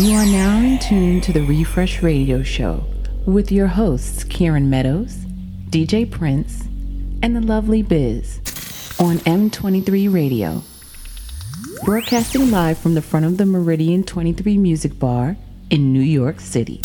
You are now in tune to the Refresh Radio Show with your hosts, Kieran Meadows, DJ Prince, and the lovely Biz on M23 Radio. Broadcasting live from the front of the Meridian 23 Music Bar in New York City.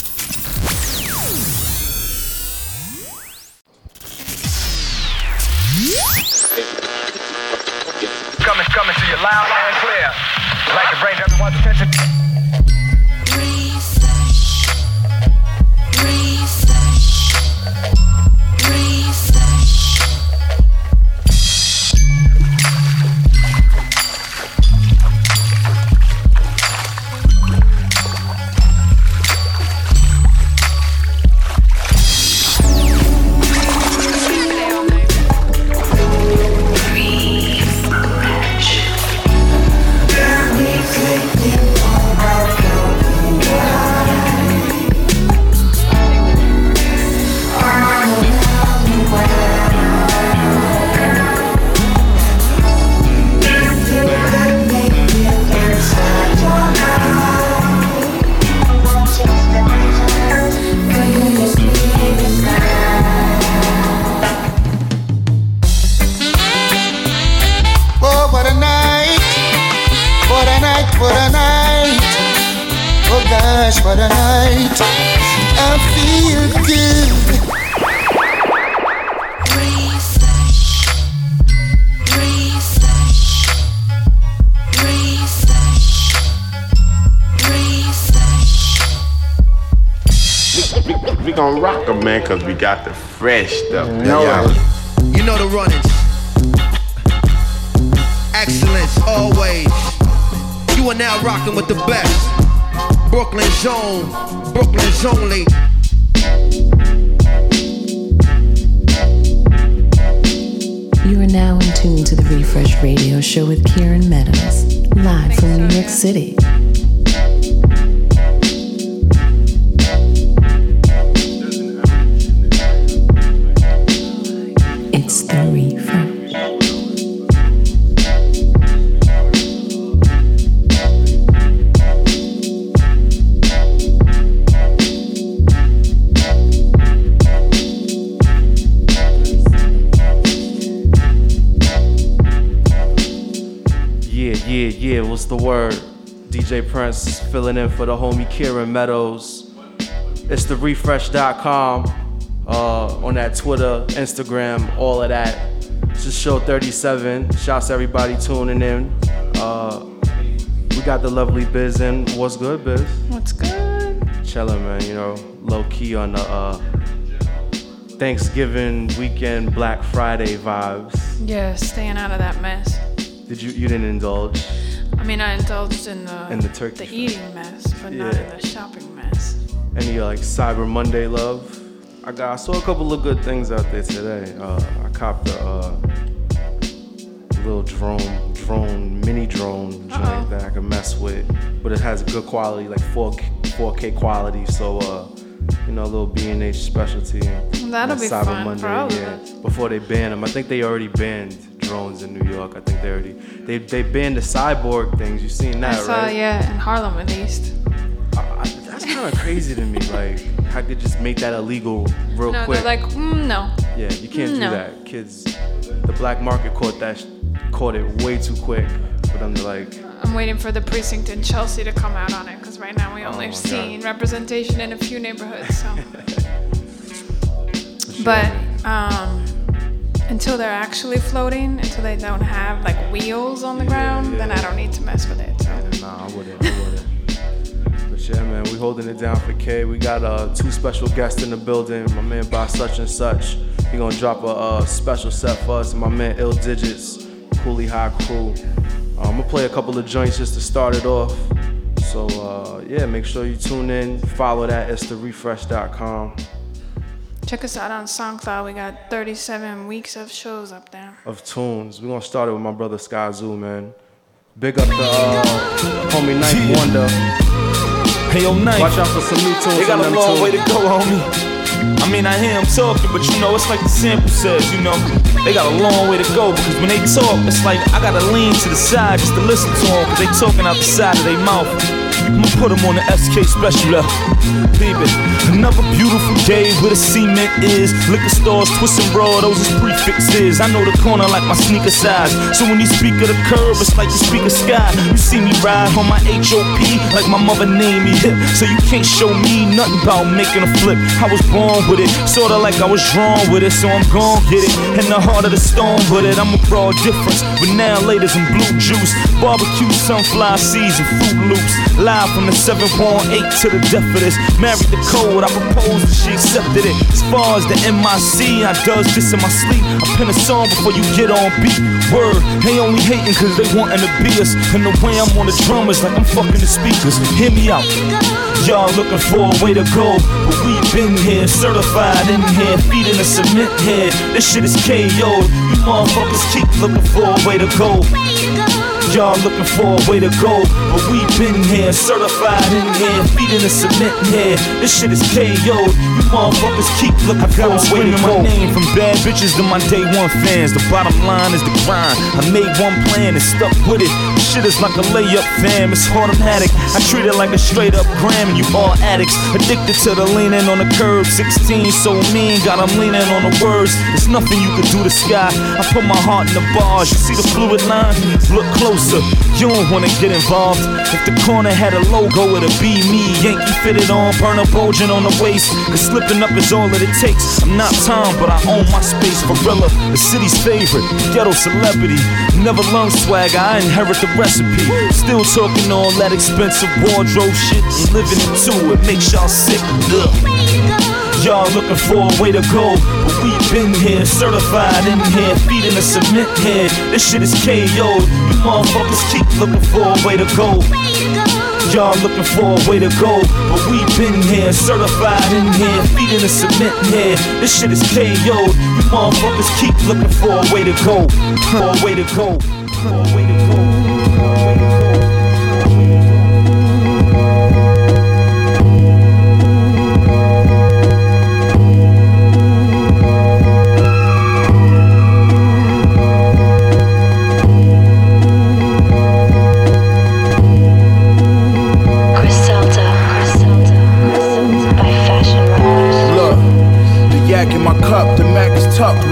Fresh filling in for the homie Kieran Meadows. It's the refresh.com uh, on that Twitter, Instagram, all of that. It's just show 37. Shouts to everybody tuning in. Uh, we got the lovely Biz in. What's good, Biz? What's good? Chilling, man. You know, low key on the uh, Thanksgiving weekend, Black Friday vibes. Yeah, staying out of that mess. Did you? You didn't indulge? I mean, I indulged in the in the turkey, the eating mess, but yeah. not in the shopping mess. Any like Cyber Monday love? I got I saw a couple of good things out there today. Uh, I copped a uh, little drone, drone, mini drone joint that I can mess with, but it has good quality, like 4K, 4K quality. So. Uh, you know, a little B and H specialty. That'll be Cyber fun Monday, yeah. Before they ban them, I think they already banned drones in New York. I think they already they they banned the cyborg things. You seen that, I saw, right? Yeah, in Harlem at least. I, I, that's kind of crazy to me. Like, how could just make that illegal real no, quick? like, mm, no. Yeah, you can't no. do that. Kids, the black market caught that, caught it way too quick for them to like. I'm waiting for the precinct in Chelsea to come out on it because right now we only oh have seen God. representation in a few neighborhoods. So. but um, until they're actually floating, until they don't have like wheels on the ground, yeah. then I don't need to mess with it. So. Nah, I wouldn't. I wouldn't. but yeah, man, we holding it down for K. We got uh, two special guests in the building. My man BySuchAndSuch. He gonna drop a uh, special set for us. My man Ill Digitz, Coolie High Crew. Uh, I'm gonna play a couple of joints just to start it off. So uh, yeah, make sure you tune in. Follow that. It's the refresh.com. Check us out on SoundCloud. We got 37 weeks of shows up there. Of tunes. We're gonna start it with my brother Skyzoo, man. Big up the uh, homie Ninth Wonder. Hey yo, Ninth. Watch out for some new tunes. They got a long way to go, homie. I mean, I hear them talking, but you know, it's like the sample says, you know, they got a long way to go because when they talk, it's like I gotta lean to the side just to listen to them because they talking out the side of their mouth. I'ma put them on the SK special. Baby, another beautiful day where the cement is. Liquor stores, twist and roll, those is prefixes. I know the corner like my sneaker size. So when you speak of the curb, it's like you speak of sky. You see me ride on my HOP like my mother named me hip. So you can't show me nothing about making a flip. I was born with it, sorta like I was drawn with it. So I'm gon' get it. In the heart of the storm, but it, I'm a difference. But now, ladies and blue juice, barbecue, sunflower seeds, and Fruit Loops. Live from the 7.8 to the death of this. Married the code, I proposed and she accepted it. As far as the MIC, I does this in my sleep. I pen a song before you get on beat. Word, they only hating cause they wanting to be us. And the way I'm on the drum is like I'm fucking the speakers. Hear me out. Y'all looking for a way to go, but we been here, certified in here, feet in the cement here. This shit is KO. You motherfuckers keep looking for a way to go. Y'all looking for a way to go, but we been here, certified in here, feet in the cement here. This shit is KO. You motherfuckers keep looking for a way to go. my name from bad bitches to my day one fans. The bottom line is the grind. I made one plan and stuck with it. This shit is like a layup, fam. It's automatic. I treat it like a straight up gram, and you all addicts. Addicted to the leaning on the curb. 16, so mean, got them leaning on the words. There's nothing you can do to sky. I put my heart in the bars. You see the fluid line? Look closer. You don't wanna get involved. If the corner had a logo, it'd be me. Yankee fitted on, burner bulging on the waist. Cause slipping up is all that it takes. I'm not Tom, but I own my space. Gorilla, the city's favorite, ghetto celebrity. Never learned swag, I inherit the recipe. Still talking all that expensive wardrobe shit living it too. It makes y'all sick. Ugh. Y'all looking for a way to go, but we been here, certified in here, feet in the cement head. This shit is KO. You motherfuckers keep looking for a way to go. Y'all looking for a way to go, but we been here, certified in here, feet in the cement head. This shit is KO. You motherfuckers keep looking for a way to go, for a way to go, for a way to go.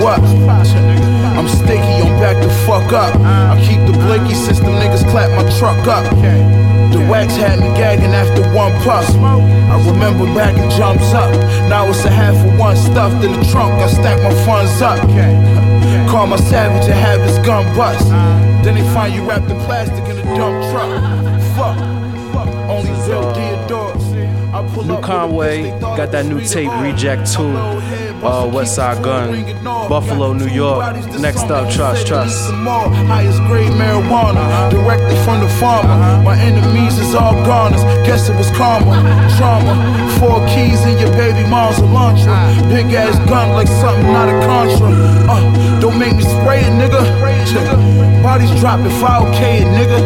What? I'm sticky, I'm back to fuck up. I keep the blinky since them niggas clap my truck up. The wax had me gagging after one puff. I remember back it jumps up. Now it's a half of one stuffed in the trunk. I stack my funds up. Call my savage and have his gun bust. Then they find you wrapped in plastic in a dump truck. Fuck. Only real dear dogs. I pull New Conway, bitch, they thought got that new tape, Reject 2, vibe. uh, Westside Gunn, Buffalo, New York. Next up, Trust, Trust. Highest grade marijuana, directly from the farmer. My enemies is all goners. Guess it was karma, trauma. Four keys in your baby mom's Elantra. Big ass gun like something not a contra. Uh, don't make me spray it, nigga. Bodies dropping 5K, nigga.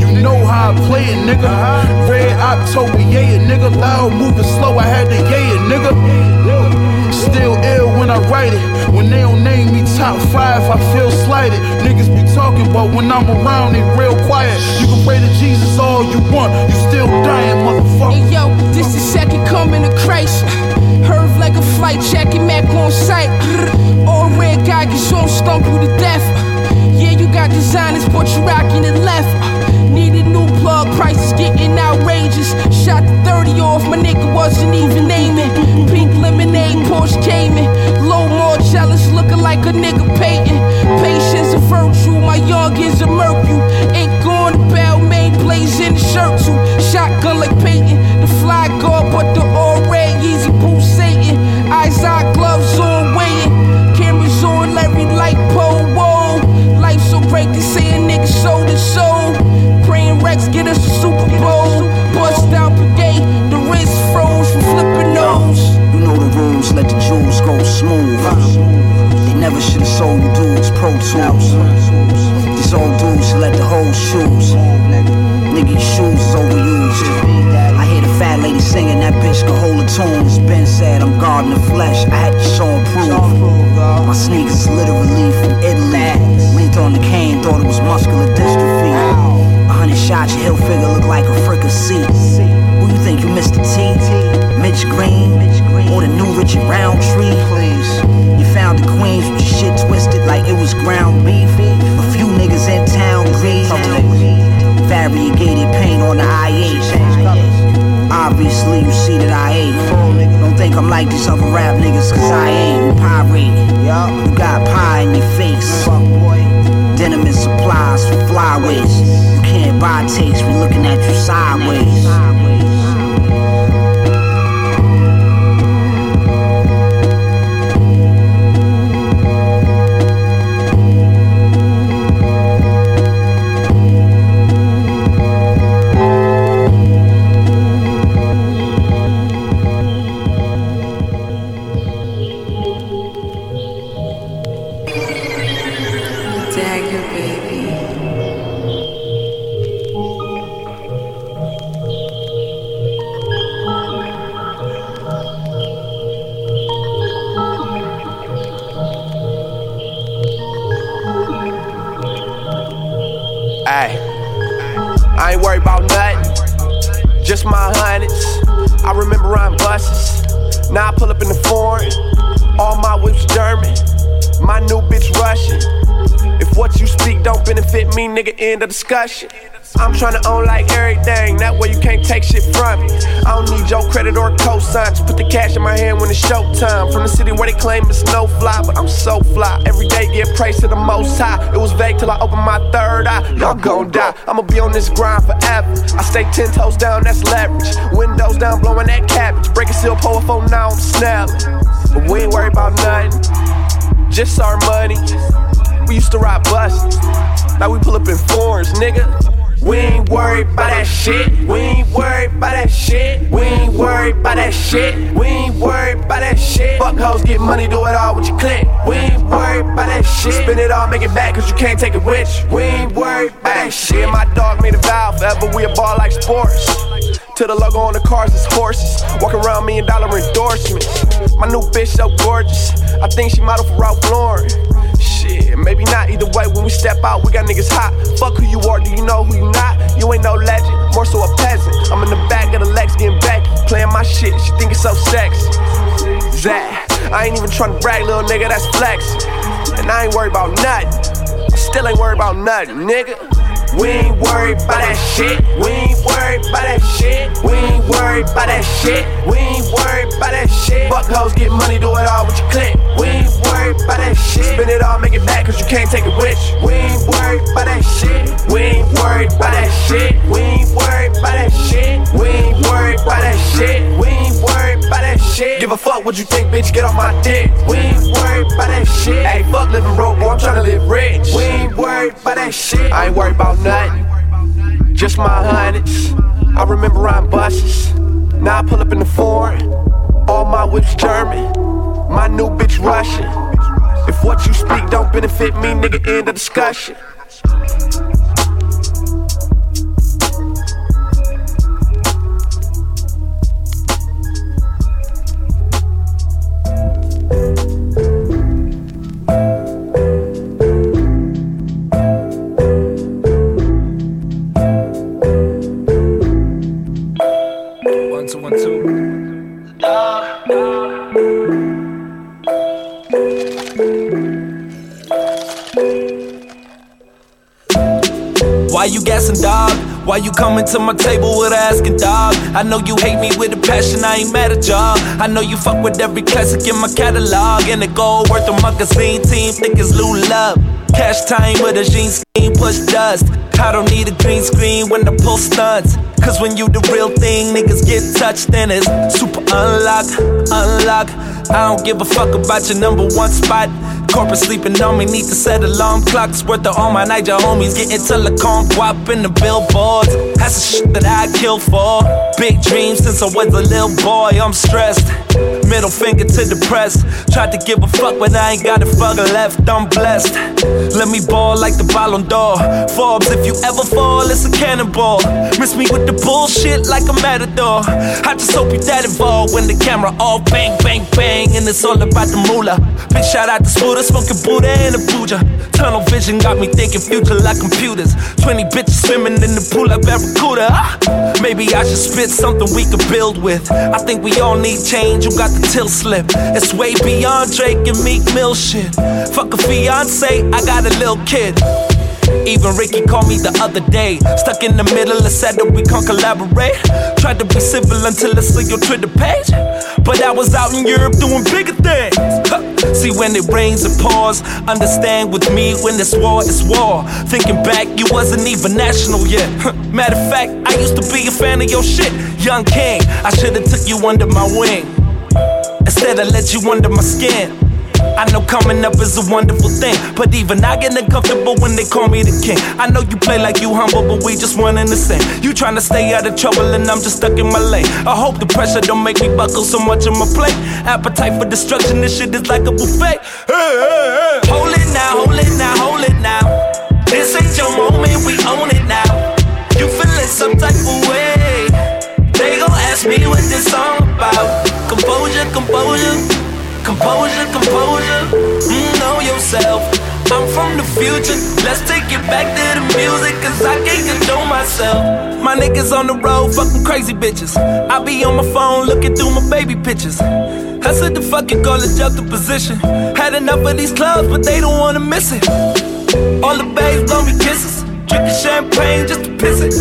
You know how I play it, nigga. Red October, yeah, nigga. Loud, moving slow, I had to yeah, it, nigga. Still ill when I write it. When they don't name me top five, I feel slighted. Niggas be talking, but when I'm around, they real quiet. You can pray to Jesus all you want, you still dying, motherfucker. Hey yo, this is second coming of Christ. Heard like a flight jacket, Mac on sight. All red guy gets on, stump you to death. Yeah, you got designers, but you rocking it left. Need a new plug, prices getting outrageous. Shot the 30 off, my nigga wasn't even naming. Pink lemonade, Porsche Cayman. Low more jealous, looking like a nigga Peyton. Patience a virtue, my young is a mercury. Ain't going to bell, main blazing the shirt too. Shotgun like Peyton, the fly guard, but the all red Yeezy pulsating. Eyes eye gloves on, waiting. Cameras on, Larry like pole, whoa. Life so great, they say a nigga sold his soul. Praying Rex get us a Super Bowl. Bust down let the jewels go smooth. They never should've sold you dudes Pro Tools. These old dudes let the whole shoes. Nigga, your shoes is overused. I hear the fat lady singing, that bitch can hold a tune. It's been said, I'm guarding the flesh. I had to show and prove. My sneakers literally from Italy. Linked on the cane, thought it was muscular dystrophy. Hundred shots, your hill figure look like a fricassee. Who you think you Mr. T? Mitch Green? Or the new Richard Roundtree? Please. You found the Queens with your shit twisted like it was ground beef. A few niggas in town greed. Variegated paint on the I-8. Obviously, you see that I ain't. Don't think I'm like these other rap niggas, cause I ain't. Pirate. You got pie in your face. Denim and supplies for flyways. Can't taste, we looking at you sideways. Nigga, end of discussion. I'm trying to own like everything, that way you can't take shit from me. I don't need your credit or cosign, just put the cash in my hand when it's showtime. From the city where they claim it's no fly, but I'm so fly. Every day get praised to the most high. It was vague till I opened my third eye. Y'all gon' die, I'ma be on this grind forever. I stay ten toes down, that's leverage. Windows down, blowing that cabbage. Break a seal, pull phone, now I'm snelling. But we ain't worried about nothing, just our money. We used to ride buses. Now we pull up in fours, nigga. We ain't worried about that shit. We ain't worried about that shit. We ain't worried about that shit. We ain't worried about that shit. Fuck hoes, get money, do it all with your click. We ain't worried about that shit. Spin it all, make it back, cause you can't take it with you. We ain't worried that shit. My dog made a vow forever, we a ball like sports. To the logo on the cars is horses. Walk around million dollar endorsements. My new bitch so gorgeous. I think she model for Ralph Lauren. Shit, maybe not. Either way, when we step out, we got niggas hot. Fuck who you are, do you know who you not? You ain't no legend, more so a peasant. I'm in the back of the Lex getting back, playing my shit. She think it's so sexy. Zach, I ain't even trying to brag, little nigga, that's flex. And I ain't worried about nothing. I still ain't worried about nothing, nigga. We ain't worried about that shit. We ain't worried about that shit. We ain't worried about that shit. We ain't worried about that shit. Fuck hoes, get money, do it all with your click. We ain't worried about that shit. Spend it all, make it back, cause you can't take it with you. We ain't worried about that shit. We ain't worried about that shit. We ain't worried about that shit. We ain't worried about that shit. We ain't worried about that shit. Give a fuck what you think, bitch, get off my dick. We ain't worried about that shit. Hey, fuck living broke, boy, I'm tryna live rich. We ain't worried about that shit. I ain't worried about nothing, just my hundreds. I remember riding buses, now I pull up in the foreign. All my whips German, my new bitch Russian. If what you speak don't benefit me, nigga, end the discussion. Coming to my table with asking, dog? I know you hate me with a passion, I ain't mad at y'all. I know you fuck with every classic in my catalog. And the gold worth a magazine team, think it's Lou Love. Cash time with a jeans scheme, push dust. I don't need a green screen when the pull stunts. Cause when you the real thing, niggas get touched, then it's super unlock, unlock. I don't give a fuck about your number one spot. Corporate sleeping on me, need to set alarm clocks. Worth of all my Niger homies getting telecom guap in the billboards. That's the shit that I kill for. Big dreams since I was a little boy, I'm stressed. Middle finger to the press. Tried to give a fuck, but I ain't got a fuck left. I'm blessed. Let me ball like the Ballon d'Or. Forbes, if you ever fall, it's a cannonball. Miss me with the bullshit like a matador. I just hope you that involved when the camera all bang, bang, bang. And it's all about the moolah. Big shout out to Spooder smoking Buddha and a Buddha. Tunnel vision got me thinking future like computers. 20 bitches swimming in the pool like Barracuda. Ah, maybe I should spit something we could build with. I think we all need change, you got the till slip. It's way beyond Drake and Meek Mill shit. Fuck a fiance, I got a little kid. Even Ricky called me the other day. Stuck in the middle and said that we can't collaborate. Tried to be civil until I saw your Twitter page. But I was out in Europe doing bigger things. See, when it rains, it pours. Understand with me, when it's war, it's war. Thinking back, you wasn't even national yet. Matter of fact, I used to be a fan of your shit. Young King, I should've took you under my wing. Instead, I let you under my skin. I know coming up is a wonderful thing, but even I get uncomfortable when they call me the king. I know you play like you humble, but we just one in the same. You trying to stay out of trouble, and I'm just stuck in my lane. I hope the pressure don't make me buckle so much on my plate. Appetite for destruction, this shit is like a buffet. Hey, hey, hey. Hold it now, hold it now, hold myself. My niggas on the road, fucking crazy bitches. I be on my phone looking through my baby pictures. Said the fucking call it juxtaposition. Had enough of these clubs, but they don't wanna miss it. All the babes gon' be kisses, drinking champagne just to piss it.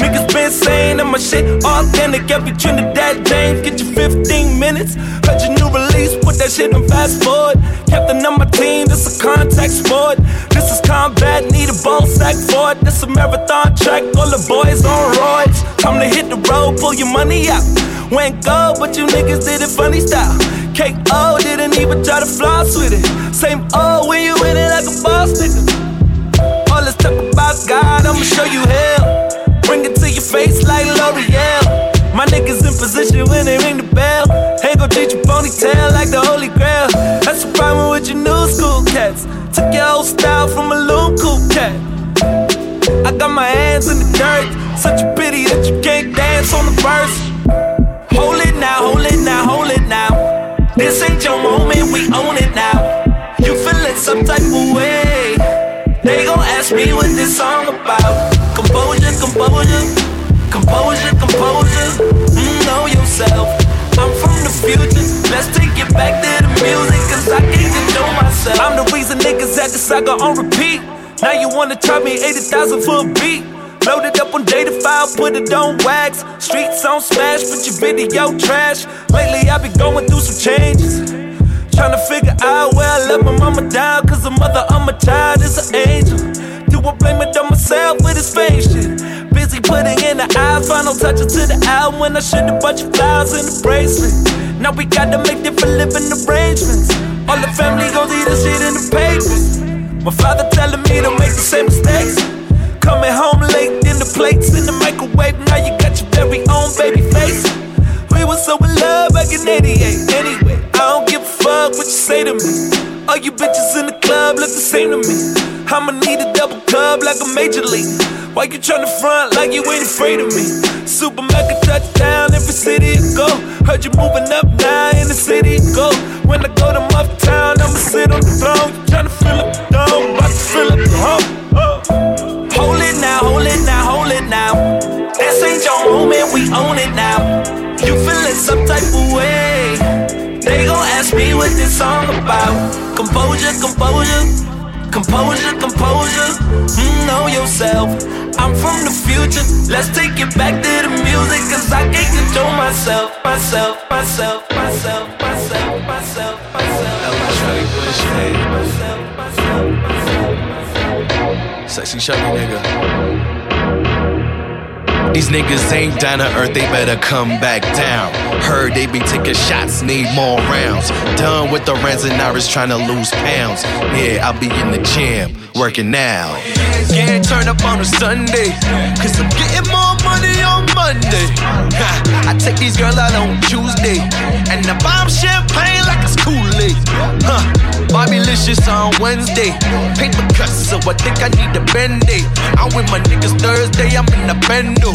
Niggas been saying that my shit authentic. Every Trinidad James, get you 15 minutes. Heard release, put that shit on fast forward. Captain on my team, this a contact sport. This is combat, need a ball sack for it. This a marathon track, all the boys on roids. Time to hit the road, pull your money out. Went gold, but you niggas did it funny style. KO didn't even try to floss with it. Same O when you in it like a boss nigga. All this talk about God, I'ma show you hell. Bring it to your face like L'Oreal. My niggas in position when they ring the bell. Treat your ponytail like the Holy Grail. That's the problem with your new school cats. Took your old style from a loon cool cat. I got my hands in the dirt. Such a pity that you can't dance on the verse. Hold it now, hold it now, hold it now. This ain't your moment, we own it now. You feeling some type of way. They gon' ask me what this song the saga on repeat. Now you wanna charge me 80,000 for a beat. Loaded up on data file, put it on wax. Streets on smash, but your video trash. Lately I've been going through some changes. Tryna figure out where I let my mama down, cause the mother of my child is an angel. Do I blame it on myself with this fame shit? Busy putting in the eyes, final touches to the album when I should a bunch of flowers in the bracelet. Now we gotta make different living arrangements. All the family goes eat the shit in the papers. My father telling me to make the same mistakes. Coming home late, in the plates in the microwave. Now you got your very own baby face. We were so in love back in 88. Anyway, I don't give a fuck what you say to me. All you bitches in the club look the same to me. I'ma need a double cup like a major league. Why you tryna front like you ain't afraid of me? Super mega touchdown, every city you go. Heard you moving up now in the city you go. When I go to uptown, I'ma sit on the throne. Tryna fill up the dome, about to fill up the home. Hold it now, hold it now, hold it now. This ain't your moment, we own it now. You feeling some type of way? They gon' ask me what this song about. Composure, composure, composure, composure. Mm, know yourself. I'm from the future. Let's take it back to the music, cause I can't control myself, myself, myself, myself, myself, myself, myself. Myself Sexy chubby nigga. These niggas ain't down to earth, they better come back down. Heard they be taking shots, need more rounds. Done with the rents and Iris trying to lose pounds. Yeah, I'll be in the gym, working now. Yeah, turn up on a Sunday, cause I'm getting more money on Monday. I take these girls out on Tuesday, and I bomb champagne like it's Kool-Aid. Huh. Bobby Licious on Wednesday. Paper cuts, so I think I need a band-aid. I'm with my niggas Thursday, I'm in the bendo.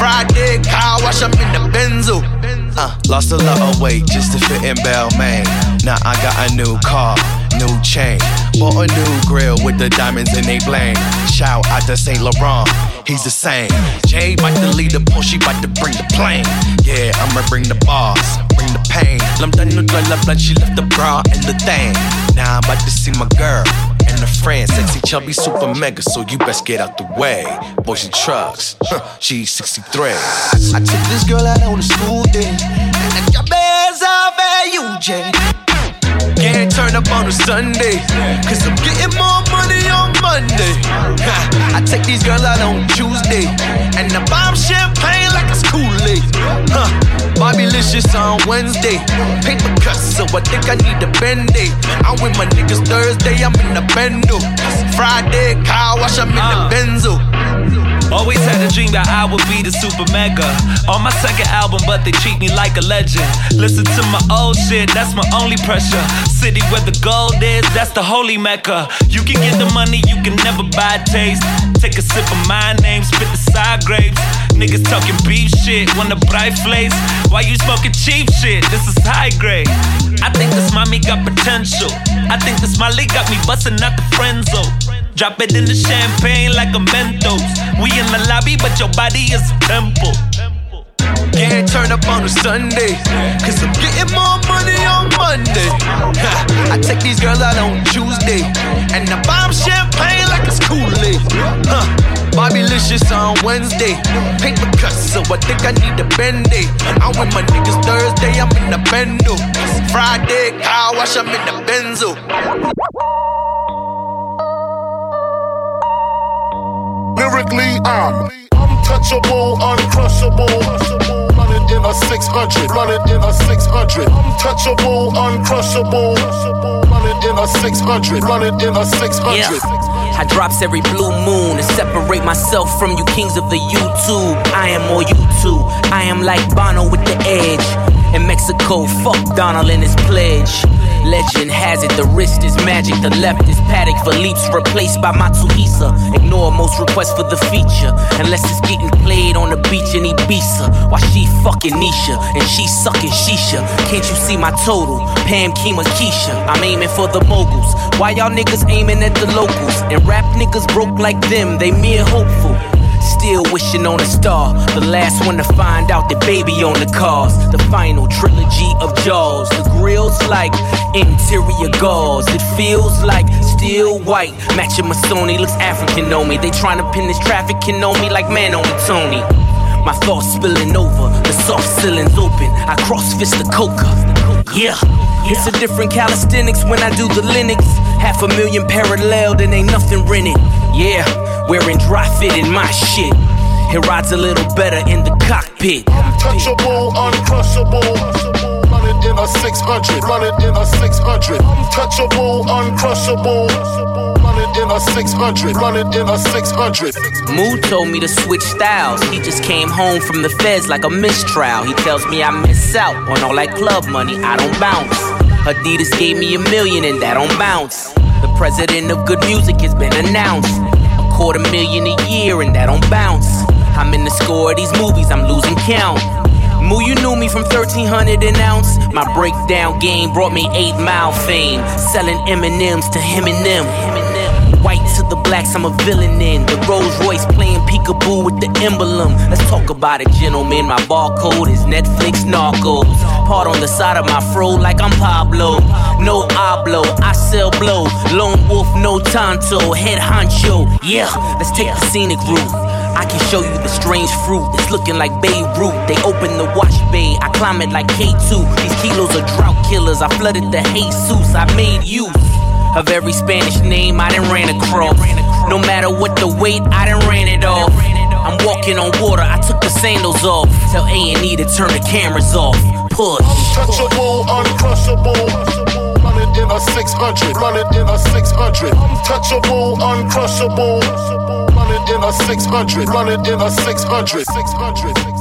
Friday, car wash, I'm in the benzo. Uh, lost a lot of weight just to fit in Balmain. Now I got a new car. New chain. Bought a new grill with the diamonds in they bling. Shout out to Saint Laurent, he's the same. Jay about to lead the push, she about to bring the plane. Yeah, I'ma bring the boss, bring the pain. Lam done no dwell blood, she left the bra and the thing. Now I'm about to see my girl and her friend, sexy, chubby, super mega. So you best get out the way. Boys and trucks, huh, she's 63. I took this girl out on a school day, and your bears off at UJ. Can't turn up on a Sunday, cause I'm getting more money on Monday. I take these girls out on Tuesday, and I them champagne like it's Kool-Aid. Huh. Bobby Licious on Wednesday, paper cuts, so I think I need a band-aid. I'm with my niggas Thursday, I'm in the bendo. Friday, car wash, I'm in the uh. benzo. Always had a dream that I would be the super mega. On my second album, but they treat me like a legend. Listen to my old shit, that's my only pressure. City where the gold is, that's the holy mecca. You can get the money, you can never buy taste. Take a sip of my name, spit the side grapes. Niggas talking beef shit, want a bright place. Why you smoking cheap shit? This is high grade. I think this mommy got potential. I think this Molly got me busting out the friend zone. Drop it in the champagne like a Mentos. We in the lobby, but your body is a temple. Can't turn up on a Sunday, cause I'm getting more money on Monday. I take these girls out on Tuesday, and I bomb champagne like it's Kool-Aid. Huh. Bobby Licious on Wednesday, paper cuts, so I think I need a band-aid. I'm with my niggas Thursday, I'm in the bendo. Friday, car wash, I'm in the benzo. Lyrically, I'm untouchable, uncrushable. A 600, running in a 600. Untouchable, uncrushable. Running in a 600, running in a 600. Yeah. I drops every blue moon to separate myself from you kings of the YouTube. I am more YouTube. I am like Bono with the edge. In Mexico, fuck Donald and his pledge. Legend has it, the wrist is magic, the left is paddock for leaps replaced by Matsuhisa. Ignore most requests for the feature, unless it's getting played on the beach in Ibiza. Why she fucking Nisha and she sucking Shisha. Can't you see my total? Pam, Kima, Keisha. I'm aiming for the moguls. Why y'all niggas aiming at the locals? And rap niggas broke like them, they mere hopeful. Still wishing on a star. The last one to find out the baby on the cars. The final trilogy of Jaws. The grill's like interior gauze. It feels like steel white. Matching my Sony looks African on me. They trying to pin this trafficking on me like man on Tony. My thoughts spilling over, the soft ceilings open. I cross fist the coca. Yeah, it's a different calisthenics when I do the Linux. Half a million parallel, then ain't nothing rented. Yeah, wearing dry fit in my shit. It rides a little better in the cockpit. Untouchable, uncrushable. Running in a 600, running in a 600. Untouchable, uncrushable. Running in a 600, running in a 600. Mood told me to switch styles. He just came home from the feds like a mistrial. He tells me I miss out on all that club money. I don't bounce. Adidas gave me a million and that don't bounce. The president of good music has been announced. A quarter million a year and that don't bounce. I'm in the score of these movies, I'm losing count. Moo, you knew me from 1300 an ounce. My breakdown game brought me 8 mile fame. Selling M&M's to him and them. White to the blacks, I'm a villain in. The Rolls Royce playing peekaboo with the emblem. Let's talk about it, gentlemen. My barcode is Netflix Narcos. Part on the side of my fro like I'm Pablo. No hablo, I sell blow. Lone wolf, no tanto. Head honcho. Yeah, let's take the scenic route. I can show you the strange fruit. It's looking like Beirut. They open the wash bay. I climb it like K2. These kilos are drought killers. I flooded the Jesus. I made use of every Spanish name I done ran across. No matter what the weight, I done ran it off. I'm walking on water. I took the sandals off. Tell A&E to turn the cameras off. Push. Untouchable, uncrushable. In a 600, running in a 600. Untouchable, uncrushable. Running in a 600, running in a 600. 600. 600.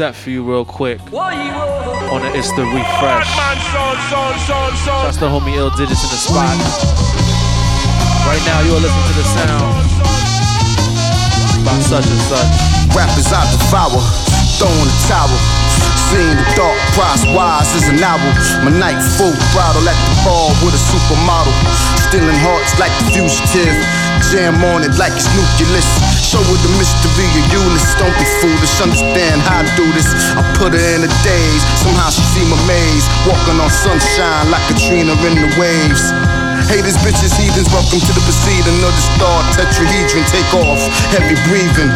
Set for you real quick. On the It's the Refresh. That's the homie Ill Digitz in the spot. Right now you are listening to the sound by such and such. Rappers I devour, throwing the tower. Seeing the dark price wise as an owl. My night full throttle at the bar with a supermodel. Stealing hearts like the fugitive. Jam on it like it's Newcleus. Show her the mystery of Eunice. Don't be foolish, understand how I do this. I put her in a daze. Somehow she seem amazed. Walking on sunshine like Katrina in the waves. Haters, bitches, heathens, welcome to the proceeding of the star tetrahedron. Take off, heavy breathing.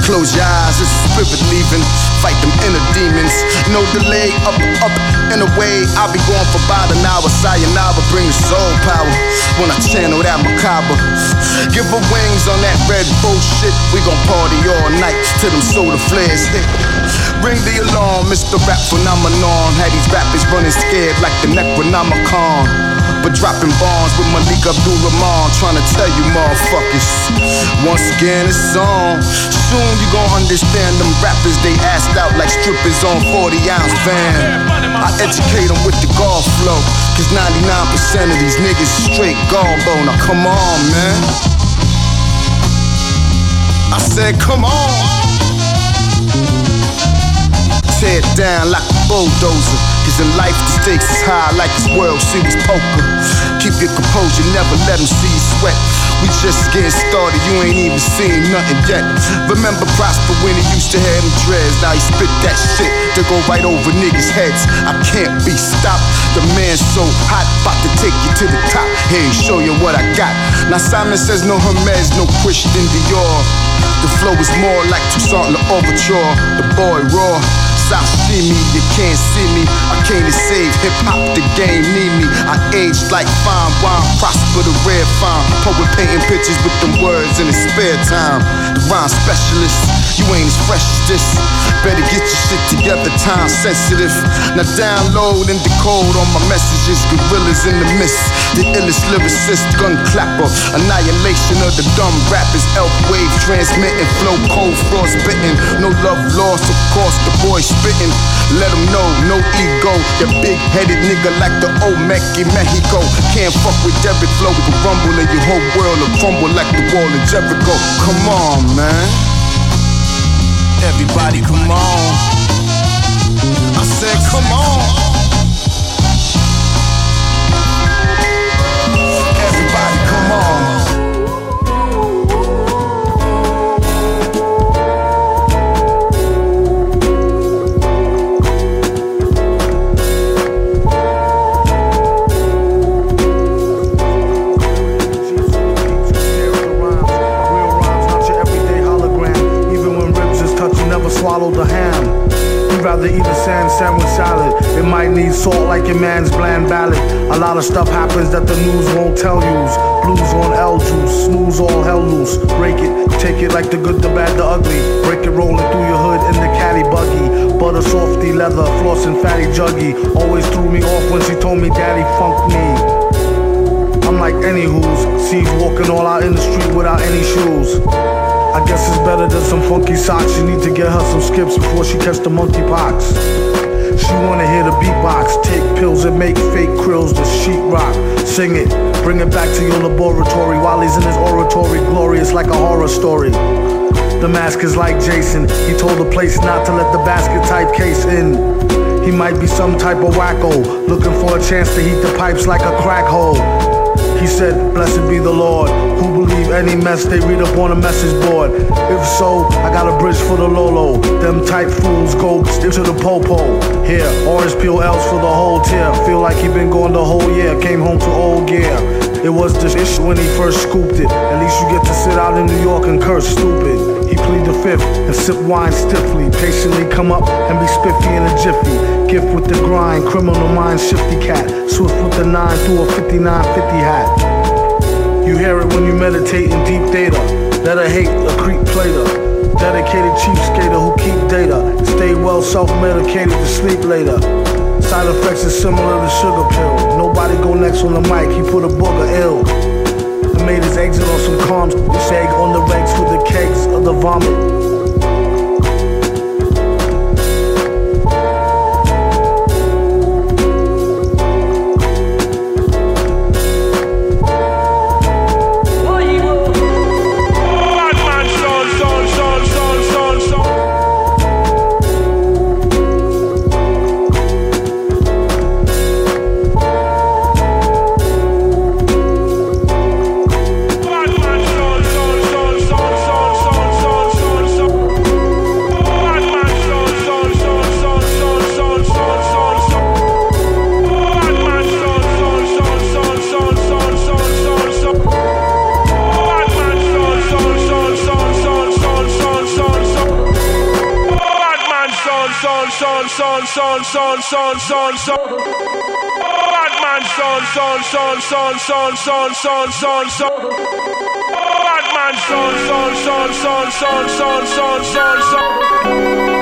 Close your eyes, it's a spirit leaving. Fight them inner demons. No delay, up, up, and away. I'll be going for about an hour. Sayonara, bring the soul power when I channel that macabre. Give her wings on that red bullshit. We gon' party all night till them soda flares hit. Ring the alarm, Mr. Rap Phenomenon. Had these rappers running scared like the Necronomicon. But dropping bombs with Malik Abdul Rahman, trying to tell you motherfuckers. Once again, it's on. Soon you gon' understand them rappers, they assed out like strippers on 40 ounce van. I educate them with the golf flow, cause 99% of these niggas straight gallbone. Now come on, man. I said, come on. Tear it down like bulldozer. Cause in life the stakes is high like it's World Series poker. Keep your composure, never let them see you sweat. We just getting started, you ain't even seen nothing yet. Remember Prosper when he used to have them dreads. Now he spit that shit to go right over niggas' heads. I can't be stopped. The man's so hot, about to take you to the top. Hey, show you what I got. Now Simon says no Hermes, no Christian Dior. The flow is more like Toussaint L'Ouverture. The boy raw. Sashimi, you can't see me. I came to save hip hop, the game need me. I aged like fine wine, prosper the red fine. Poet painting pictures with them words in his spare time. Rhyme specialist, you ain't as fresh as this. Better get your shit together, time sensitive. Now download and decode all my messages. Gorillas in the mist, the illest lyricist, gun clapper. Annihilation of the dumb rappers, elf wave transmitting, flow cold, frost bitten. No love lost, of course, the boy spitting. Let them know, no ego. You big headed nigga like the Olmec in Mexico. Can't fuck with Derek Flow, we can rumble and your whole world will crumble like the wall in Jericho. Come on, man. Everybody, come on. I said, come on. Rather eat a sand sandwich salad. It might need salt like your man's bland ballad. A lot of stuff happens that the news won't tell yous. Blues on L juice, snooze all hell loose. Break it, take it like the good, the bad, the ugly. Break it rolling through your hood in the caddy buggy. Butter softy leather, floss and fatty juggy. Always threw me off when she told me daddy funked me. I'm like any who's sees walking all out in the street without any shoes. I guess it's better than some funky socks. You need to get her some skips before she catch the monkeypox. She wanna hear the beatbox, take pills and make fake krills to sheetrock. Sing it, bring it back to your laboratory while he's in his oratory, glorious like a horror story. The mask is like Jason. He told the place not to let the basket type case in. He might be some type of wacko, looking for a chance to heat the pipes like a crack hole. He said, Blessed be the Lord, who believe any mess they read up on a message board. If so, I got a bridge for the Lolo. Them type fools go stick to the popo. Here, orange peel else for the whole tier. Feel like he been going the whole year, came home to old gear. It was the issue when he first scooped it. At least you get to sit out in New York and curse stupid. He plead the fifth and sip wine stiffly. Patiently come up and be spiffy in a jiffy. Gift with the grind, criminal mind, shifty cat. Swift with the nine through a 5950 hat. You hear it when you meditate in deep data. That I hate a creep plater. Dedicated cheap skater who keep data. Stay well self-medicated to sleep later. Side effects is similar to sugar pill. Nobody go next on the mic, he put a booger ill. I made his exit on some calms. Sag on the ranks with the kegs of the vomit. Son, son, son, son. Batman son, son, son, son, son, son, son, son, son. Son, son, son, son, son, son, son, son, son.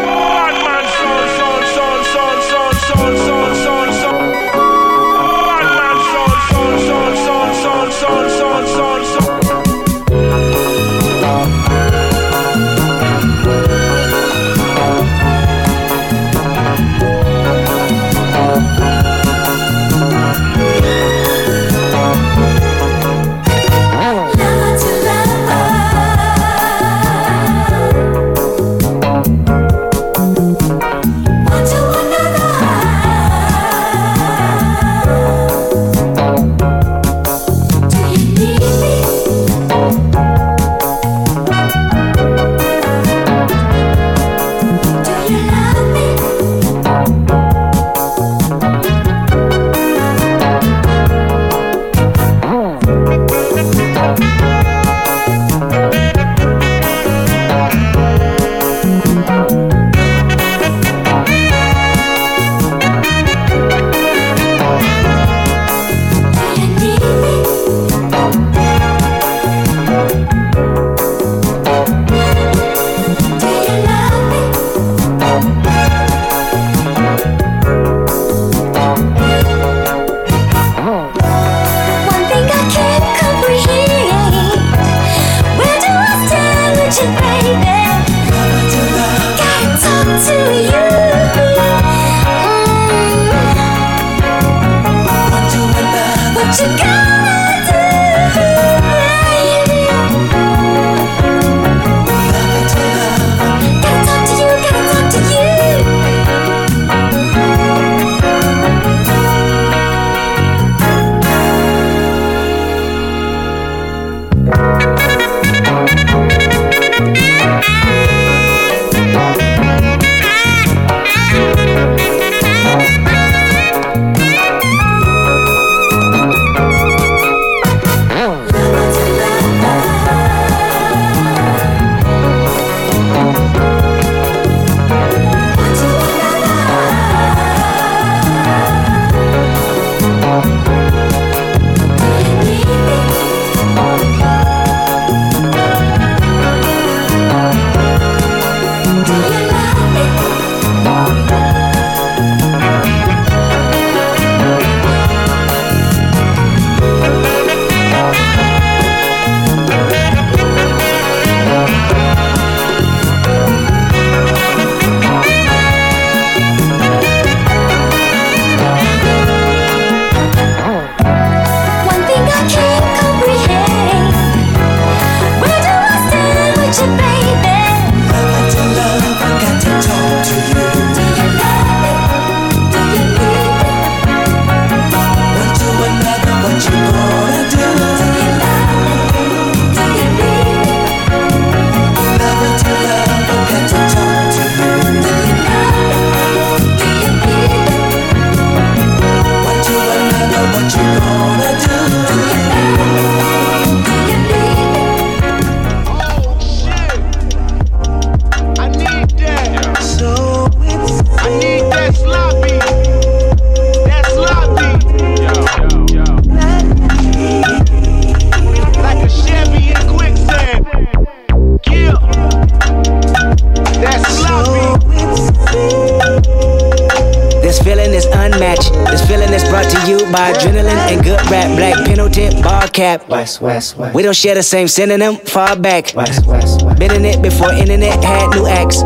West, west, west. We don't share the same synonym, far back. West, west, west. Been in it before internet had new acts.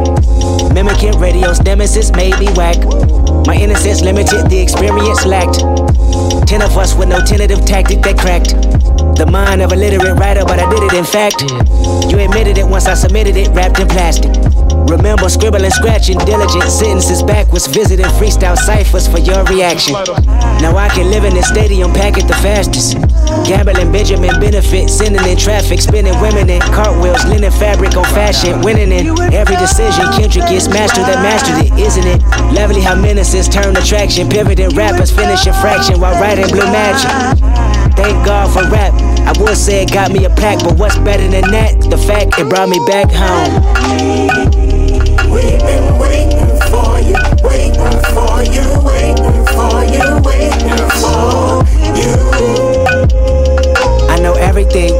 Mimicking radio's nemesis made me whack. My innocence limited, the experience lacked. Ten of us with no tentative tactic that cracked. The mind of a literate writer, but I did it in fact. You admitted it once I submitted it, wrapped in plastic. Remember scribbling, scratching, diligent sentences backwards, visiting freestyle ciphers for your reaction. Now I can live in this stadium, pack it the fastest. Gambling, Benjamin benefit, sending in traffic, spinning women in cartwheels, linen fabric on fashion, winning in every decision. Kendrick gets mastered that mastered it, isn't it? Lovely how menaces turn attraction, pivoting rappers finishing fraction while writing blue magic. Thank God for rap. I would say it got me a plaque, but what's better than that? The fact it brought me back home. We've been waiting for you, waiting for you, waiting everything.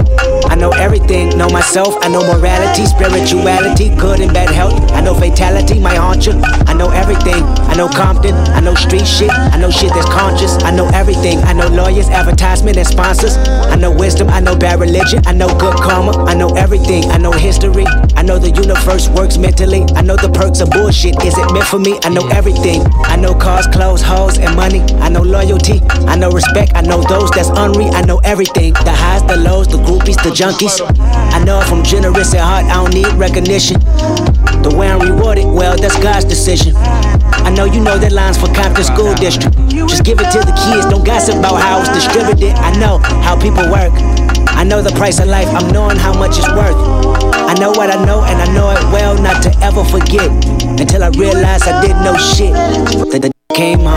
I know everything. Know myself. I know morality, spirituality, good and bad health. I know fatality, my haunt you. I know everything. I know Compton. I know street shit. I know shit that's conscious. I know everything. I know lawyers, advertisement, and sponsors. I know wisdom. I know bad religion. I know good karma. I know everything. I know history. I know the universe works mentally. I know the perks of bullshit. Is it meant for me? I know everything. I know cars, clothes, hoes, and money. I know loyalty. I know respect. I know those that's unreal. I know everything. The highs, the lows, the groupies, the junkies. I know if I'm generous at heart, I don't need recognition. The way I'm rewarded, well, that's God's decision. I know you know that lines for Compton School District. Just give it to the kids, don't gossip about how it's distributed. I know how people work. I know the price of life, I'm knowing how much it's worth. I know what I know, and I know it well not to ever forget. Until I realize I didn't know shit. That the came home.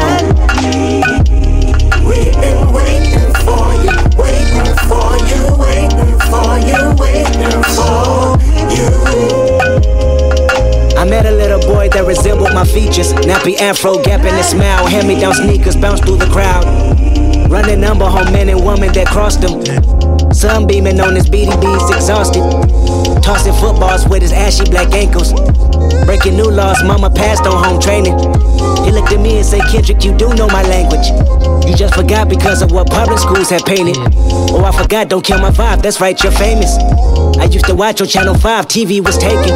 We've been waiting for you, waiting for you, waiting for you, waiting for you. I met a little boy that resembled my features. Nappy afro, gap in his smile. Hand me down sneakers, bounce through the crowd. Running number home men and women that crossed him. Sunbeaming on his BDBs, exhausted. Tossing footballs with his ashy black ankles. Breaking new laws, mama passed on home training. He looked at me and said, Kendrick, you do know my language. You just forgot because of what public schools have painted. Oh, I forgot, don't kill my vibe, that's right, you're famous. I used to watch on Channel 5, TV was taken.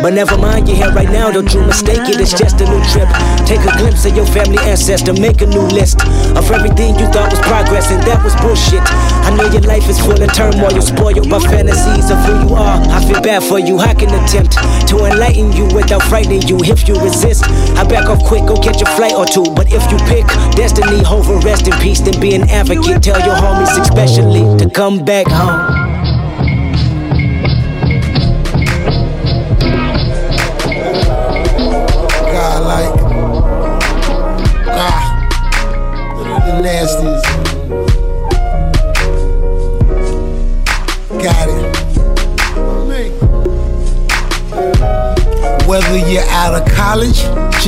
But never mind, you're here right now, don't you mistake it, it's just a new trip. Take a glimpse of your family ancestor, make a new list of everything you thought was progress, and that was bullshit. I know your life is full of turmoil, spoiled by fantasies of who you are. I feel bad for you, I can attempt to enlighten you without frightening you. If you resist, I back off quick, go catch a flight or two. But if you pick destiny over rest in peace, then be an advocate. Tell your homies, especially, to come back home.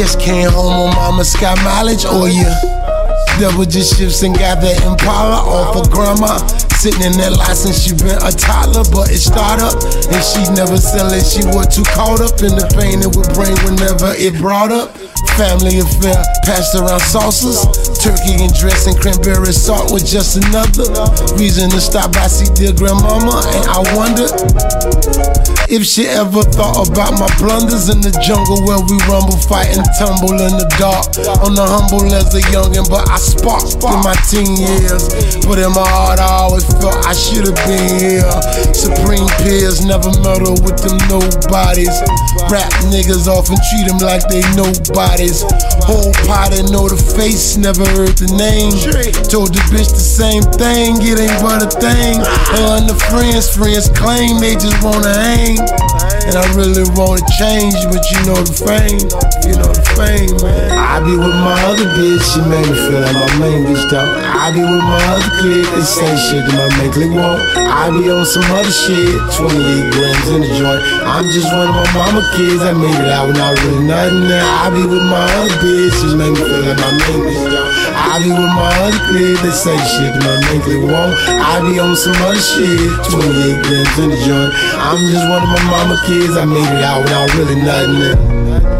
Just came home on mama's got mileage, oh or you double just shifts and got that Impala off of grandma. Sitting in that since she been a toddler, but it start up and she never sell it. She was too caught up in the pain it would bring whenever it brought up. Family affair, passed around sauces, turkey and dressing, cranberry salt was just another reason to stop by see dear grandmama. And I wonder if she ever thought about my blunders in the jungle where we rumble, fight and tumble in the dark. On the humble as a youngin', but I sparked in my teen years. But in my heart, I always felt I should have been here. Supreme peers never meddle with them nobodies. Rap niggas often treat them like they nobodies. Whole potty know the face, never heard the name. Told the bitch the same thing, it ain't but a thing. Her and the friends, friends claim they just wanna hang. And I really wanna change, but you know the fame, you know the fame, man. I be with my other bitch, she made me feel like my main bitch though. I be with my other clique, they say shit that my make click want. I be on some other shit, 28 grams in the joint. I'm just one of my mama kids, I made it out when I really nothing. I be with my other bitch, she make me feel like my main bitch though. I be with my clique, they say shit my click want. I be on some other shit, 28 grams in the joint. I'm just one of my mama kids, I made it out without really nothing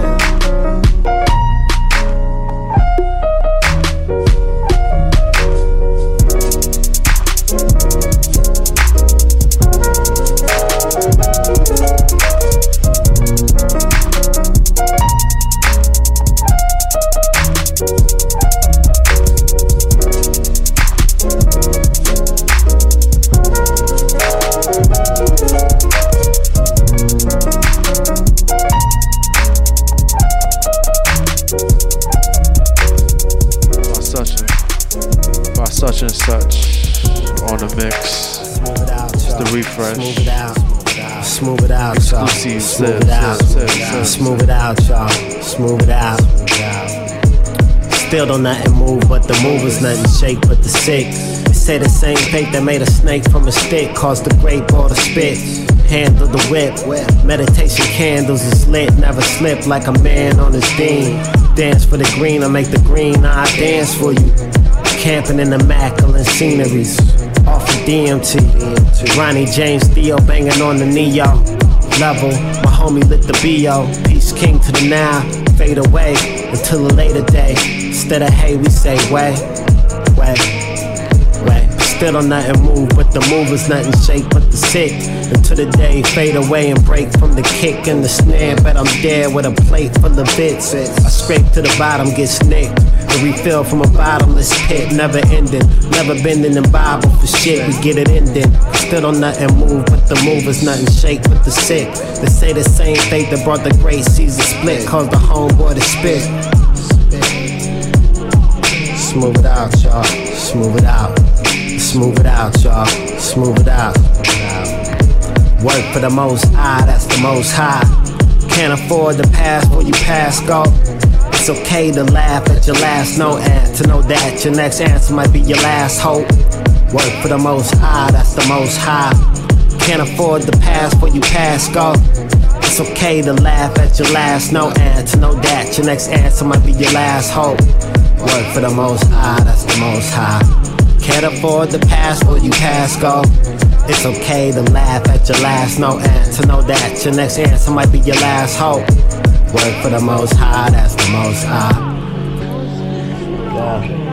Smooth it out. Smooth it out, y'all. Smooth it out. Smooth it out, y'all. Smooth it out. Still don't nothing move, but the move is nothing shake but the sick. They say the same fate that made a snake from a stick caused the great ball to spit. Handle the whip. Meditation candles is lit, never slip like a man on his dean. Dance for the green, I make the green, I dance for you. Camping in the immaculate sceneries. Of DMT. Ronnie James Dio banging on the Neo level. My homie lit the BO. Peace king to the now. Fade away until a later day. Instead of hey, we say way, way, way. Still don't nothing move, but the move is nothing shake but the sick. Until the day fade away and break from the kick and the snare. But I'm dead with a plate full of bits. I scrape to the bottom, get snicked. And refill from a bottomless pit, never ending. Never bending in Bible for shit, we get it ending. Still don't nothing move, but the move is nothing shake but the sick. They say the same fate that brought the great Caesar split, caused the homeboy to spit. Smooth it out, y'all. Smooth it out. Smooth it out, y'all. Smooth it out. Work for the most high, that's the most high. Can't afford to pass when you pass go. It's okay to laugh at your last no and to know that your next answer might be your last hope. Work for the most high, that's the most high. Can't afford to pass when you pass go. It's okay to laugh at your last no and to know that your next answer might be your last hope. Work for the most high, that's the most high. Can't afford to pass when you pass go. It's okay to laugh at your last no and to know that your next answer might be your last hope. Work for the most high, that's the most high. Yeah.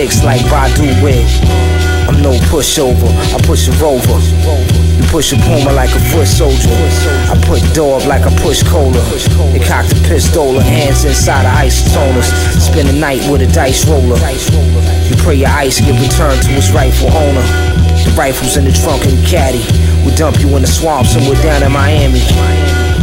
Six like Badu wig. I'm no pushover, I push a rover. You push a puma like a foot soldier. I put dog like I push cola. They cock the pistol, hands inside of isotoners. Spend the night with a dice roller. You pray your ice get returned to its rightful owner. The rifle's in the trunk the caddy. We dump you in the swamp somewhere down in Miami.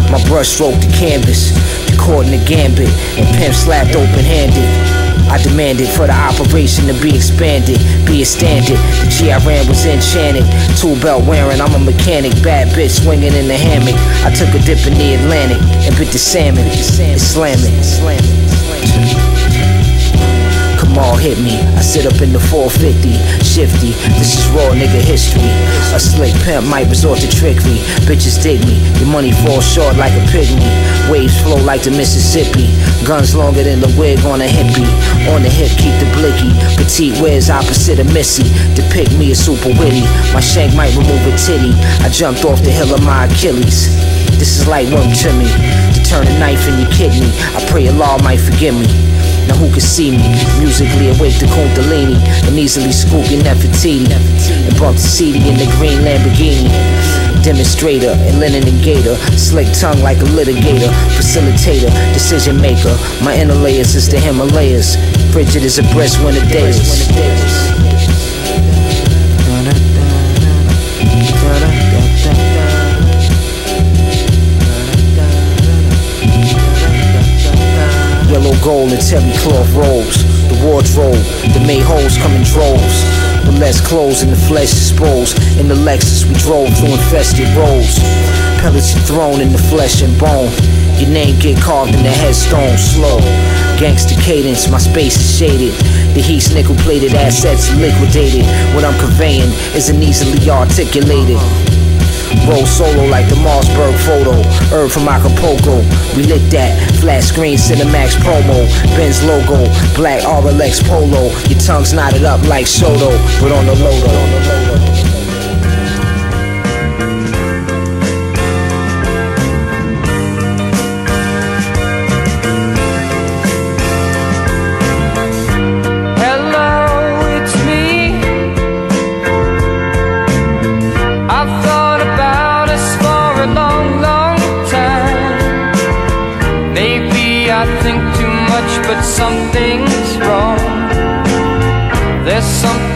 My brush stroked the canvas, the cord in the gambit, and pimp slapped open handed. I demanded for the operation to be expanded, be a standard. The G I ran was enchanted. Tool belt wearing, I'm a mechanic. Bad bitch swinging in the hammock. I took a dip in the Atlantic and bit the salmon. It's slamming. Kamal hit me. I sit up in the 450, shifty. This is raw nigga history. A slick pimp might resort to trickery. Bitches dig me. Your money falls short like a pygmy. Waves flow like the Mississippi. Guns longer than the wig on a hippie. On the hip, keep the blicky. Petite wears opposite of Missy. Depict me as super witty. My shank might remove a titty. I jumped off the hill of my Achilles. This is light work to me. To turn a knife in your kidney. I pray Allah might forgive me. Now who can see me? Musically awake to Kundalini and easily scoop your Nefertiti and bump the CD in the green Lamborghini. Demonstrator and linen and gator, slick tongue like a litigator, facilitator, decision maker. My inner layers is the Himalayas. Frigid as a breast winter days. Gold and terry cloth robes. The wardrobe that made holes come in droves. With less clothes and the flesh exposed. In the Lexus we drove through infested roads. Pellets thrown in the flesh and bone. Your name get carved in the headstone slow. Gangster cadence, my space is shaded. The heat's nickel plated assets liquidated. What I'm conveying isn't easily articulated. Roll solo like the Mossberg photo. Herb from Acapulco. We lit that. Flat screen Cinemax promo. Benz logo. Black RLX polo. Your tongue's knotted up like Soto. But on the low though. Hello, There's something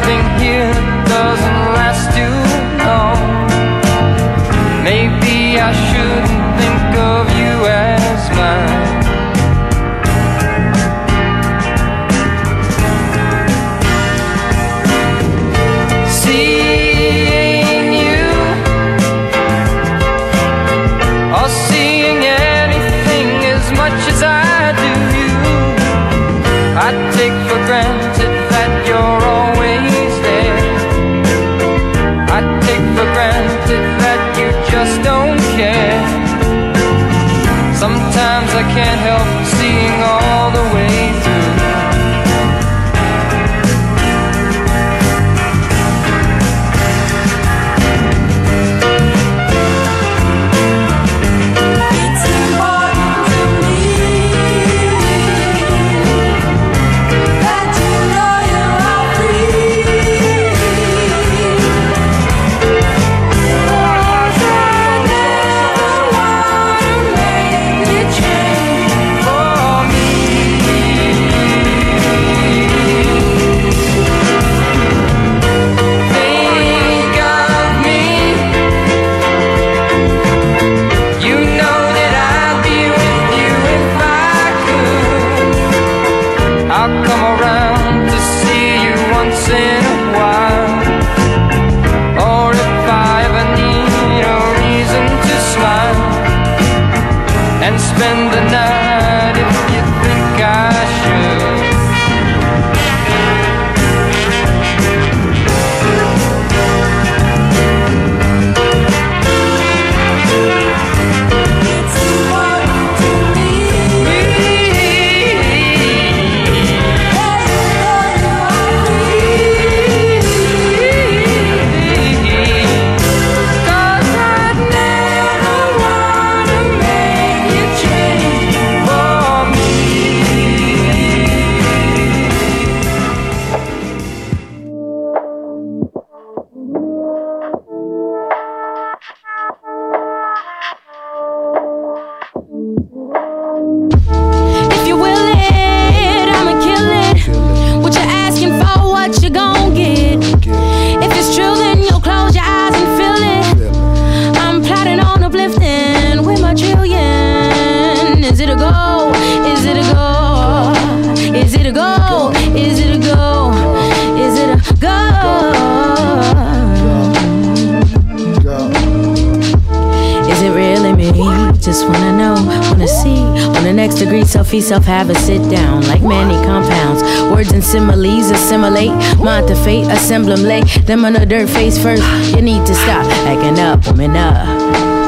degree, self have a sit down. Like many compounds. Words and similes assimilate. Mind to fate, assemble them late. Them on the dirt face first. You need to stop acting up, woman up.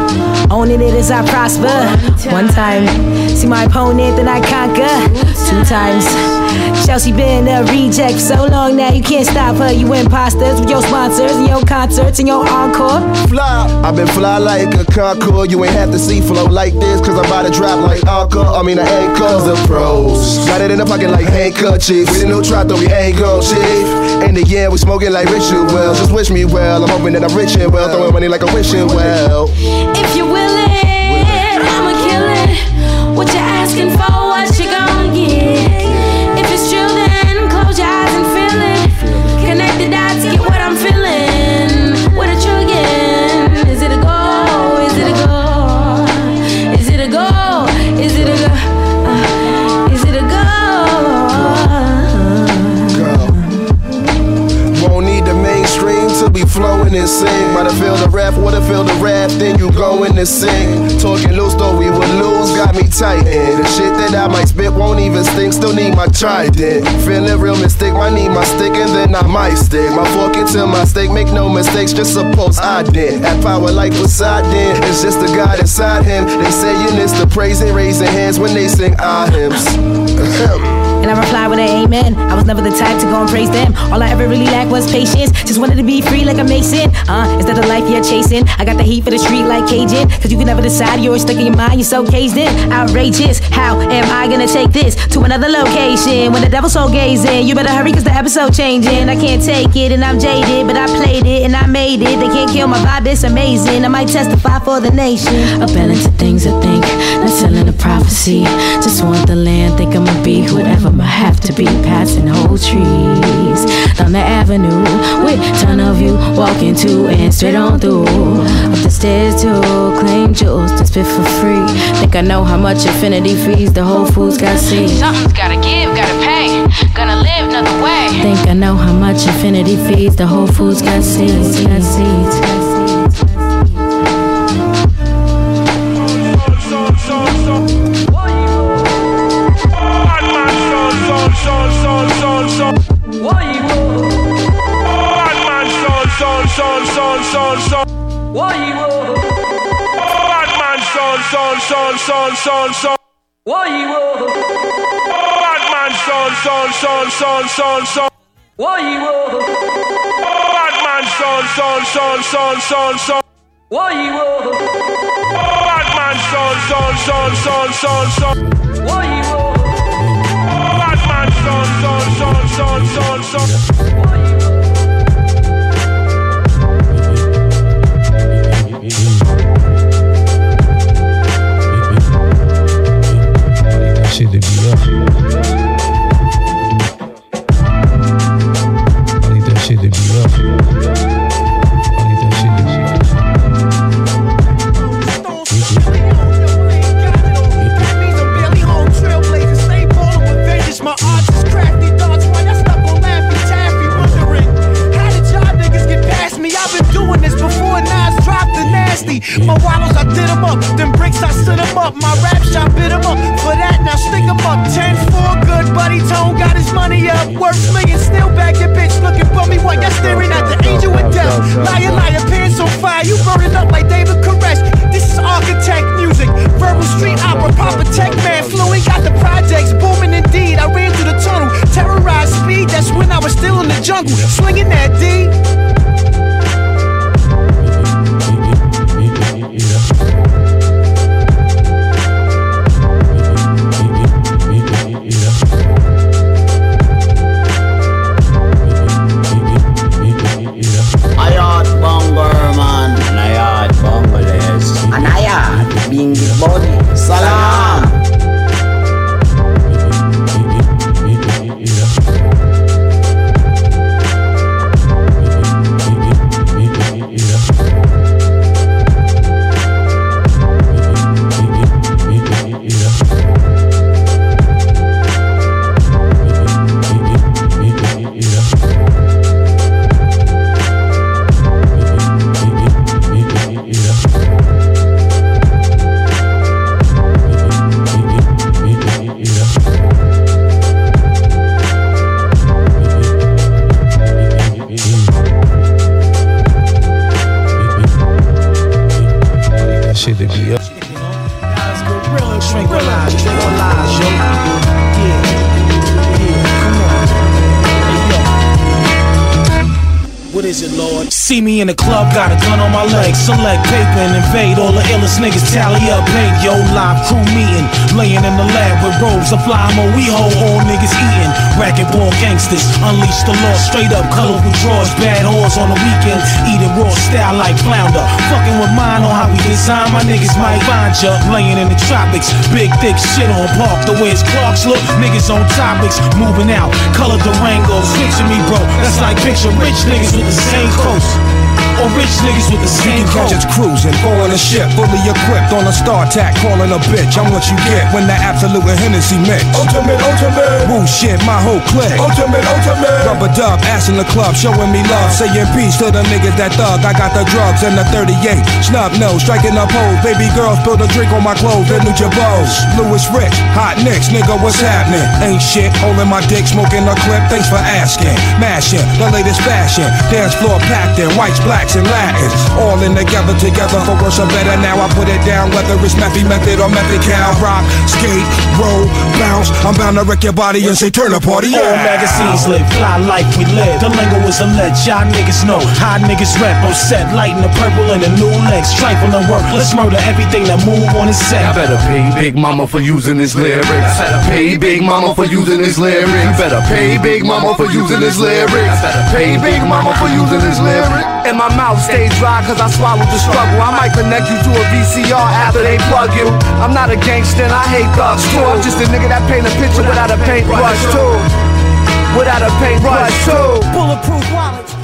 Owning it as I prosper. One time, see my opponent, then I conquer. Two times, Chelsea been a reject for so long now you can't stop her. You imposters with your sponsors and your concerts and your encore. Fly, I've been fly like a Concorde. You ain't have to see flow like this, cause I'm about to drop like Anchor. I mean, I ain't cause the pros. Got it in the pocket like handkerchiefs. We didn't know try, though we ain't gon' chief. In the end, we smoking like rituals. Just wish me well. I'm hoping that I'm rich and well. Throwing money like a wishing well. If you will it, I'ma kill it. What you asking for, what you the rap, would have feel the rap, then you go in to sink. Talking loose, though we would lose, got me tightened. The shit that I might spit won't even stink, still need my trident. Feeling real mistake, might need my stick and then I might stick. My fork into my steak, make no mistakes, just suppose I did. That power like Poseidon, it's just the God inside him. They saying it's the praising, raising hands when they sing our hymns. I reply with an amen. I was never the type to go and praise them. All I ever really lacked was patience. Just wanted to be free like a mason. Uh, is that the life you're chasing? I got the heat for the street like Cajun. Cause you can never decide, you're stuck in your mind, you're so caged in. Outrageous. How am I gonna take this to another location? When the devil's so gazing, you better hurry cause the episode changing. I can't take it and I'm jaded, but I played it and I made it. They can't kill my vibe, it's amazing. I might testify for the nation. A balance of things I think, not selling a prophecy. Just want the land, think I'ma be whatever I have to be. Passing whole trees down the avenue with ton of you walking to and straight on through. Up the stairs to claim jewels to spit for free. Think I know how much infinity fees the Whole Foods got see. Something's gotta give, gotta pay. Gonna live another way. Think I know how much infinity feeds the Whole Foods got seeds. Got seeds. Son, son, son, son. Son son Why you were? Batman, son, son, son, son, son, son. Why you were? Batman, son, son, son, son, son, son. Why you were? Batman, son, son, son, son, son, son. Why to be up. I need that shit to be up. I need that shit to be. My odds is crafty, thoughts why I stuck on Laffy Taffy, wondering how did y'all niggas get past me? I've been doing this before Nas dropped the nasty. My wallows, I did them up, them bricks, I stood them up. My rap shop bit them up. I'm up 10 4, good buddy. Tone got his money up. Worth millions, still back your bitch looking for me while you're staring at the angel with death. Liar, liar, pants on fire. You burning up like David Koresh. This is architect music. Verbal street opera, proper tech man. Fluent got the projects booming indeed. I ran through the tunnel, terrorized speed. That's when I was still in the jungle, slinging that D. Salam See me in the club, got a gun on my leg. Select paper and invade. All the illest niggas tally up. Paint yo live crew meeting. Laying in the lab with robes of fly mo. We hold all niggas eating. Racket ball gangsters. Unleash the law straight up. Colorful drawers. Bad whores on the weekend. Eating raw style like flounder. Fucking with mine on how we design. My niggas might find ya. Laying in the tropics. Big thick shit on park. The way his Clarks look. Niggas on topics. Moving out. Color Durangos. Picture me, bro. That's like picture rich niggas with the same coast. Or rich niggas with the same can catch us cruising, on a ship, fully equipped on a StarTAC, calling a bitch. I'm what you get when the absolute and Hennessy mix. Ultimate, ultimate. Woo shit, my whole clique. Ultimate, ultimate. Rubber dub, ass in the club, showing me love. Saying peace to the niggas that thug. I got the drugs and the 38. Snub nose, striking up hoes. Baby girls spill a drink on my clothes. They new Jabos. Louis Rich, hot nicks, nigga, what's happening? Ain't shit, holding my dick, smoking a clip. Thanks for asking. Mashing, the latest fashion. Dance floor packed in whites, blacks, and Latins. All in together, together for worse or better. Now I put it down, whether it's Methy Method or Method Cow. Rock, skate, roll, bounce. I'm bound to wreck your body and say turn a party. Yeah. All magazines live, fly life we live. The lingo is a ledge, y'all niggas know. How niggas rap on set, lighting the purple and the new legs. Trifling work, let's murder everything that move on his set. I better pay Big Mama for using his lyrics. I better pay Big Mama for using his lyrics. You better pay Big Mama for using his lyrics. I better pay Big Mama for using his lyrics. And my mouth stays dry cause I swallowed the struggle. I might connect you to a VCR after they plug you. I'm not a gangster and I hate thugs too. I'm just a nigga that paint a picture without a paintbrush too. Without a paintbrush too. Bulletproof wallets.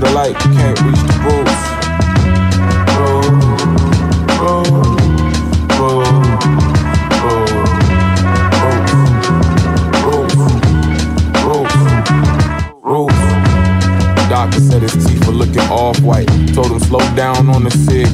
Truth. The light, you can't reach the roof. Roll. Doctor said his teeth were looking off white. Told him slow down on the six.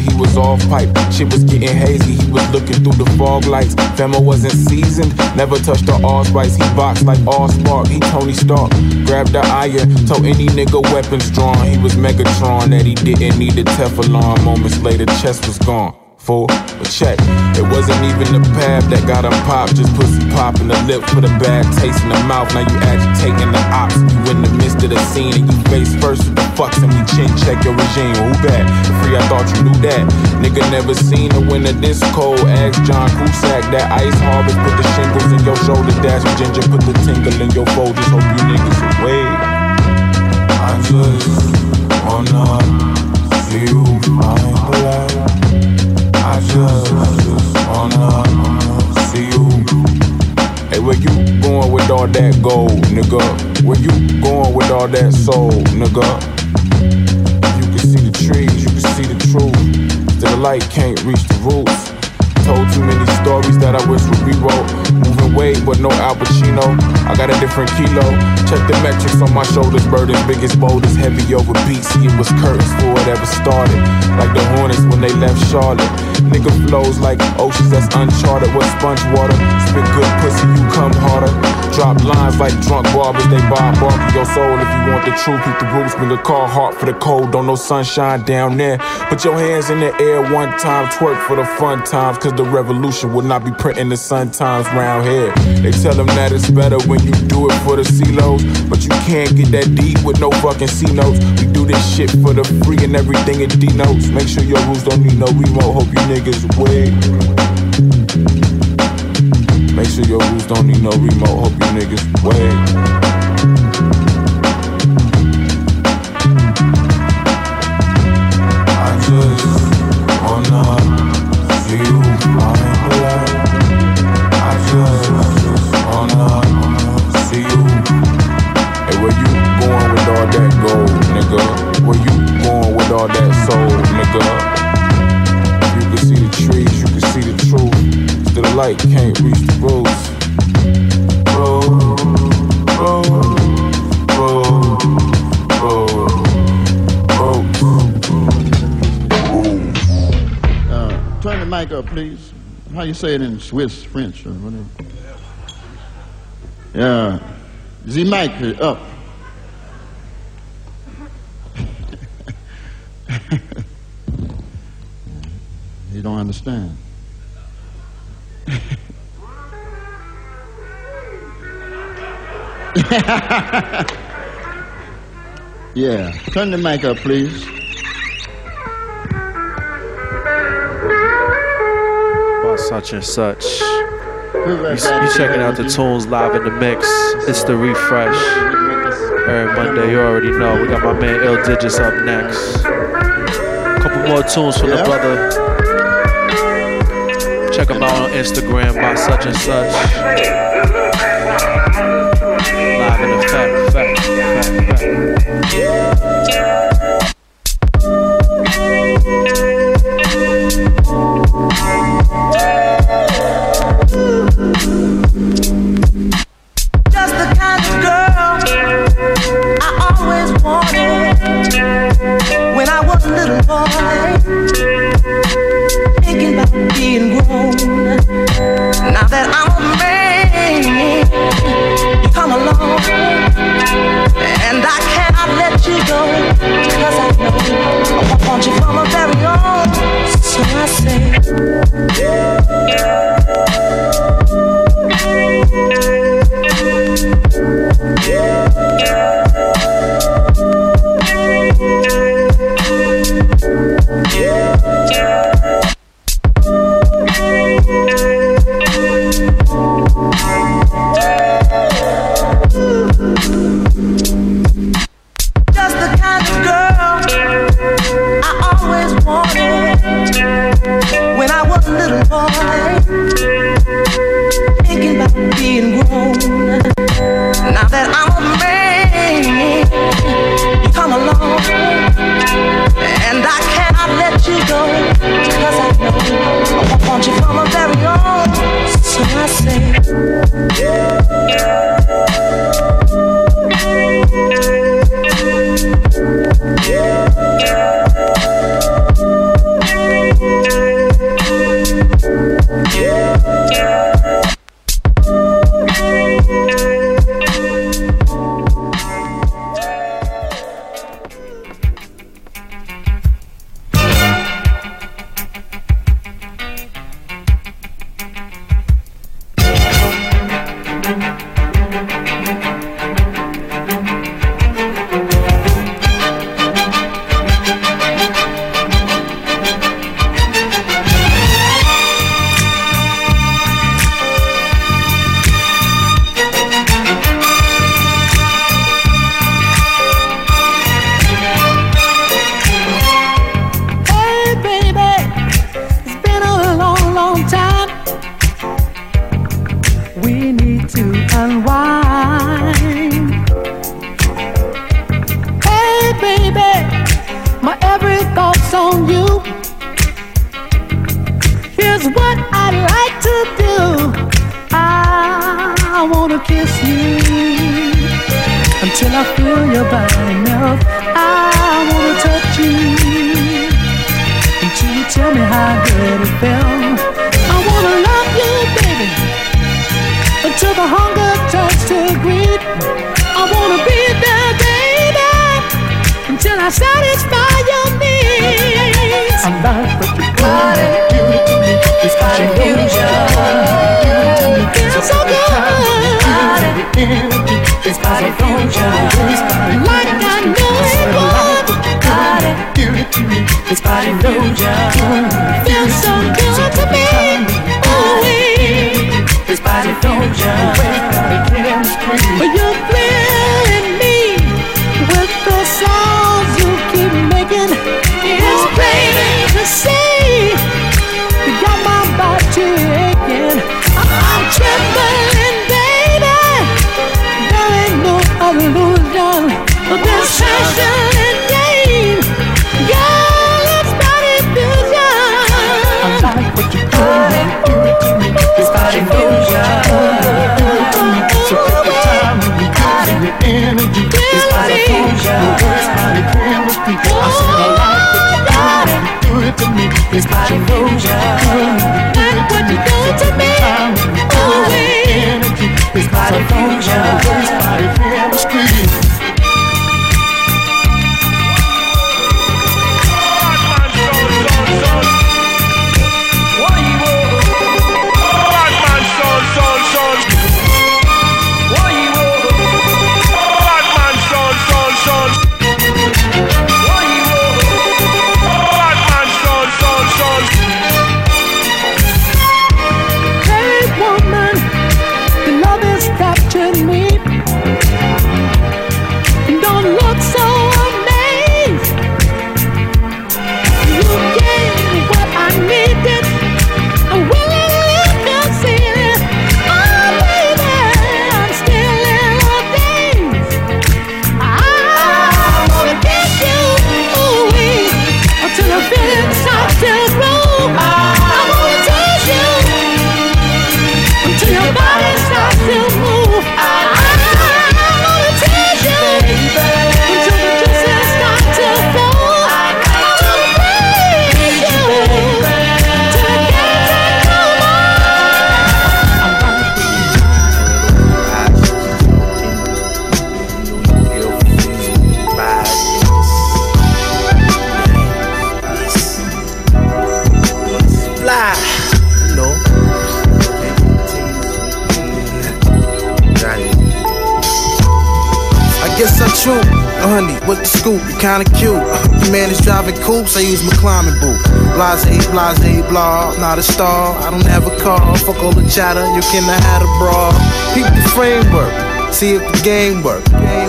He was off pipe. Shit was getting hazy. He was looking through the fog lights. Femo wasn't seasoned. Never touched the allspice. He boxed like all spark. He Tony Stark. Grabbed the iron. Told any nigga weapons drawn. He was Megatron. That he didn't need a Teflon. Moments later, chest was gone. Full, but check. It wasn't even the pab that got him popped. Just pussy pop in the lip for the bad taste in the mouth. Now you agitating the ops. You in the midst of the scene and you face first with the fucks and we chin check your regime. Who bad? Free, I thought you knew that. Nigga never seen a winter this cold. Ask John Cusack. That ice harvest put the shingles in your shoulder. Dash with ginger, put the tingle in your fold. Just hope you niggas away. I just wanna see you I just, wanna see you. Hey, where you going with all that gold, nigga? Where you going with all that soul, nigga? You can see the trees, you can see the truth. That the light can't reach the roots. Told too many stories that I wish would rewrote weight, but no Al Pacino. I got a different kilo. Check the metrics on my shoulders, burdens big as boulders, heavy over beats. It was curtains before it ever started. Like the Hornets when they left Charlotte. Nigga flows like oceans that's uncharted with sponge water. Spit good pussy, you come harder. Drop lines like drunk barbers, they buy bark your soul if you want the truth. Keep the roots, bring a car heart for the cold. Don't no sunshine down there. Put your hands in the air one time, twerk for the fun times. Cause the revolution will not be printing the sun times round here. They tell them that it's better when you do it for the CeeLos. But you can't get that deep with no fucking C notes. We do this shit for the free and everything it denotes. Make sure your rules don't need no remote. Hope you niggas wait. Make sure your rules don't need no remote. Hope you niggas wait. With all that soul, nigga? You can see the trees, you can see the truth. Still the light can't reach the. Uh, turn the mic up, please. How you say it in Swiss, French, or whatever? Yeah. The mic up. You don't understand. yeah. Turn the mic up, please. BySuchAndSuch. You, you checking out the tunes live in the mix. It's the refresh. Every Monday, you already know. We got my man Ill Digitz up next. Couple more tunes from the brother. Check him out on Instagram BySuchAndSuch. Live in effect, fact, fact, fact. Cause I know I want you for my very own. So I Just You cannot have a bra. Keep the framework, see if the game work.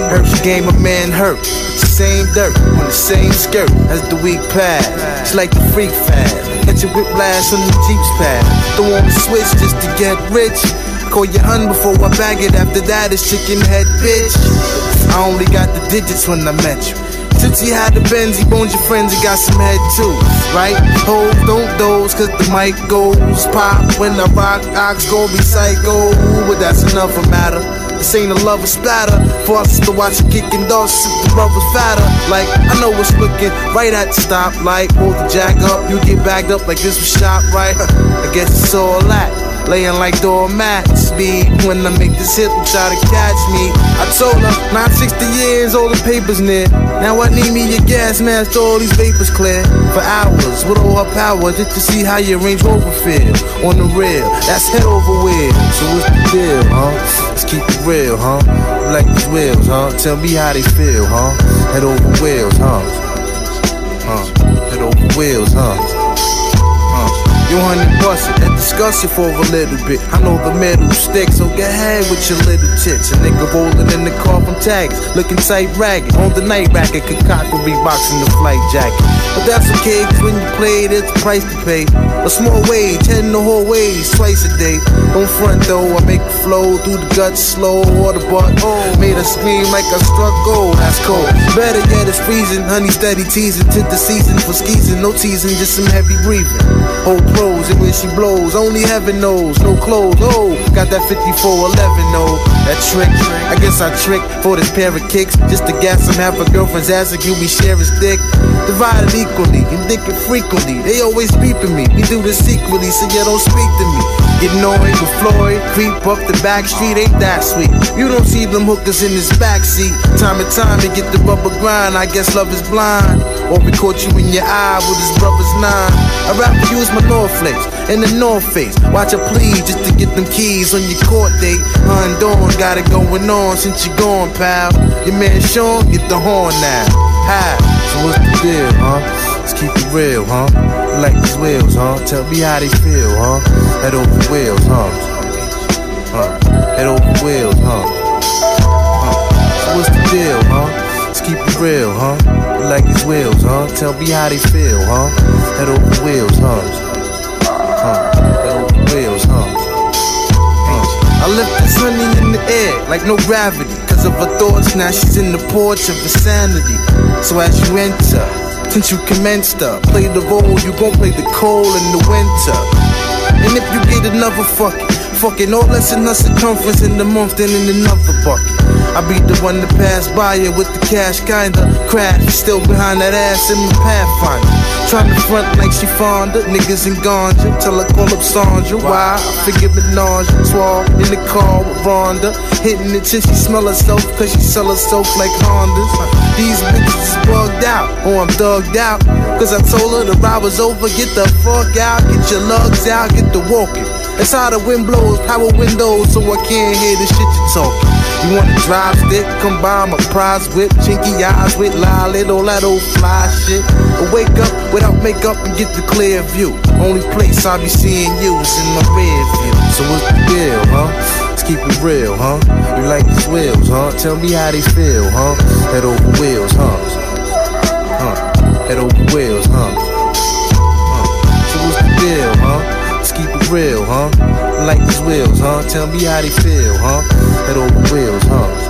Hurts the game, a man hurt. It's the same dirt on the same skirt as the week pass. It's like the freak fad. Catch a whiplash on the Jeep's pad. Throw on the switch just to get rich. Call your hun before I bag it. After that, it's chicken head, bitch. I only got the digits when I met you. Since he had the Benz, he bones your friends, he got some head too, right? Hold, don't doze, cause the mic goes pop. When I rock, ox go be psycho, but that's another matter. This ain't a lover splatter. For us to watch it kicking dogs, sit the rubber's fatter. Like, I know what's looking right at the stoplight. Hold the jack up, you get bagged up like this was shot right. I guess it's all that. Laying like doormats. When I make this hit, try to catch me. I told her, not 60 years, all the papers near. Now I need me a gas mask, all these vapors clear. For hours, with all her power, just to see how your Range Rover feel. On the rail, that's head over wheel. So what's the deal, huh? Let's keep it real, huh? Like these wheels, huh? Tell me how they feel, huh? Head over wheels, huh? Huh? Head over wheels, huh? Huh? You it and discuss it for a little bit. I know the metal sticks, so get ahead with your little tits. A nigga rolling in the car from tags, looking tight ragged. On the night racket, Reeboks in the flight jacket. But that's okay, cause when you play it's a price to pay. A small wage, heading the whole ways, twice a day. Don't front though, I make it flow through the guts slow. or the butt, oh, made her scream like I struck gold. Oh, that's cold. Better yet, it's freezing. Honey steady teasing to the season for skeezing. No teasing, just some heavy breathing. Whole pros and when she blows, Only heaven knows. No clothes, oh, got that 5411, no. That trick, I guess I trick for this pair of kicks. Just to gas some half a girlfriend's ass and you be sharing stick. Divided equally, and thinking frequently. They always beeping me. We do this secretly, so you don't speak to me. Get annoyed with Floyd, creep up the back street, ain't that sweet. You don't see them hookers in this backseat. Time and time to get the rubber grind, I guess love is blind. Or we caught you in your eye with his brother's nine. I'd rather use my North Flakes in the North Face. Watch her please just to get them keys on your court date. Dawn got it going on since you gone, pal. Your man Sean, get the horn now. Hi, so what's the deal, huh? Let's keep it real, huh? Like these wheels, huh? Tell me how they feel, huh? Head over wheels, huh? Huh? Head over wheels, huh? Huh? So what's the deal, huh? Let's keep it real, huh? Like these wheels, huh? Tell me how they feel, huh? Head over wheels, huh? Huh? Wheels, huh? I left this honey in the air like no gravity. Cause of her thoughts, now she's in the porch of insanity. So as you enter, since you commenced up, play the role, you gon' play the cold in the winter. And if you get another fucking, fucking all less us a circumference in the month, then in another bucket. I be the one to pass by you with the cash, kinda crash. Still behind that ass in my pathfinder. Trying to front like she fonda, niggas in ganja. Till I call up Sandra. Why? I figure menage trois in the car with Rhonda. Hitting it till she smell herself, cause she sell herself like Hondas. These bitches is bugged out, Oh, I'm thugged out. Cause I told her the ride was over, get the fuck out, get your lugs out, get the walking. That's how the wind blows, power windows, so I can't hear the shit you talking. You want a drive stick? Come by my prize whip, chinky eyes with lolly, all that old fly shit. But wake up without makeup and get the clear view. Only place I be seeing you is in my rear view. So what's the deal, huh? Let's keep it real, huh? You like these wheels, huh? Tell me how they feel, huh? Head over wheels, huh? Huh? Head over wheels, huh? Huh? So what's the deal, huh? Let's keep it real, huh? Like these wheels, huh? Tell me how they feel, huh? Head over wheels? Huh?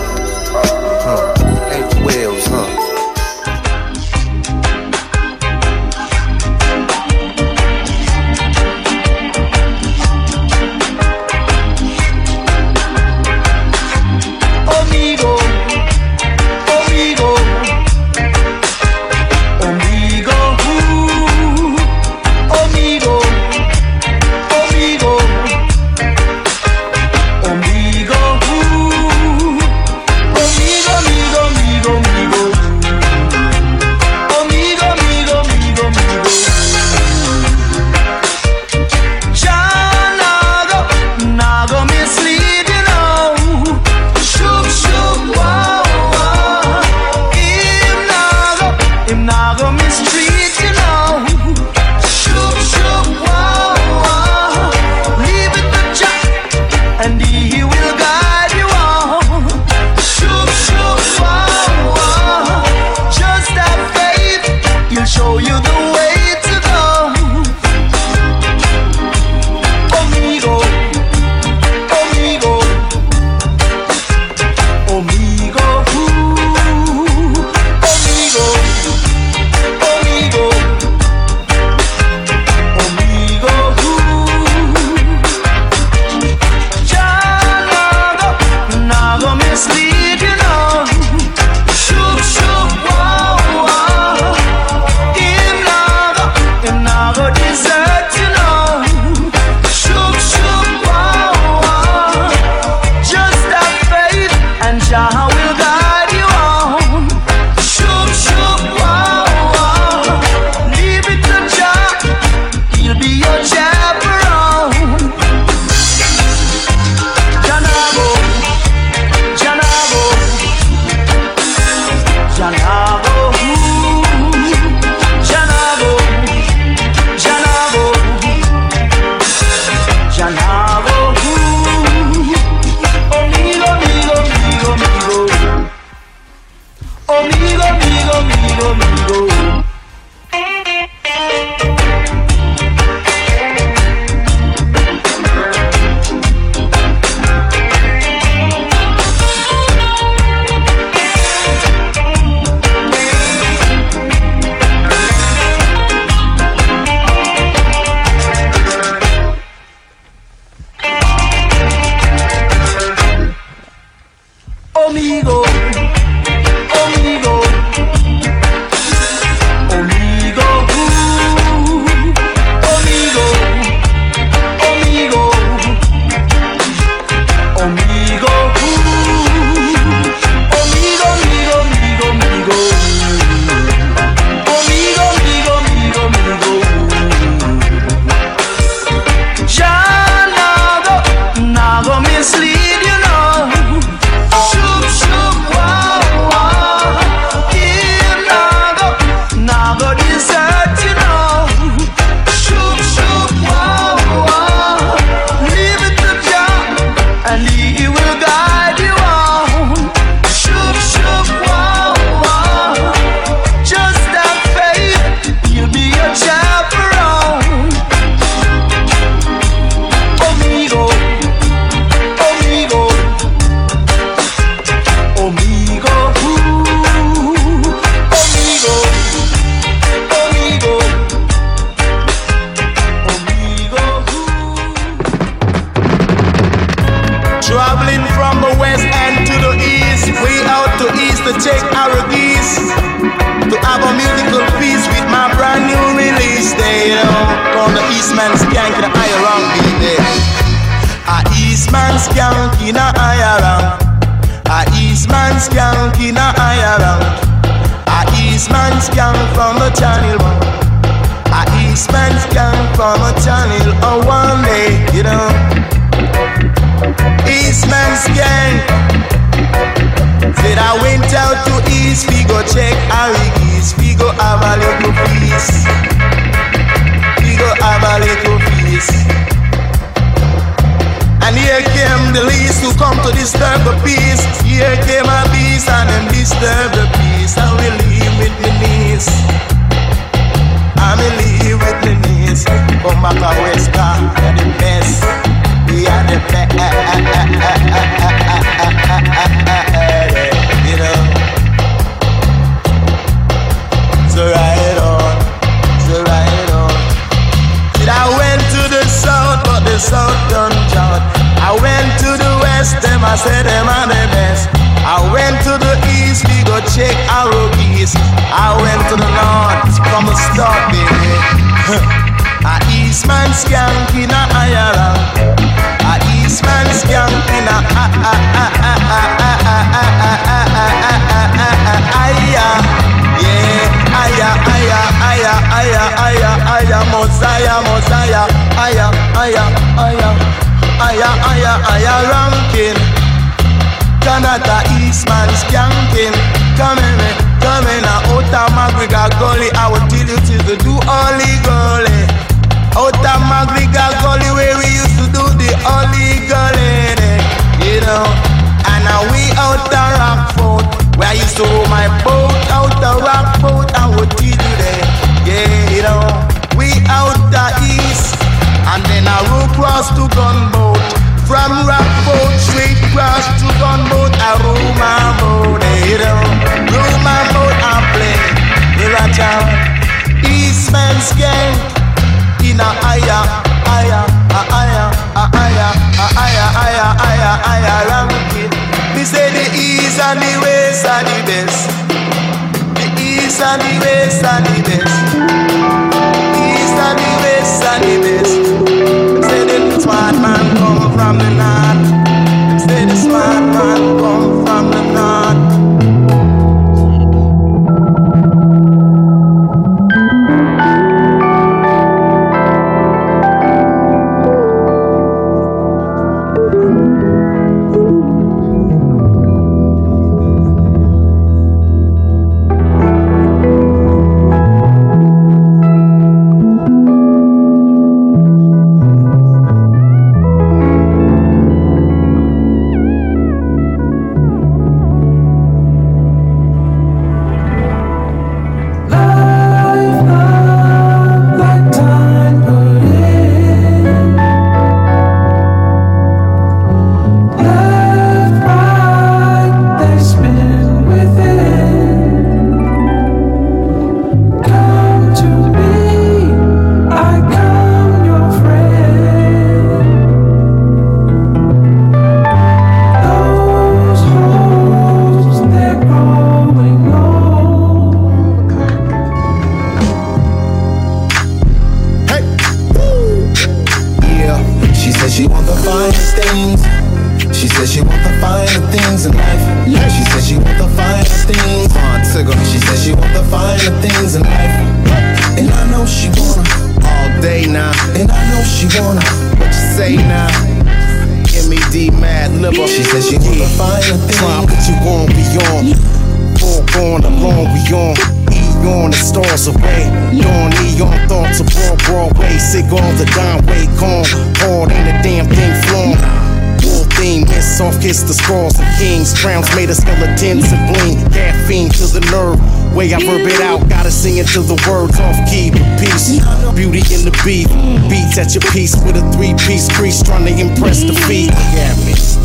way I verb it out. Gotta sing it till the words off key. But peace, beauty in the beat. Beats at your piece with a three piece crease. Trying to impress the feet.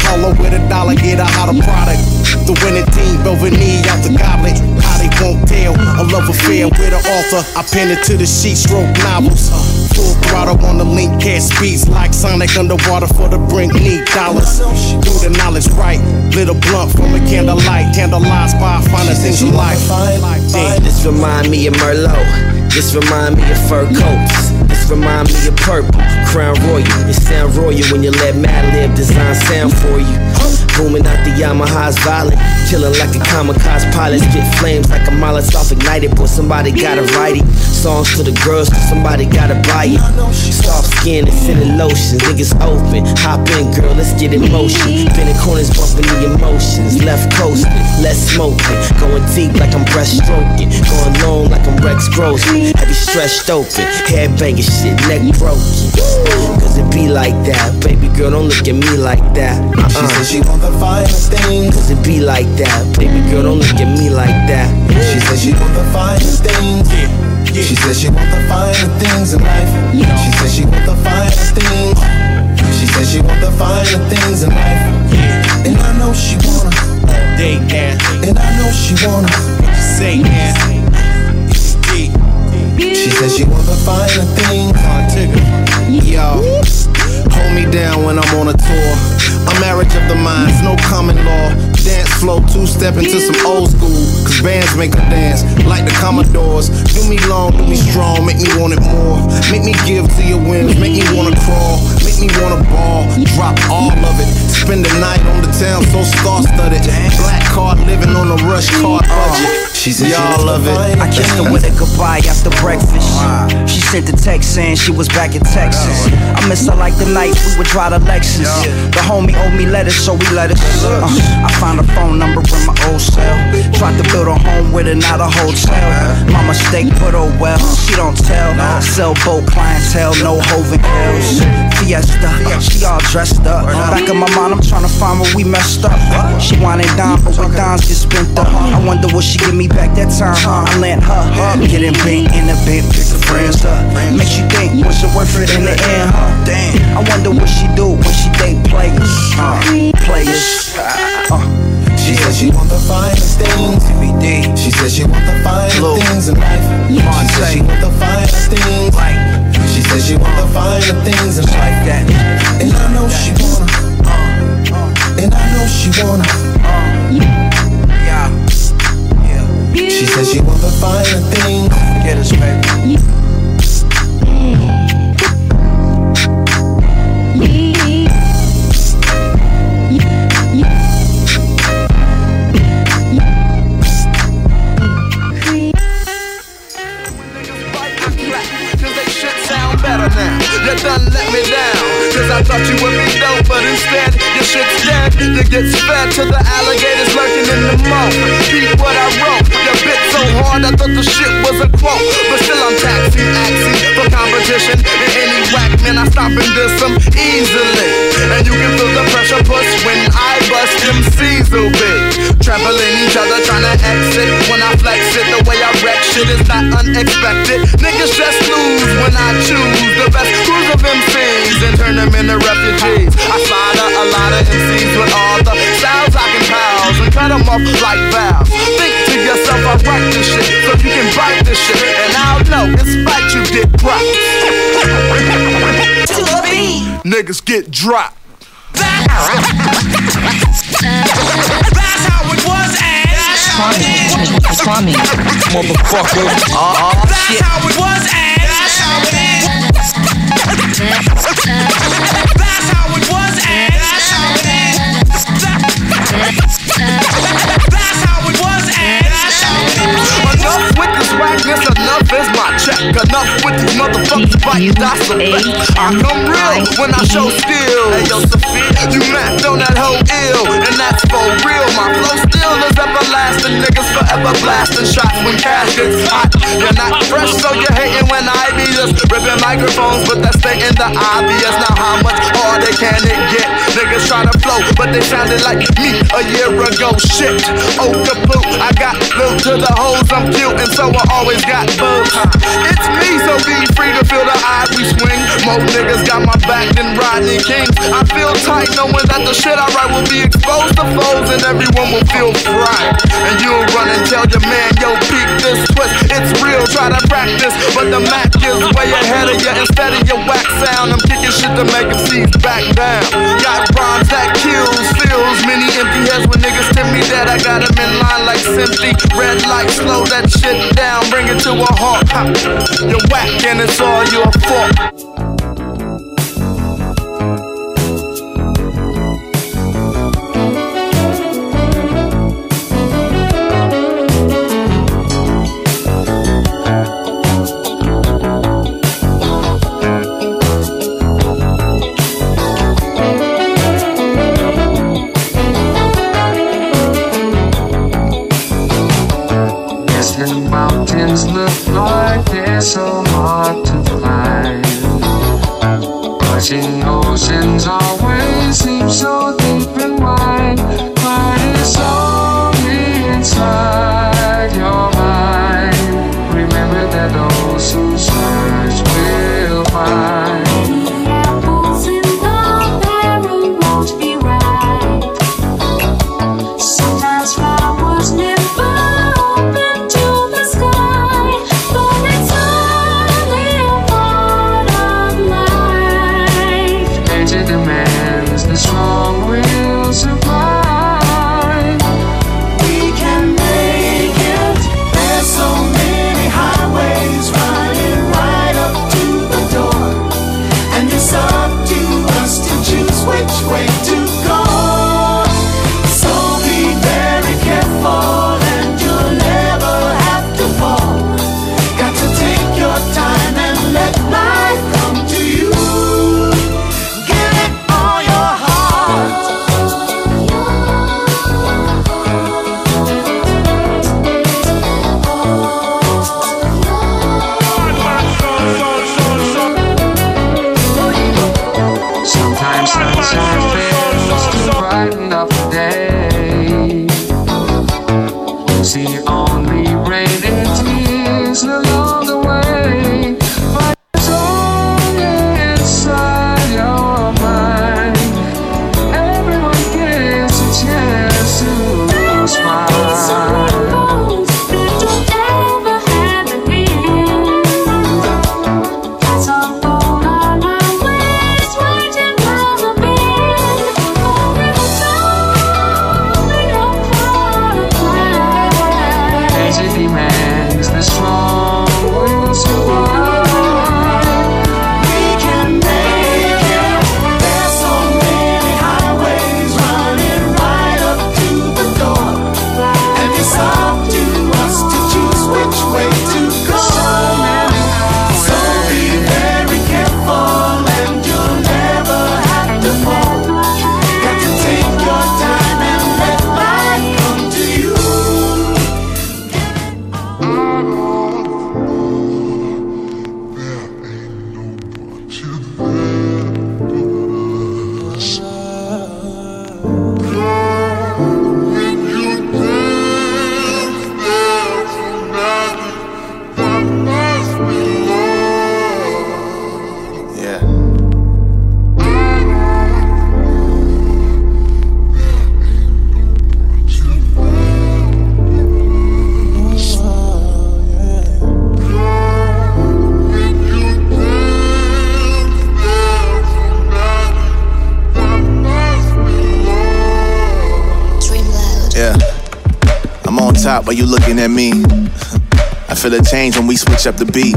Hollow with a dollar, get a hotter product. The winning team, Balvenie out the goblet. How they won't tell. A love affair with an author. I pen it to the sheet, stroke novels. Full throttle on the link, cat speeds like Sonic underwater for the brink. Need dollars. Do the knowledge right. Little blunt from a candlelight. Tantalized by finer things in life. This remind me of Merlot. This remind me of fur coats. This remind me of purple. Crown Royal. It sound royal when you let Madlib design sound for you. Booming out the Yamaha's violent. Killing like a kamikaze pilot. Spit flames like a Molotov ignited. Boy, somebody gotta write it. Songs for the girls, cause somebody gotta buy it. Soft skin and scented lotions. Niggas open. Hop in, girl, let's get in motion. Bending corners, bumping the emotions. Left coasting, less smoking. Going deep like I'm breaststroking. Going long like I'm Rex Grossman. Heavy stretched open. Head banging shit, neck broken. Cause it be like that. Baby girl, don't look at me like that. Uh-uh. She said she want the finest things. Cause it be like that. Baby girl, don't look at me like that. She said she want the finest She said she want the finer things in life. She said she want the finest things. She said she want the finer things in life. And I know she wanna. They can. And I know she wanna. Say can. She said she want the finer things. Yo, hold me down when I'm on a tour. A marriage of the minds, no common law. Flow, two step into some old school. Cause bands make a dance like the Commodores. Do me long, do me strong, make me want it more. Make me give to your whims, make me wanna crawl, make me wanna ball. Drop all of it. Spend the night on the town so star studded. Black card living on a rush card budget. She said Y'all love it. I kissed her with a goodbye after breakfast. She sent the text saying she was back in Texas. I miss her like the night we would drive to Lexus. The homie owed me letters, so we let it. Uh, I found a phone number in my old cell. Tried to build a home with her, not a hotel. My mistake, put her well. She don't tell. Sell boat clientele, no hoving hills. Fiesta, she all dressed up. Back in my mind, I'm trying to find where we messed up. She wanted dime, but when dimes get spent up, I wonder will she give me back that time? I lent her. Getting bent in the bent, pick the friends up. Makes you think, what's it worth it in the end, huh? Damn, I wonder what she do when she date players. Uh, players. Uh, She says she want the finest things. TBD. She says she want the finest Look. things in life. She said she want the finest things. She said she want the finer things in life. that. And I know she wanna. And I know she wanna. She said she want the finer things. Get us, baby. Let me down. Cause I thought you would be dope, but instead your shit's dead. You get fed to the alligators lurking in the mud. Beat what I wrote. You bit so hard I thought the shit was a quote. But still I'm taxing, axing for competition. And any whack man I stop and diss them easily. And you can feel the pressure push when I bust MCs so big. Trampling each other trying to exit. When I flex it, the way I wreck shit is not unexpected. Niggas just lose when I choose the best crews of MCs and turn them into refugees. I slaughter a lot of MCs with all the styles I can pals and cut them off like valves. To yourself, I write this shit so you can bite this shit. And I'll know, in spite you get dropped. Niggas get dropped. That's how it was and Kwame. Motherfucker. That's how it was and That's how it is That's how it was this whackness, enough is my check. Enough with these motherfuckers fighting select. I come real when I show skill. Hey yo, Sophia, you mapped on that whole ill, and that's for real. My flow still is everlasting. Niggas forever blasting shots when cash gets hot. You're not fresh, so you're hating when I be just ripping microphones, but that's stating the obvious. Now how much harder can it get? Niggas try to flow, but they sounded like me a year ago. Shit, oh kaput, I got loot to the hoes. I'm cute, and so I always got It's me, so be free to feel the eye we swing. More niggas got my back than Rodney King. I feel tight knowing that the shit I write will be exposed to foes, and everyone will feel fried. And you'll run and tell your man, yo, peep this twist. It's real, try to practice, but the Mac is way ahead of you. Instead of your wax sound. I'm kicking shit to make them see back down. Got rhymes that kills, fills many empty heads when niggas tell me that I got them in line like simply. Red light, slow that shit down, bring it to a. Ha. You're whack and it's all your fault. Up the beat.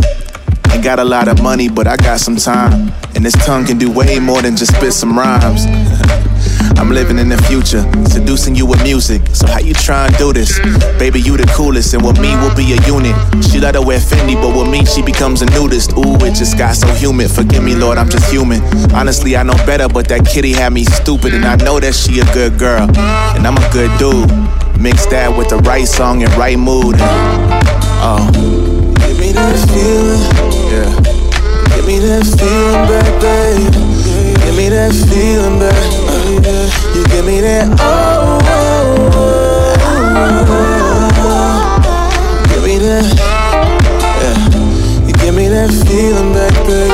Ain't got a lot of money, but I got some time. And this tongue can do way more than just spit some rhymes. I'm living in the future, seducing you with music. So how you try and do this? Baby, you the coolest, and with me we'll be a unit. She let her wear Fendi, but with me she becomes a nudist. Ooh, it just got so humid. Forgive me, Lord, I'm just human. Honestly, I know better, but that kitty had me stupid, and I know that she a good girl, and I'm a good dude. Mix that with the right song and right mood. Oh, give me that feeling, yeah. Give me that feeling back, babe. Give me that feeling back. uh, You give me that oh, oh, oh, oh. Give me that, yeah. You give me that feeling back, baby.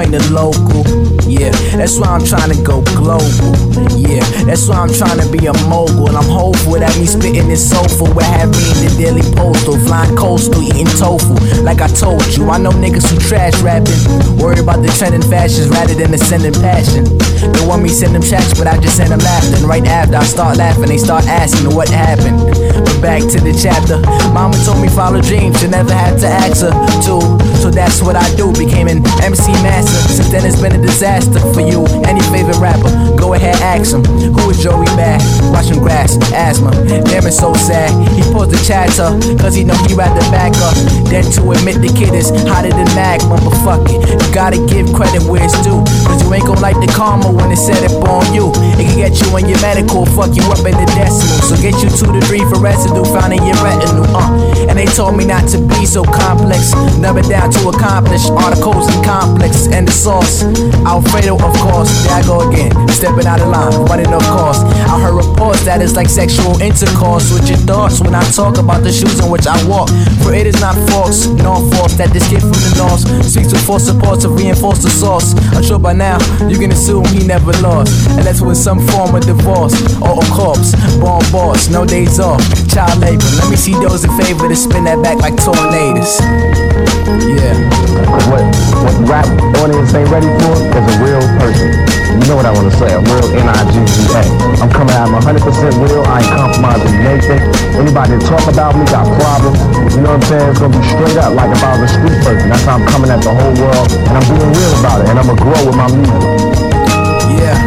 Ain't a local. Yeah, that's why I'm trying Like I told you, I know niggas who trash rapping. Worry about the trending fashions rather than the sending passion. They want me send them checks, but I just send them. And right after I start laughing, they start asking what happened. But back to the chapter. Mama told me follow dreams, you never had to ask her to. So that's what I do. Became an MC master. Since then it's been a disaster for you. Any favorite rapper, go ahead ask him. Who is Joey Bad? Watching grass, asthma. Damn it's so sad. He pulls the chatter, cause he know he rather back up. Than to admit the kid is hotter than fuck it, you gotta give credit where it's due. Cause you ain't gon' like the karma when it set up on you. It can get you in your medical, fuck you up in the decimal. So get you two to three for residue found in your retinue. Uh. And they told me not to be so complex. Never down to accomplish articles and complex and the sauce. Alfredo, of course. There I go again. Stepping out of line, running off course. I heard reports that it's like sexual intercourse with your thoughts when I talk about the shoes in which I walk. For it is not false, nor false that this kid from the north speaks with false support to reinforce the source. I'm sure by now you can assume he never lost. Unless with some form of divorce or a corpse. Born boss, no days off. Child labor. Let me see those in favor to spin that back like tornadoes. Yeah. What, what rap audience ain't ready for is a real person. You know what I want to say, a real N-I-G-G-A. I'm coming out, I'm 100% real, I ain't compromising Nathan. Anybody that talk about me got problems, you know what I'm saying? It's gonna be straight up like if I was a street person. That's how I'm coming at the whole world, and I'm being real about it, and I'm gonna grow with my music. Yeah.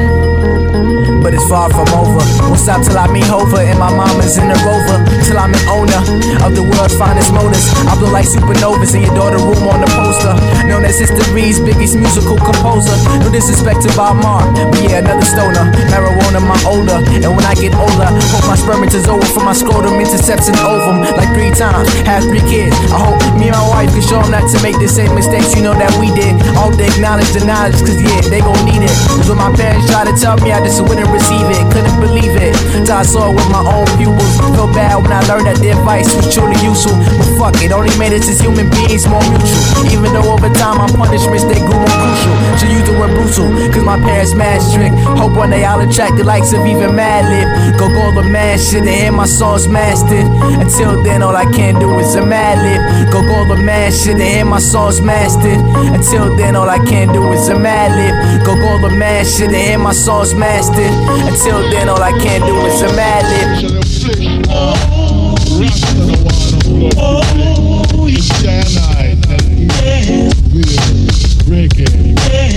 Far from over. Won't stop till I meet Hova and my mama's in the rover. Till I'm an owner of the world's finest motors. I blow like supernovas in your daughter room on the poster. Known as history's biggest musical composer. No disrespect to Bob Mark, but yeah, another stoner. Marijuana, my older. And when I get older, hope spermatozoa over from my scrotum intercepts an ovum like three times. Have three kids. I hope me and my wife can show them not to make the same mistakes you know that we did. All they acknowledge the knowledge, cause yeah, they gon' need it. Cause when my parents tried to tell me, I just wouldn't receive it. Couldn't believe it. Till I saw it with my own pupils. Felt bad when I learned that their advice was truly useful. But fuck it, only made us as human beings more mutual. Even though over time my punishments they grew more crucial. So use the word brutal, cause my parents mad strict. Hope one day I'll attract the likes of even Madlib. Go go the mad shit and hear my songs mastered. Until then, all I can do is a Madlib. Go go the mad shit and hear my songs mastered. Until then, all I can do is a Madlib. Go go the mad shit and hear my songs mastered. Until then, all I can do is a Madlib.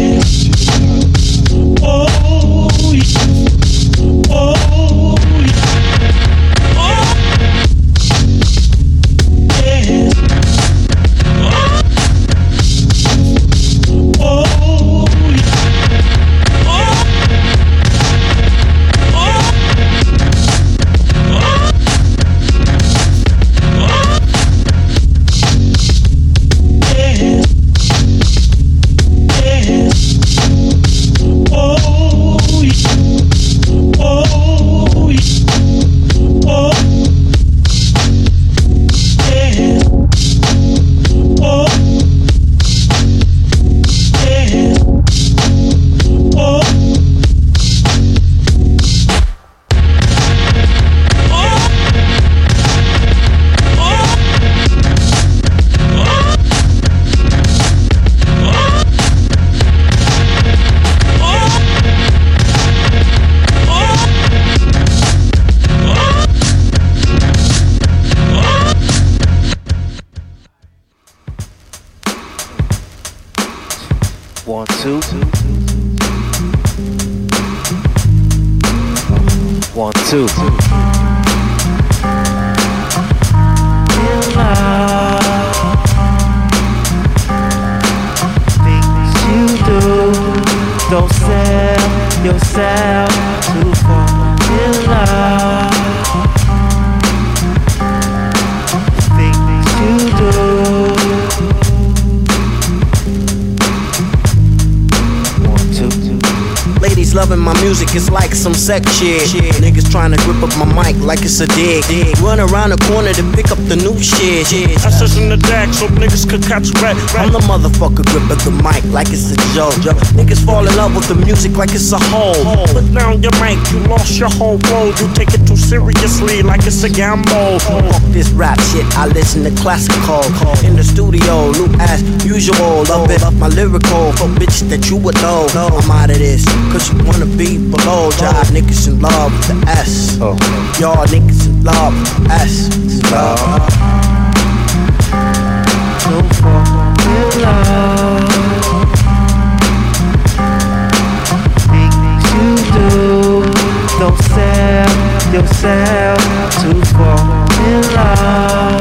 One, sex shit. A dig. Run around the corner to pick up the new shit. I says in the deck so niggas could catch rat. I'm the motherfucker grip up the mic like it's a joke. Niggas fall in love with the music like it's a hole. Put down your mic, you lost your whole world. You take it too seriously like it's a gamble. Fuck this rap shit, I listen to classical. In the studio, loop as usual. Love it up my lyrical for bitches that you would know. I'm out of this, cause you wanna be below. Y'all niggas in love with the S. Oh. Y'all niggas in love with the Love. Don't fall in love. Things you do. Don't sell yourself to fall in love.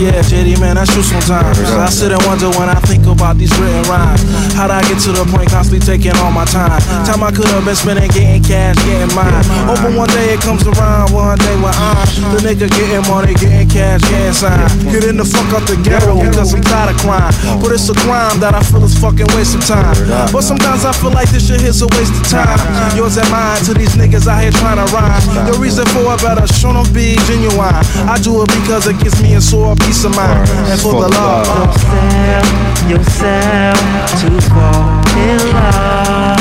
Yeah, JD, man, that's true sometimes. I sit and wonder when I think about these written rhymes. How'd I get to the point constantly taking all my time? Time I could have been spending getting cash, getting mine. Hoping one day it comes around, one day when I'm the nigga getting money, getting cash, getting signed. Getting the fuck out the ghetto because I'm tired of crime. But it's a crime that I feel is fucking waste of time. But sometimes I feel like this shit is a waste of time. Yours and mine to these niggas out here trying to rhyme. The reason for it better show them be genuine. I do it because it gets me a sore peace of mind. And for the love. Don't yourself to fall in love.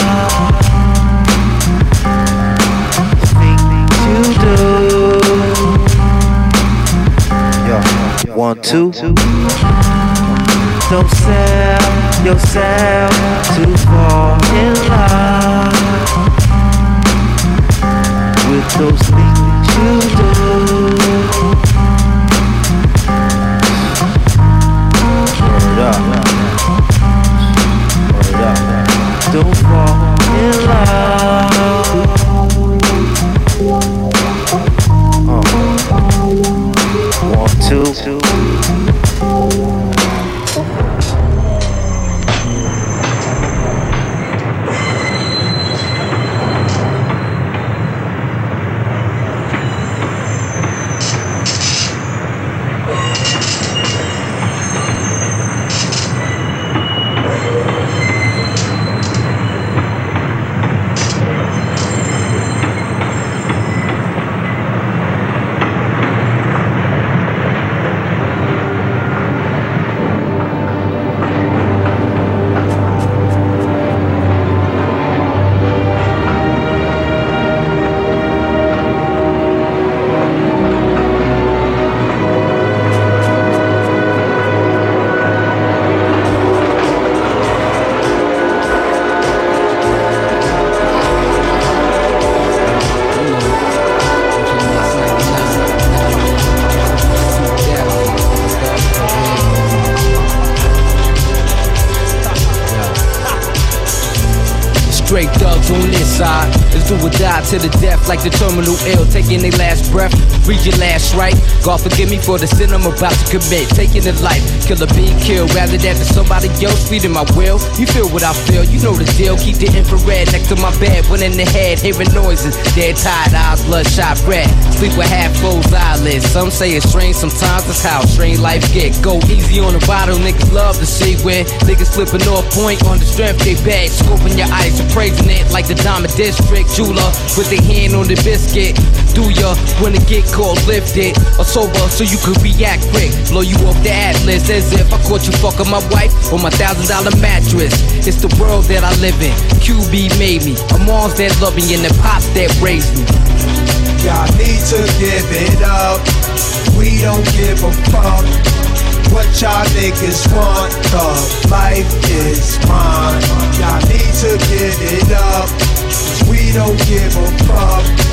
Things you do. One, two. Don't sell yourself to fall in love with those things you do. Don't fall in love. To the death like the terminal ill. Taking their last breath. Read your last right. God forgive me for the sin I'm about to commit. Taking a life. Killer being killed rather than to somebody else feeding my will. You feel what I feel. You know the deal. Keep the infrared next to my bed. One in the head. Hearing noises. Dead tired eyes. Bloodshot red. Sleep with half closed eyelids. Some say it's strange. Sometimes it's how strange life get. Go easy on the bottle. Niggas love to see when niggas flipping off point on the strength they bag. Scoping your eyes. Appraising it like the Diamond District. Jeweler with their hand on the biscuit. Do ya it get called lifted or sober so you could react quick? Blow you off the atlas as if I caught you fucking my wife on my thousand dollar mattress. It's the world that I live in. QB made me. A moms that love me and the pops that raised me. Y'all need to give it up. We don't give a fuck. What y'all niggas want, the life is mine. Y'all need to give it up. We don't give a fuck.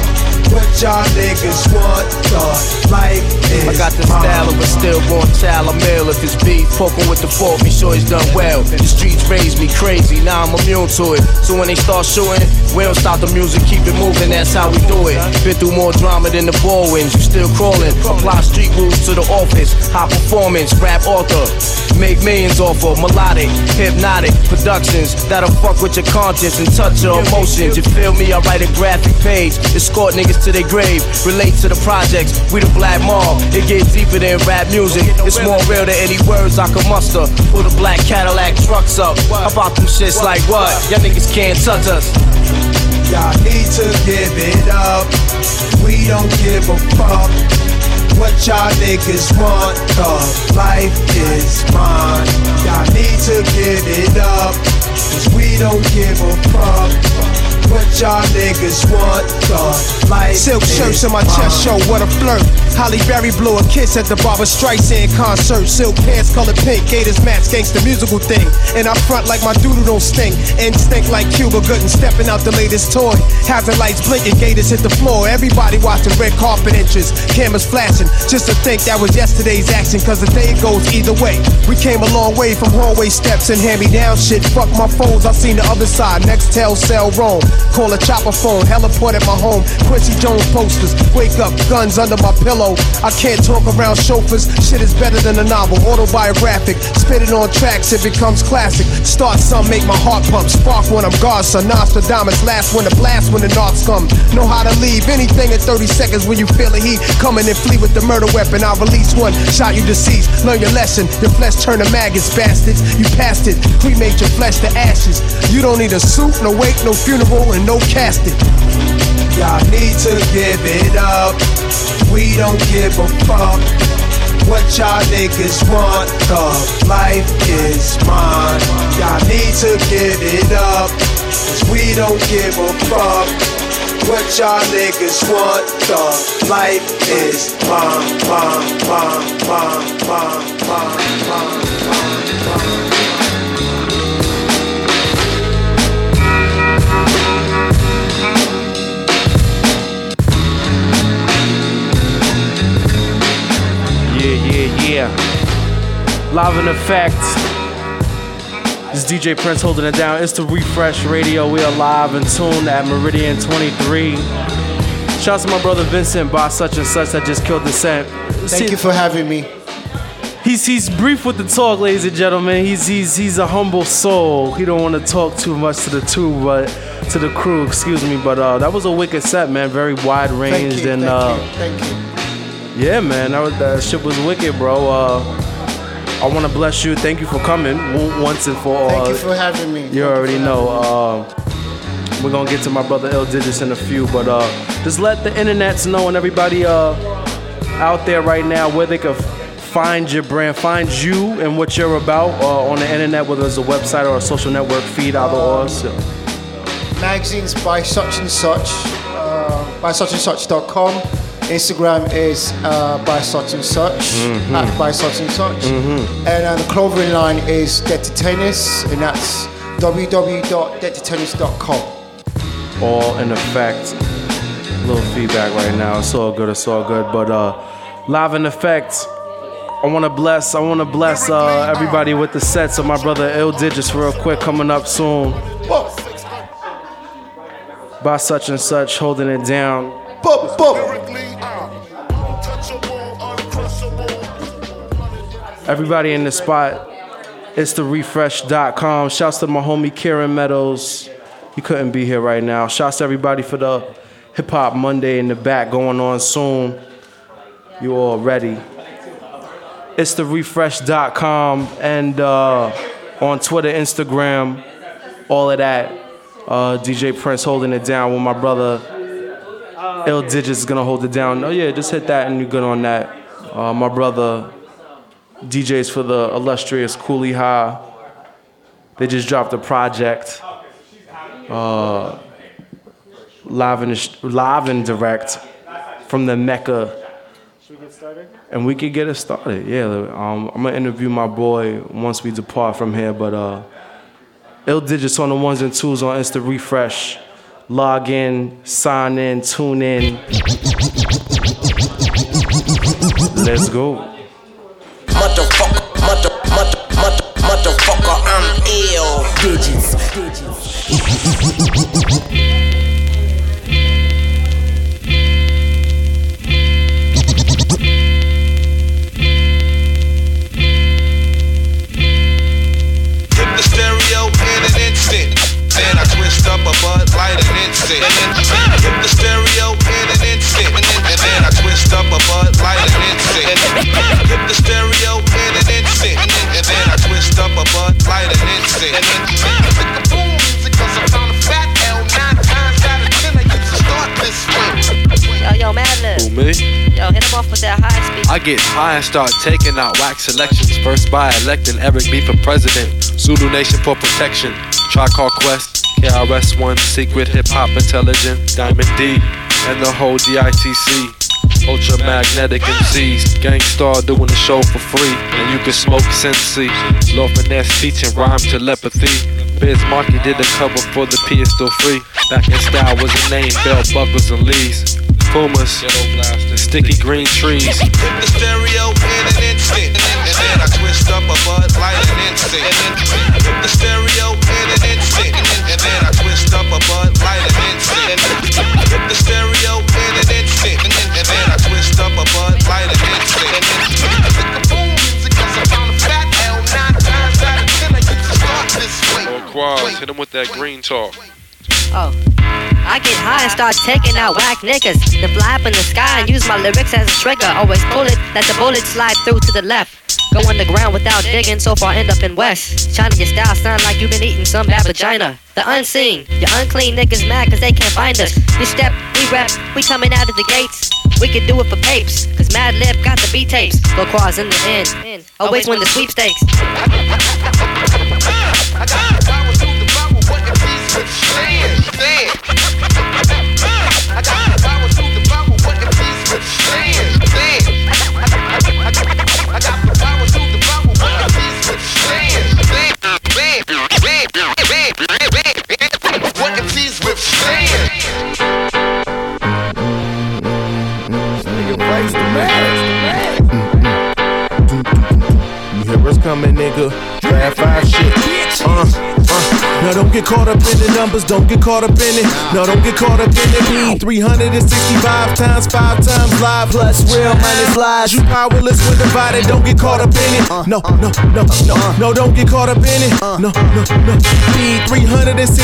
What y'all niggas want, dog. Life is I got the style of a stillborn child. I'm if it's beef. Poking with the fork, be sure he's done well. The streets raised me crazy, now I'm immune to it. So when they start shooting, we don't stop the music, keep it moving, that's how we do it. Been through more drama than the ball you still crawling. Apply street rules to the office, high performance, rap author. Make millions off of melodic, hypnotic productions that'll fuck with your conscience and touch your emotions. You feel me? I write a graphic page, escort niggas to their grave, relate to the projects. We the black mob, it gets deeper than rap music. It's more real than any words I can muster. Pull the black Cadillac trucks up. How about them shits like what? Y'all niggas can't touch us. Y'all need to give it up. We don't give a fuck what y'all niggas want. Cause life is mine. Y'all need to give it up. Cause we don't give a fuck what y'all niggas want. Cause life Silk shirts on my chest show, what a flirt. Halle Berry blew a kiss at the Barbra Streisand concert. Silk pants colored pink, Gators match gangsta musical thing. And I front like my doodle don't stink. Instinct like Cuba Gooding stepping out the latest toy. Hazard lights blinking, Gators hit the floor. Everybody watching red carpet inches, cameras flashing. Just to think that was yesterday's action, cause the day goes either way. We came a long way from hallway steps and hand me down shit. Fuck my phones, I seen the other side. Next tell cell roam. Call a chopper phone, heliport at my home. Quincy Jones posters, wake up, guns under my pillow. I can't talk around chauffeurs, shit is better than a novel. Autobiographic, spit it on tracks, it becomes classic. Start some, make my heart pump. Spark when I'm God, son. Nostradamus, last when the blast when the knocks come. Know how to leave anything in 30 seconds when you feel the heat. Coming and flee with the murder weapon. I'll release one, shot you deceased. Learn your lesson, your flesh turn to maggots, bastards. You passed it, cremate your flesh to ashes. You don't need a suit, no wake, no funeral, and no casting. Y'all need to give it up. We don't give a fuck what y'all niggas want. The life is mine. Y'all need to give it up. Cause we don't give a fuck what y'all niggas want. The life is mine, mine, mine, mine, mine, mine, mine, mine, mine. Yeah. Live in effect. This is DJ Prince holding it down. It's the Refresh Radio. We are live and tuned at Meridian 23. Shouts to my brother Vincent BySuchAndSuch that just killed the set. Thank you for having me. He's he's brief with the talk, ladies and gentlemen. He's he's he's a humble soul. He don't want to talk too much to the two, but to the crew, excuse me. But uh, that was a wicked set, man. Very wide ranged and thank uh, you, thank you. Yeah, man, that, was, that shit was wicked, bro. Uh, I want to bless you. Thank you for coming once and for all. Thank you for having me. You already know. Uh, we're gonna get to my brother Ill Digitz in a few, but uh, just let the internets know and everybody uh, out there right now where they can find your brand, find you and what you're about uh, on the internet, whether it's a website or a social network feed, either or. So. Magazines BySuchAndSuch, uh, BySuchAndSuch.com. Instagram is uh, BySuchAndSuch, Mhm. at BySuchAndSuch. Mhm. And uh, the clothing line is Dirty Tennis, and that's www.dirtytennis.com. all in effect. A Little feedback right now. It's all good. It's all good. But uh, live in effect. I want to bless. I want to bless uh, everybody with the sets of my brother Ill Digitz real quick coming up soon. BySuchAndSuch, holding it down. Everybody in the spot. It's the refresh.com. Shouts to my homie Kieran Meadows. He couldn't be here right now. Shouts to everybody for the Hip Hop Monday in the back going on soon. You all ready? It's the refresh.com and uh, on Twitter, Instagram, all of that. Uh, DJ Prince holding it down with my brother Ill Digitz is gonna hold it down. Oh yeah, just hit that and you're good on that. Uh, my brother DJs for the illustrious Cooley High. They just dropped a project. Uh, live and live and direct from the Mecca. And we could get it started. Yeah, um, I'm gonna interview my boy once we depart from here. But uh, Ill Digitz on the ones and twos on Insta Refresh. log in, sign in, tune in. Let's go. Hit the stereo pan and then I twist up a bud lighting it sick Get the stereo in an instant. And then I twist up a bud light an instant. Hit the stereo in an instant. And then I twist up a bud light an instant. Then I up a fat L nine times out of ten. I used to start this way. Yo, yo, Madlib. Who, me? Yo, hit him off with that high speed. I get high and start taking out wax selections. First by electing Eric B for president. Zulu Nation for protection. Tribe Called Quest. KRS-One. Secret Hip Hop Intelligent. Diamond D. And the whole DITC. Ultramagnetic MCs. Gang Starr doing the show for free. And you can smoke Sensi. Lord Finesse teaching rhyme telepathy. Biz Markie did a cover for the P is still free. Back in style was a name, bell buckles and leaves. Pumas, sticky green trees. Hit the stereo in an instant. And then I twist up a bud light an instant. Hit the stereo in an instant. And then I twist up a bud light an instant. Hit the stereo twist up a bud light an instant. Boom music 'cause I'm a fat L nine times out of ten. I used to start this way. Or Quaz, hit him with that green talk. Oh. I get high and start taking out whack niggas. Then fly up in the sky and use my lyrics as a trigger. Always pull it, let the bullet slide through to the left. Go underground without digging, so far end up in West. China, your style sound like you been eating some bad vagina. The unseen, your unclean niggas mad cause they can't find us. You step, we coming out of the gates. We could do it for papes, cause Mad got the beat tapes. Go cross in the end. Always win the sweepstakes. What MCs with stand? Coming, nigga. Draft five shit. Uh. Now don't get caught up in the numbers, don't get caught up in it. No, don't get caught up in it. Uh. P 365 times, five times live. Plus real minus lies. You powerless when divided, don't get caught up in it. No, no, no, no, no, don't get caught up in it. No, no, no. P 365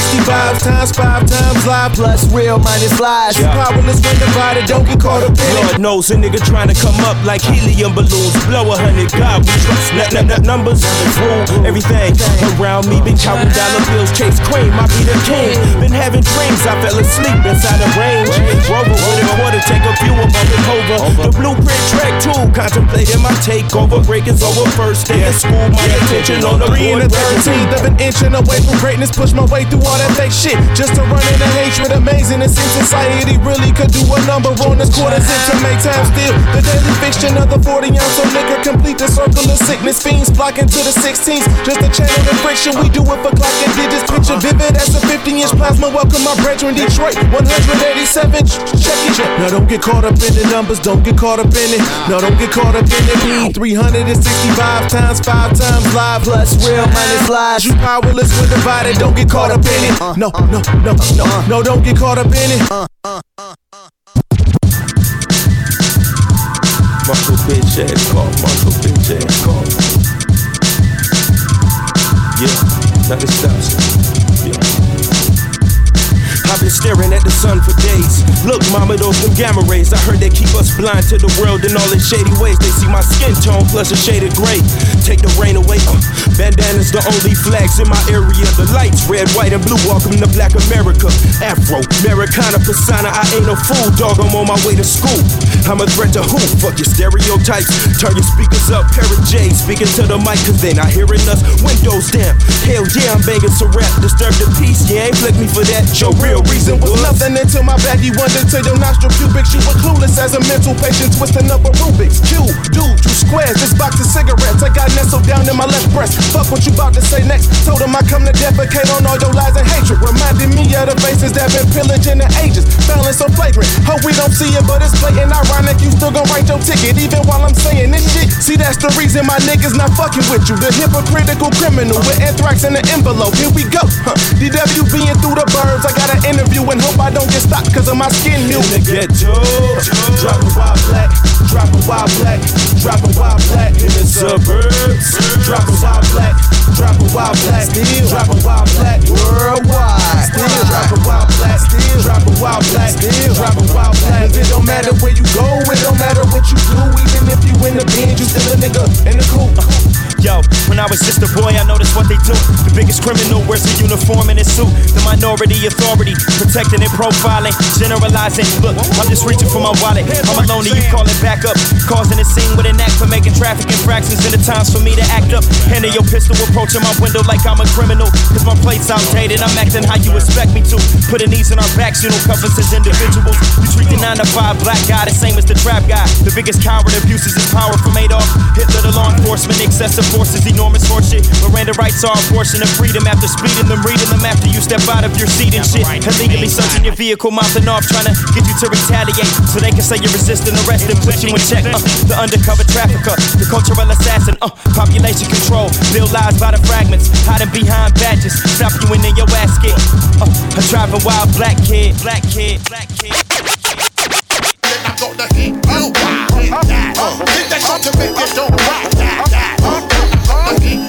times, five times live. Plus real minus lies. You powerless when divided, don't get caught up in it. Lord knows a nigga trying to come up like helium balloons. Blow a hundred, God we trust. Nut, nut, nut, numbers, rule, everything around me. Been counting dollar bills, chase cream. I be the king. Been having dreams, I fell asleep inside a range. Rover with a quarter, take a few above and over. The blueprint track two, contemplating my takeover. Breakers over first day of school, my attention on the Three and a thirteenth of an inch and away from greatness. Push my way through all that fake shit. Just to run into hatred. Amazing. It seems society really could do a number on this quarter zip to make time still. The daily fiction of the 40 ounce of liquor complete the circle of sickness. Fiends flocking to the 16s. Just to channel the friction. We do it for clock and Picture vivid as a 50 inch plasma. Welcome my brethren, Detroit. 187. Check it. Now don't get caught up in the numbers. Don't get caught up in it. No, don't get caught up in it. P 365 times, five times live. Plus real minus lies. You powerless when divided. Don't get caught up in it. No, no, no, no, no, don't get caught up in it. Muscle bitch ass call, muscle bitch ass call. Yeah, Yeah. I've been staring at the sun for days. Look, mama, those them gamma rays. I heard they keep us blind to the world and all its shady ways. They see my skin tone plus a shade of gray. Take the rain away. Uh, bandana's the only flags in my area. The lights, red, white, and blue. Welcome to Black America. Afro, Americana persona. I ain't a fool, dog. I'm on my way to school. I'm a threat to who? Fuck your stereotypes. Turn your speakers up, pair J, Speaking to the mic, cause they not hearing us. Windows down. Hell yeah, I'm banging some rap. Disturb the peace. yeah, ain't flick me for that. Your real reason was nothing until my baggy wondered to your nostril pubics. You were clueless as a mental patient twisting up a Rubik's cube. Dude, two squares, this box of cigarettes. I got nestled down in my left breast. Fuck what you about to say next. Told him I come to defecate on all your lies and hatred. Reminded me of the faces that been pillaging the ages. Balance so flagrant. Hope we don't see it, but it's blatant. Ironic, you still gon' write your ticket, even while I'm saying this shit. See, that's the reason my niggas not fucking with you. The hypocritical criminal with anthrax in the envelope. Here we go. Huh. DW being through the burbs. I got an interview and hope I don't get stopped cause of my skin hue. In the ghetto, dropping wild black, drop a wild black, drop a wild black in the suburbs, dropping wild black, drop a wild black, still. A wild black. Worldwide, still. Drop a wild black, still. Drop a wild black, still. Drop a wild black. It don't matter where you go, it don't matter what you do, even if you in the bin, you still a nigga in the coop. Yo, when I was just a boy, I noticed what they do. The biggest criminal wears a uniform and a suit. The minority authority, protecting and profiling, generalizing. Look, I'm just reaching for my wallet. I'm alone and you call it back up. Causing a scene with an act for making traffic infractions. And the times for me to act up. Handing your pistol, approaching my window like I'm a criminal. Cause my plate's outdated, I'm acting how you expect me to. Putting these in our backs, you don't cover us as individuals. You treat the 9 to 5 black guy the same as the trap guy. The biggest coward abuses his power from Adolf. Hitler, the law enforcement, excessive force is enormous horseshit. Miranda rights are abortion of freedom after speeding them, reading them after you step out of your seat and shit. Illegally searching your vehicle, mouthing off, trying to get you to retaliate so they can say you're resisting arrest and put you in check. Uh, the undercover trafficker, the cultural assassin, uh, population control, build lies by the fragments, hiding behind badges, stop you in your basket. Uh, a driving wild black kid, black kid, black kid. I got the heat, you uh, Hit that shot to make it don't rock uh, the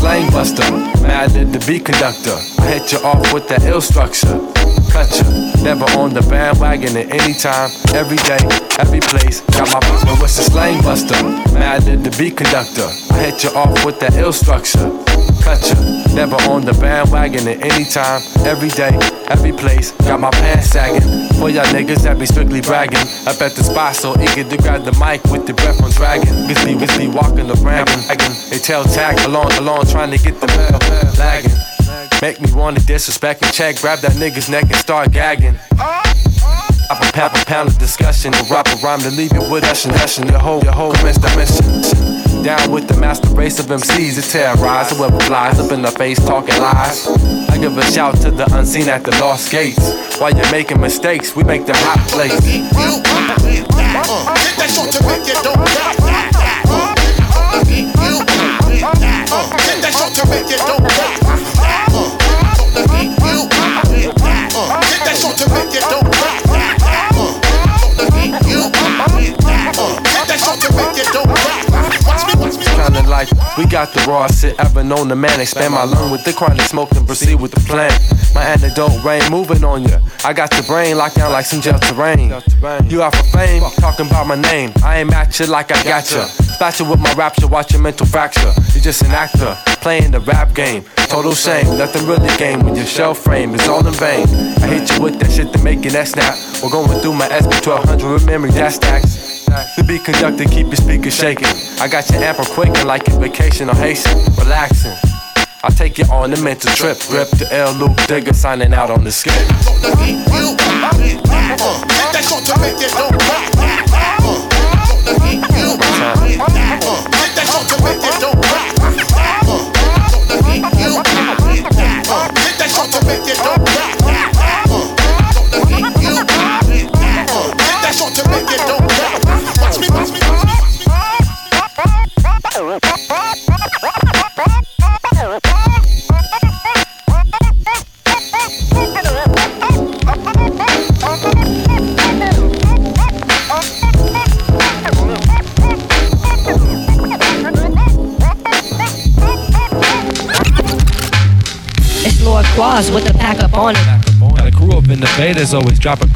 slang buster? Mad at the beat conductor. I hit you off with that ill structure. Cut you, never on the bandwagon at any time, every day, every place. Got my yo, what's the slang buster? Mad at the beat conductor. I hit you off with that ill structure. Cut you, never on the bandwagon at any time, every day, every place. Got my pants sagging. For y'all niggas that be strictly bragging. Up at the spot so eager to grab the mic with the breath on dragon. Bitch be, bitch be walking the bragging. They tell tag along, along, trying to get the bell. Lagging. Make me wanna disrespect and check, grab that nigga's neck and start gagging. Pop a pound, a pound of discussion, a rap a rhyme to leave you with us and hushing your whole, your whole commence dimension. Down with the master race of MCs that terrorize whoever flies up in the face talking lies. I give a shout to the unseen at the lost gates. While you're making mistakes, we make them hot plates. Hit that shot to make you that shot to make you that shot to make it don't Kinda we got the rawest shit ever known to man. Expand my lung with the chronic smoke and proceed with the plan. My antidote rain moving on ya. I got the brain locked down like some gel terrain. You out for fame, talking about my name. I ain't at you like I got ya. Splash with my rapture, watch your mental fracture. You just an actor, playing the rap game. Total shame, nothing really game when your shell frame is all in vain. I hit you with that shit to make it that snap. We're going through my SP1200 with memory that stacks. To be conductor, keep your speakers shaking. I got your amp quaking like vacation on Haitian, relaxing. I'll take you on a mental trip. Rip the L Luke Digger signing out on the skip. the heat, you Hit that shot to make it don't heat, you Hit that to make it don't It's Lord Quas with the pack up on it. I grew up in the betas, always dropping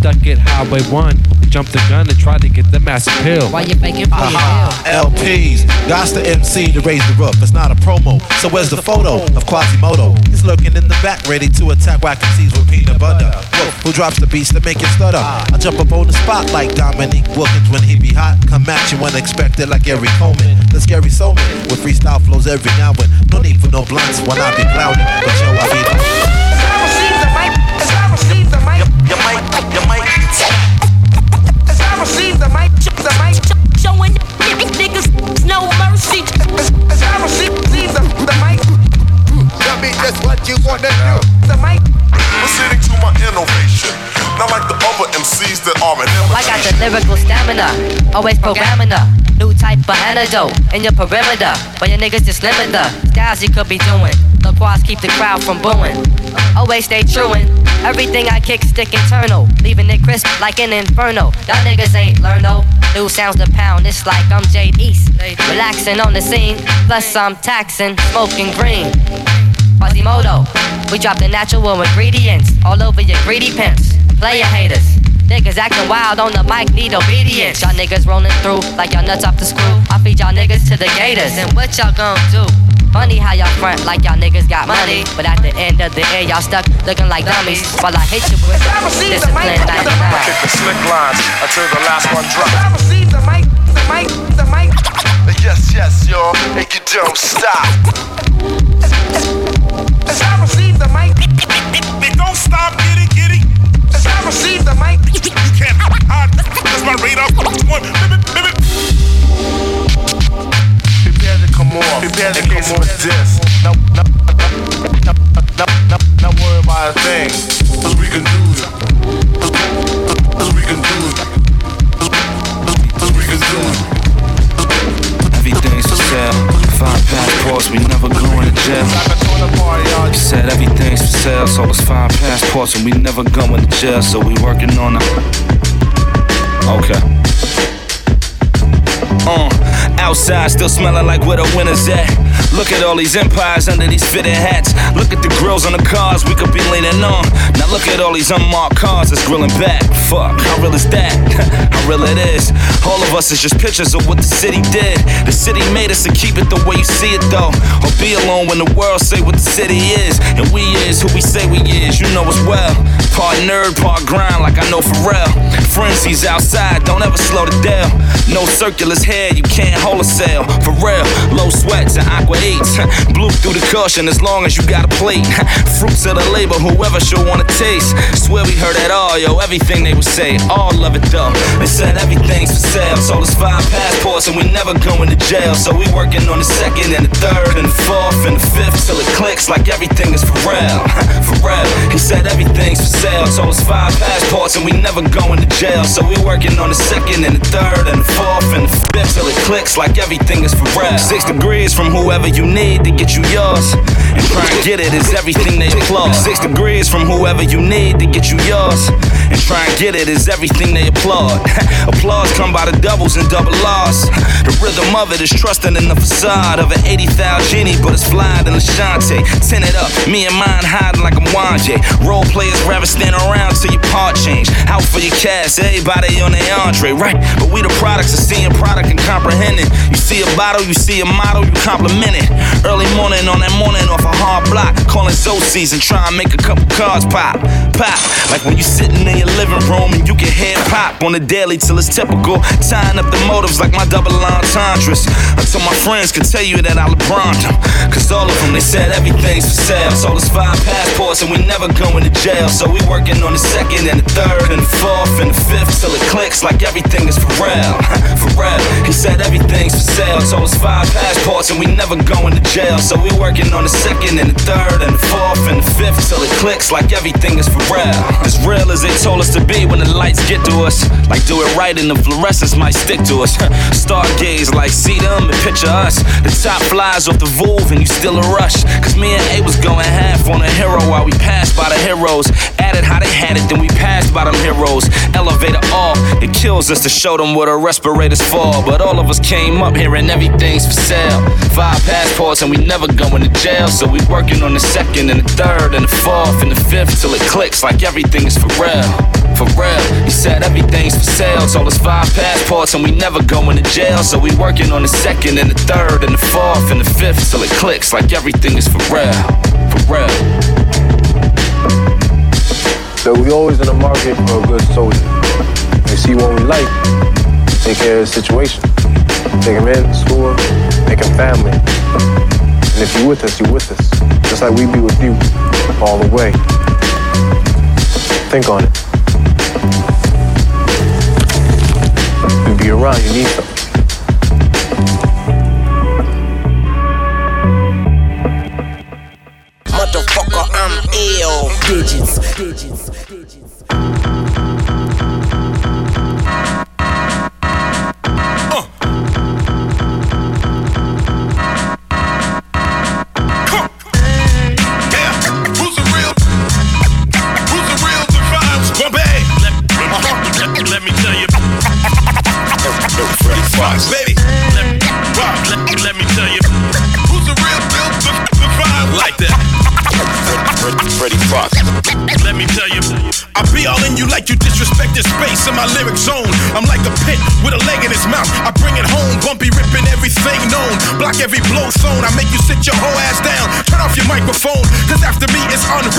stuck at Highway 1, jump the gun and try to get the massive pill. Why you're making for your bill. LPs, that's the MC to raise the roof. It's not a promo. So where's the photo of Quasimoto? He's lurking in the back, ready to attack whack MCs with peanut butter. Look, who drops the beats to make it stutter? I jump up on the spot like Dominique Wilkins when he be hot. Come at you unexpected like Gary Coleman. The scary soulman with freestyle flows every now and. No need for no blunts when I be clowning. But yo, I be the mic. The mic, the mic. Niggas no mercy. The, mic. Tell me just what you wanna do. The mic. Proceeding to my innovation. Not like the other MCs that are an. I got the lyrical stamina, always programming her. New type of antidote in your perimeter. But your niggas just limit the styles you could be doing. Lacrosse keep the crowd from booing. Always stay true everything I kick stick internal, leaving it crisp like an inferno. Y'all niggas ain't learn no new sounds to pound. It's like I'm Jade East, relaxing on the scene. Plus I'm taxing, smoking green. Quasimoto, we drop the natural ingredients all over your greedy pimps. Player haters. Niggas acting wild on the mic, need obedience. Y'all niggas rolling through like y'all nuts off the screw. I feed y'all niggas to the gators. And what y'all gon' do? Funny how y'all front like y'all niggas got money. But at the end of the day, y'all stuck looking like dummies. While I hit you with discipline 99. Kick the slick lines until the last one drops. I receive the mic, the mic, the mic. Yes, yes, y'all, and you don't stop. As I receive the mic. They don't stop, get it, get it. As I receive the mic. You can't hide. That's my radar. One, bip, bip, bip. Prepare to come off. Prepare to come off this. No, no, no, no, no, no, no worry about a thing. Cause we can do it. Cause we can do it. Cause we can do it. Everything's for sale. Five passports, we never going to jail. You said everything's for sale, so it's five passports and we never going to jail. So we working on it. Okay. Uh, outside still smelling like where the winter's at. Look at all these empires under these fitted hats. Look at the grills on the cars we could be leaning on. Now look at all these unmarked cars that's grilling back. Fuck, how real is that? how real it is. All of us is just pictures of what the city did. The city made us to keep it the way you see it though. Or be alone when the world say what the city is. And we is who we say we is, you know as well. Part nerd, part grind like I know for real. Frenzies outside, don't ever slow the deal. No circulars here, you can't sail. For real, low sweats and aqua eats. Blue through the cushion as long as you got a plate. Fruits of the labor, whoever should wanna taste. Swear we heard it all, yo, everything they would say. All of it though. They said everything's for sale. Sold us five passports and we never going to jail. So we working on the second and the third and the fourth and the fifth till it clicks like everything is for real. for real. He said everything's for sale. Sold us five passports and we never going to jail. So we working on the second and the third and the fourth and the fifth till it clicks like everything is for real. Six degrees from whoever you need to get you yours. And try and get it is everything they applaud. Six degrees from whoever you need to get you yours. And try and get it is everything they applaud. Applause come by the doubles and double loss. The rhythm of it is trusting in the facade of an 80,000 genie, but it's flying than Lashante. Tin it up, me and mine hiding like I'm Wanje. Role players rather stand around till your part change. Out for your cash, everybody on their entree, right? But we the products of seeing product and comprehending. You see a bottle, you see a model, you compliment it. Early morning on that morning off a hard block, calling Zocies and try make a couple cards pop, pop. Like when you sitting in your living room and you can hear pop on the daily till it's typical. Tying up the motives like my double entendres. Until my friends can tell you that I LeBron them. Cause all of them, they said everything's for sale. Sold us five passports and we never going to jail. So we working on the second and the third and the fourth and the fifth till it clicks like everything is for real. for real. He said everything's for sale. Sold us five passports and we never going to jail. So we working on the second and the third and the fourth and the fifth till it clicks like everything is for real. As real as they told us to be when the lights get to us. Like do it right and the fluorescence might stick to us. Stargaze like see them and picture us. The top flies off the Volve and you still a rush. Cause me and A was going half on a hero while we passed by the heroes. Added how they had it, then we passed by them heroes. Elevator all, it kills us to show them where the respirators But all of us came up here and everything's for sale. Five passports and we never going to jail. So we working on the second and the third and the fourth and the fifth till it clicks like everything is for real. For real, he said everything's for sale. Told us five passports and we never going to jail. So we working on the second and the third and the fourth and the fifth till it clicks like everything is for real. For real. So we always in the market for a good soldier. We see what we like, take care of the situation. Take him in, school, make him family. And if you're with us, you're with us. Just like we be with you all the way. Think on it. be around, you need something. Motherfucker, I'm ill. Digitz. Digitz.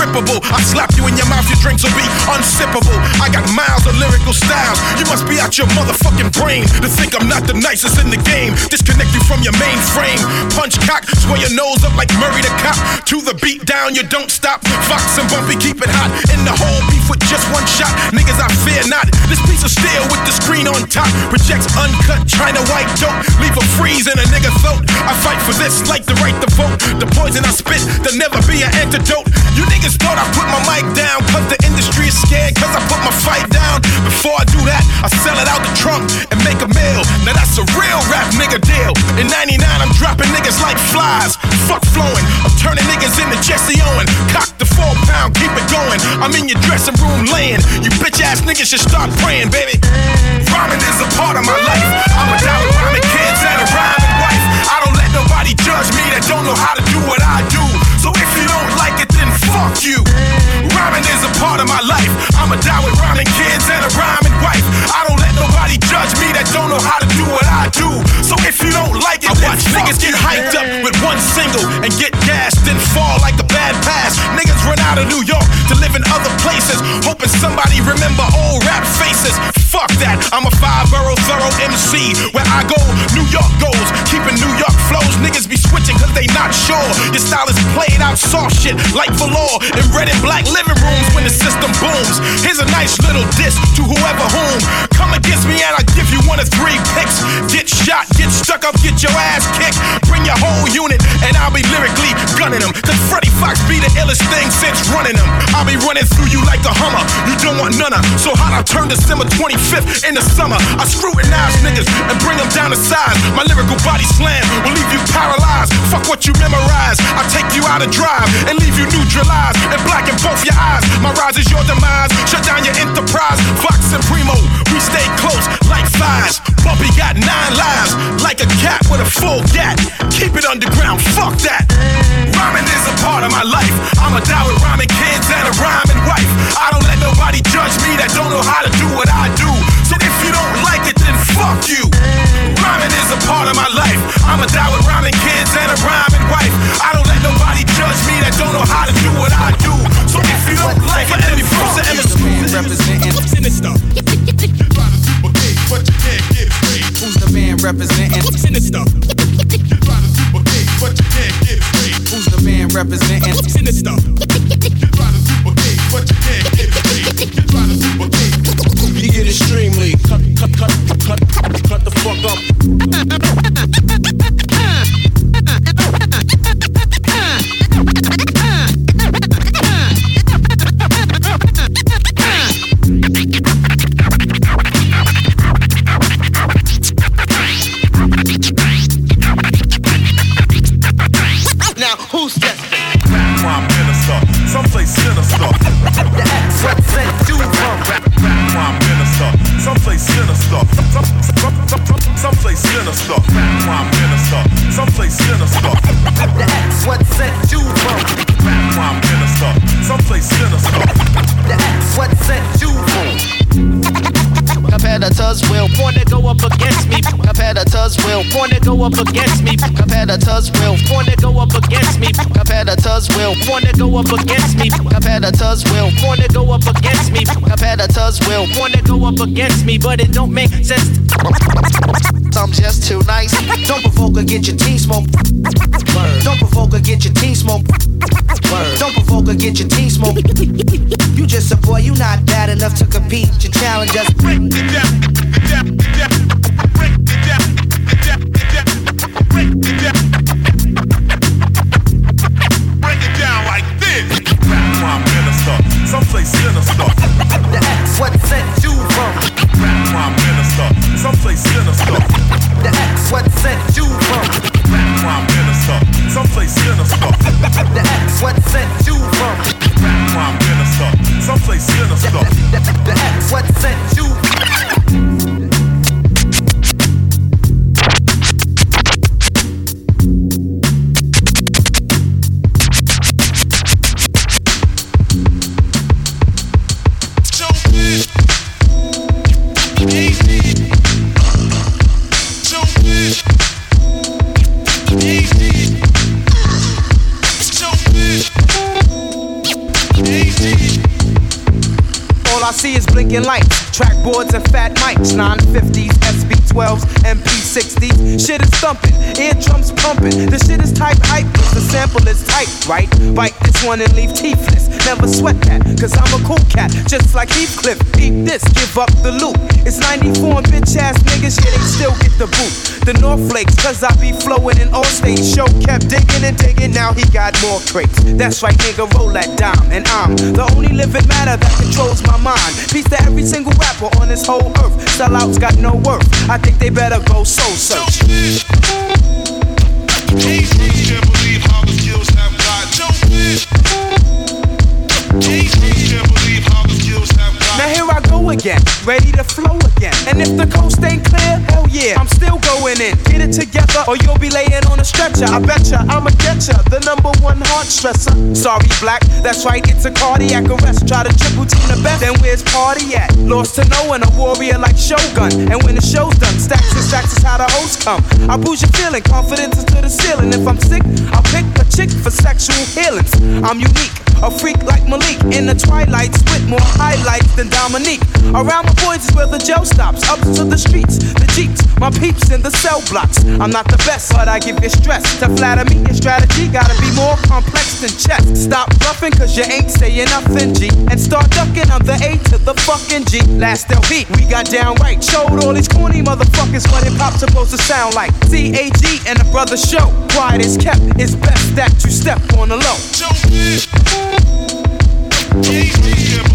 It's unrippable. I slap you in your mouth, your drinks will be unsippable. I got miles of lyrical styles. You must be out your motherfucking brain to think I'm not the nicest in the game. Disconnect you from your mainframe. Punch cock, square your nose up like Murray the cop. To the beat down, you don't stop. Foxxx and Bumpy keep it hot. In the whole beef with just one shot. Niggas, I fear not. This piece of steel with the screen on top projects uncut China white dope. Leave a freeze in a nigga throat. I fight for this like the right to vote. The poison I spit, there'll never be an antidote. You niggas thought I put my mic down, cause the industry is scared, cause I put my fight down. Before I do that, I sell it out the trunk and make a meal. Now that's a real rap nigga deal. In 99, I'm dropping niggas like flies. Fuck flowing. I'm turning niggas into Jesse Owen. Cock the four pound, keep it going. I'm in your dressing room laying. You bitch ass niggas should start praying, baby. Rhyming is a part of my life. I'm a down rhyming kids and a rhyming wife. I don't let nobody judge me that don't know how to do what I do. So if you don't like fuck you. Rhyming is a part of my life. I'm a down with rhyming kids and a rhyming wife. I don't let nobody judge me that don't know how to do what I do. So if you don't like it, I watch niggas get hyped up with one single and get gassed, then fall like a bad pass. Niggas run out of New York to live in other places, hoping somebody remember old rap faces. Fuck that, I'm a five borough thorough MC. Where I go, New York goes, keeping New York flows. Niggas be switching cause they not sure. Your style is played out soft shit like in red and black living rooms when the system booms. Here's a nice little diss to whoever whom come against me and I'll give you one of three picks. Get shot, get stuck up, get your ass kicked. Bring your whole unit and I'll be lyrically gunning them. Cause Freddie Foxxx be the illest thing since running them. I'll be running through you like a Hummer. You don't want none of. So hot I turn December 25th in the summer. I scrutinize niggas and bring them down to size. My lyrical body slam will leave you paralyzed. Fuck what you memorize. I take you out of drive and leave you neutralized and blacken both your eyes. My rise is your demise. Shut down your enterprise. Foxxx and Primo, we stay close like flies. Bumpy got nine lives like a cat with a full gat. Keep it underground. Fuck that. Rhyming is a part of my life. I'm a die with rhyming kids and a rhyming wife. I don't let nobody judge me that don't know how to do what I do. So if you don't like it, then fuck you. Rhyming part of my life. I'm a die with rhyming kids and a rhyming wife. I don't let nobody judge me that don't know how to do what I do. So if you don't like it, then fuck you. Representing Sinister. But you can't get it straight. Who's the man representing Sinister. But you can't get it straight. Who's the man representing Sinister. But you can't get it straight. You get extremely cut, cut, cut, cut, the fuck up. Sinister. Some, some, some, some, someplace sinister. Crime minister, someplace sinister. The X represent you from crime minister, someplace sinister. The X you from. Competitors will want to go up against me. Competitors will want to go up against me. Competitors will want to go up against me. Competitors will want to go up against me. Competitors will want to go up against me. Competitors will want to go up against me, but it don't make sense. I'm just too nice. Don't provoke or get your team smoke. Word. Don't provoke or get your team smoke. Word. Don't provoke or get your team smoke. you just a boy, you not bad enough to compete. You challenge us. Break it down, like this. Prime minister, someplace sinister. What sent you from? Prime minister, someplace sinister what sent you from? Prime minister, someplace sinister. the X, what sent you from? Prime minister, someplace sinister. The, X, what sent you? Blinking lights, track boards and fat mics, 950s, SP12s, MP60s. Shit is thumping, eardrums pumping. The shit is type hype, the sample is tight, right? Bite this one and leave teethless. Never sweat that, cause I'm a cool cat, just like Heathcliff. Eat this, give up the loot. It's 94 and bitch ass niggas, yeah, they still get the boot. The North Flakes, cause I be flowing in all states. Show kept digging and digging, now he got more crates. That's right, nigga, roll that dime. And I'm the only living matter that controls my mind. Peace to every single rapper on this whole earth. Sellouts got no worth. I think they better go soul search. Can't believe how the skills have got. Again, ready to flow again. And if the coast ain't clear, hell yeah, I'm still going in. Get it together, or you'll be laying on a stretcher. I betcha I'ma get ya, the number one heart stressor. Sorry, black, that's right, it's a cardiac arrest. Try to triple team the best, then where's party at? Lost to no one, a warrior like Shogun. And when the show's done, stacks and stacks is how the hosts come. I boost your feeling, confidence is to the ceiling. If I'm sick, I'll pick a chick for sexual healings. I'm unique. A freak like Malik in the twilight, with more highlights than Dominique. Around my boys is where the jail stops. Up to the streets, the jeeps, my peeps in the cell blocks. I'm not the best, but I give you stress. To flatter me, your strategy gotta be more complex than chess. Stop bluffing, cause you ain't saying nothing, G. And start ducking, I'm the A to the fucking G. Last LP, we got down right. Showed all these corny motherfuckers what hip hop's supposed to sound like. CAG and the brother show. Quiet is kept, it's best that you step on the low. Can't believe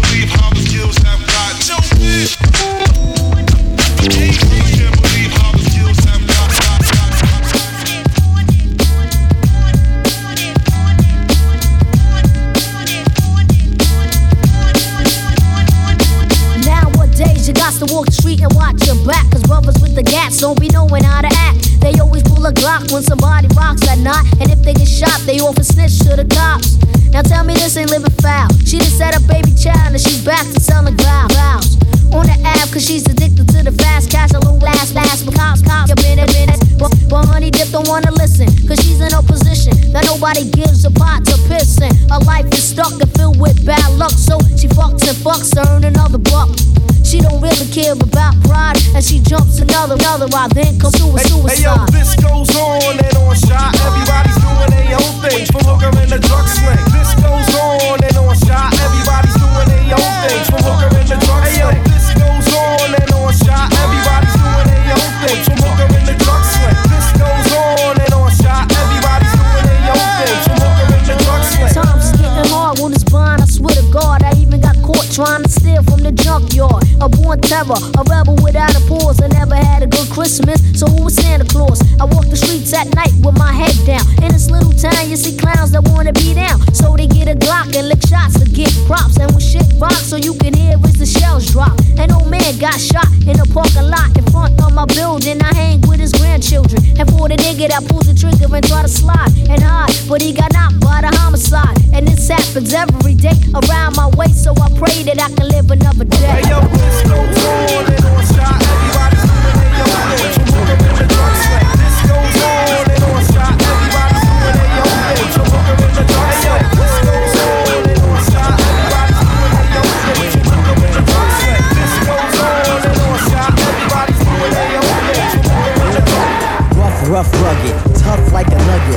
to walk the street and watch your back. Cause brothers with the don't be knowing how to act. They always a Glock when somebody rocks at night. And if they get shot, they often snitch to the cops. Now tell me this ain't living foul. She just had a baby child and she's back to selling vows. On the app, cause she's addicted to the fast cash. A long last, last, but cops, cops, it, in it. But, but honey dip don't wanna listen. Cause she's in a position that nobody gives a pot to piss in. Her life is stuck and filled with bad luck. So she fucks and fucks to earn another buck. She don't really care about pride, and she jumps another, another. I then come to a suicide. Hey, yo, this goes on and on shot. Everybody's doing their own thing from hooker in the drug sling. This goes on and on shot. Everybody's doing their own thing from hooker in the drug sling. Hey, yo, this goes on and on shot. Everybody's doing their own thing from hooker in the drug sling. This goes on and on shot. Everybody's doing their own thing from hooker in the drug sling. Times is getting hard when it's blind. I swear to God, I even got caught trying to steal from the junkyard. A born terror, a rebel without a pause. I never had a good Christmas, so who was Santa Claus? I walk the streets at night with my head down. In this little town, you see clowns that wanna be down. So they get a Glock and lick shots to get props. And when shit rocks, so you can hear as the shells drop. An old man got shot in a parking lot in front of my building. I hang with his grandchildren. And for the nigga that pulls the trigger and try to slide and hide, but he got knocked by the homicide. And this happens every day around my way, so I pray that I can live another day. Hey, yo, rough, rugged, tough like a nugget.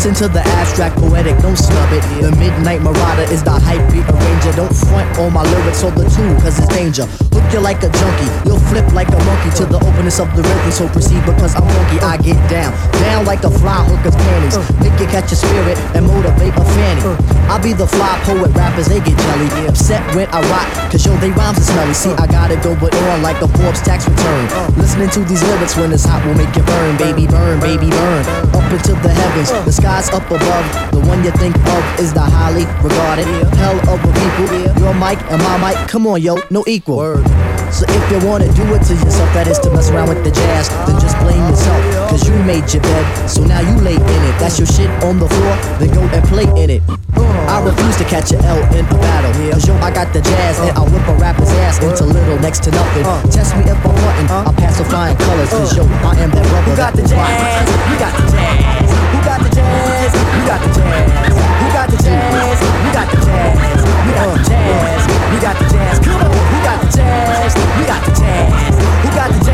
Listen to the abstract poetic, don't snub it. The midnight marauder is the hype beat arranger. Don't front all my lyrics or the tune, cause it's danger. Hook you like a junkie, you'll flip like a monkey to the openness of the rhythm. So proceed because I'm funky, I get down. Down like a fly hooker's panties. Make you catch a spirit and motivate a fanny. I be the fly poet, rappers they get jelly. Upset when I rock, cause yo, they rhymes are smelly. See, I gotta go but on like the Forbes tax return. Listening to these lyrics when it's hot will make you burn, baby, burn, baby, burn. Up into the heavens, the skies up above. The one you think of is the highly regarded hell of a people. Your mic and my mic, come on, yo, no equal. So if you wanna do it to yourself, that is to mess around with the jazz, then just blame yourself. Cause you made your bed, so now you lay in it. That's your shit on the floor, then go and play in it. I refuse to catch a L in a battle. Cause yo, I got the jazz, and I'll whip a rapper's ass into little next to nothing. Uh. Test me if I'm button, uh. I'll pass with flying colors. Cause uh. yo, I am that brother. Who got the jazz? Who got the jazz? Got the jazz? we got the jazz? We got the jazz? we got the jazz? We got the jazz? Who got the jazz? Come on, who got the jazz? Who got the jazz? Who got the jazz?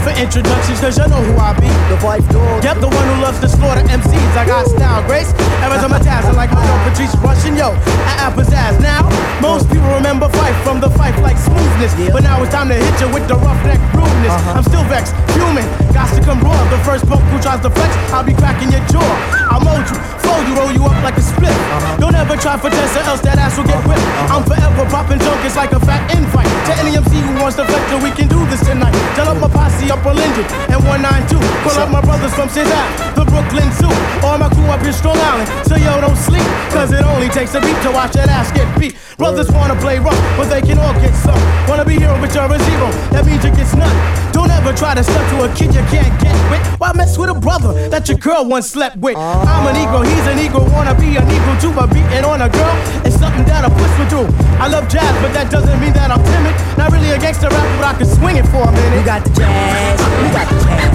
For introductions, cause you know who I be. The Phife Dawg. Yep, the one who loves to slaughter MCs. I got style, grace, and as I'm attached, like my own Patrice Rushen, yo, I have pizzazz. Now, most people remember Phife from the Phife like smoothness. But now it's time to hit you with the roughneck rudeness. Uh-huh. I'm still vexed, human, got to come raw. The first punk who tries to flex, I'll be cracking your jaw. I'll mold you, fold you, roll you up like a split. Uh-huh. Don't ever try for test or else that ass will get whipped. Uh-huh. I'm forever popping junk, it's like a fat invite. To any MC who wants to flex, we can do this tonight. Tell up my posse up on Linden and 192. Call up my brothers from Cesar, the Brooklyn Zoo. All my crew up in Strong Island. So yo, don't sleep, cause it only takes a beat to watch that ass get beat. Brothers wanna play rough, but they can all get some. Wanna be hero, but you're a zero. That means you get none. Don't ever try to step to a kid you can't get with. Why mess with a brother that your girl once slept with? I'm an Negro, he's a Negro, wanna be a Negro too, but beating on a girl is something that a push would do. I love jazz, but that doesn't mean that I'm timid. Not really against a gangster rapper, but I can swing it for a minute. Who got the jazz? Who got the jazz?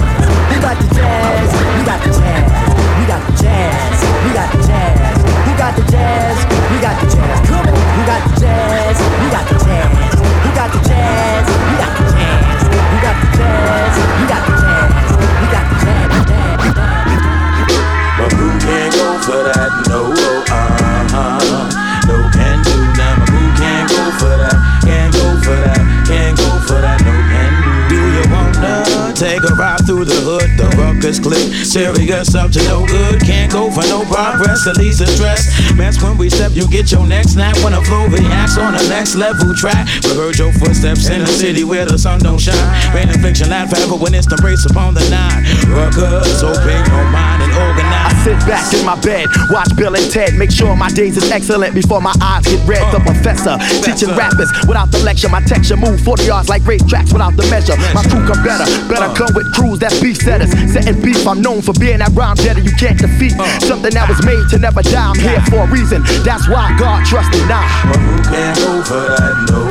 Who got the jazz? Who got the jazz? Who got the jazz? Who got the jazz? Who got the jazz? Who got the jazz? Come on. Who got the jazz? Who got the jazz? Who got the jazz? Who got the jazz? Who got the jazz? Who got the jazz? Who got the jazz? My boo can't go for that, no, The ruckus click, serious up to no good. Can't go for no progress, at least the stress. Mess when we step, you get your next snap when the flow reacts on the next level track. We heard your footsteps in a city where the sun don't shine. Rain and fiction, laugh forever when it's the race upon the nine. Ruckus, open your mind and organize. I sit back in my bed, watch Bill and Ted, make sure my days is excellent before my eyes get red. The uh, professor teaching rappers without the lecture, my texture move 40 yards like race tracks without the measure. My crew come better, better uh. come with crews that beef setters. Setting beef, I'm known for being that rhyme jetter you can't defeat. Uh. Something that was made to never die. I'm here for a reason. That's why God trusted now. Who can't for that, no,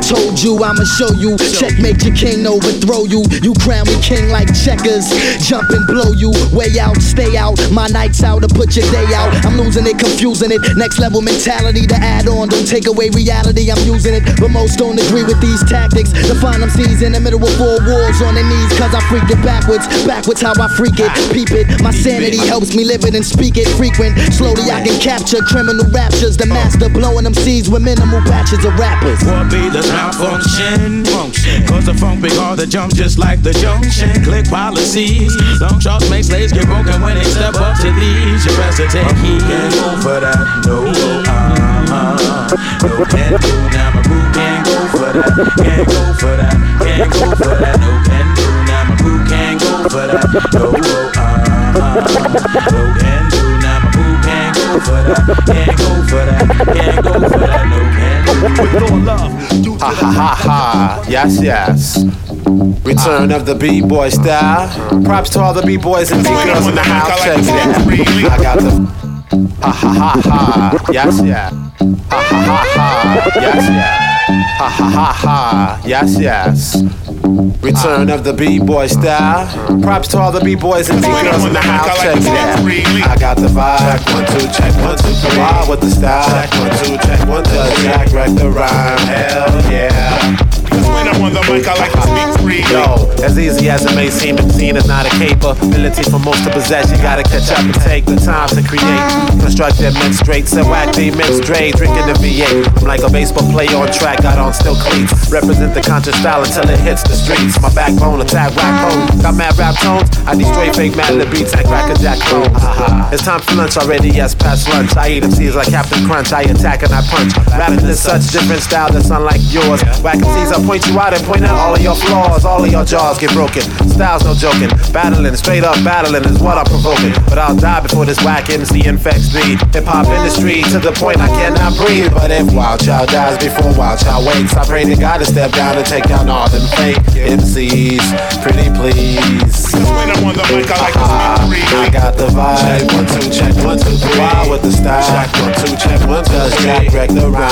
told you, I'ma show you. Checkmate your king, overthrow you. You crown me king like checkers. Jump and blow you. Way out, stay out. My nights out to put your day out. I'm losing it, confusing it. Next level mentality to add on. Don't take away reality, I'm using it. But most don't agree with these tactics. Find them seas in the middle of four walls on their knees. Cause I freaked it backwards. Backwards how I freak it. Peep it. My sanity helps me live it and speak it frequent. Slowly I can capture criminal raptures. The master blowing them seas with minimal batches of rappers. What be the malfunction? Cause the funk big hard to jump just like the junction. Click policies. Long shots make slaves get broken when they step up to these. You best to take heed. Can't go for that, no, uh-huh. No can do, now my boo can't go for that, can't go for that, can't go for that, no can do, now my boo can't go for that, no, uh-huh. No can do, now my boo can't go for that, can't go for that, can't go for that, no Ha ha ha ha. Yes, yes. Return of the B-boy style. Props to all the B-boys and B-girls in the house. Check it out. I got the. Ha ha ha ha. Yes, yeah. Ha ha ha ha. Yes, yeah. Ha ha ha ha. Yes, yes. Return of the B-boy style. Props to all the B-boys and B-girls in the house. Check it out. I got the vibe. Check one, two, check one, two, three. Wild with the style. Check one, two, check one, two. Jack wreck the rhyme. Hell yeah. On the mic, I like to speak free. Yo, as easy as it may seem, the scene is not a capability for most to possess. You gotta catch up and take the time to create. Construct that men straight, set whack demons straight, drinking the V8. I'm like a baseball player on track, got on still cleats. Represent the conscious style until it hits the streets. My backbone, attack rap code. Got mad rap tones, I destroy fake Madlib beats and crack a jack clone. Uh-huh. It's time for lunch already, yes, past lunch. I eat MCs like Captain Crunch, I attack and I punch. Rapping is such different style that's unlike yours. Whack MCs, I point you out and point out all of your flaws. All of your jaws get broken. Style's no joking. Battling, straight up battling is what I'm provoking. But I'll die before this whack MC infects the hip hop industry to the point I cannot breathe. But if Wild Child dies before Wild Child wakes, I pray to God to step down and take down all them fake MCs. Pretty please. When I'm on the mic, I like speak. I got the vibe. Check one, two, check one, two, three. Wild with the style. Check one, two, check one, two, Jack wreck the rhyme.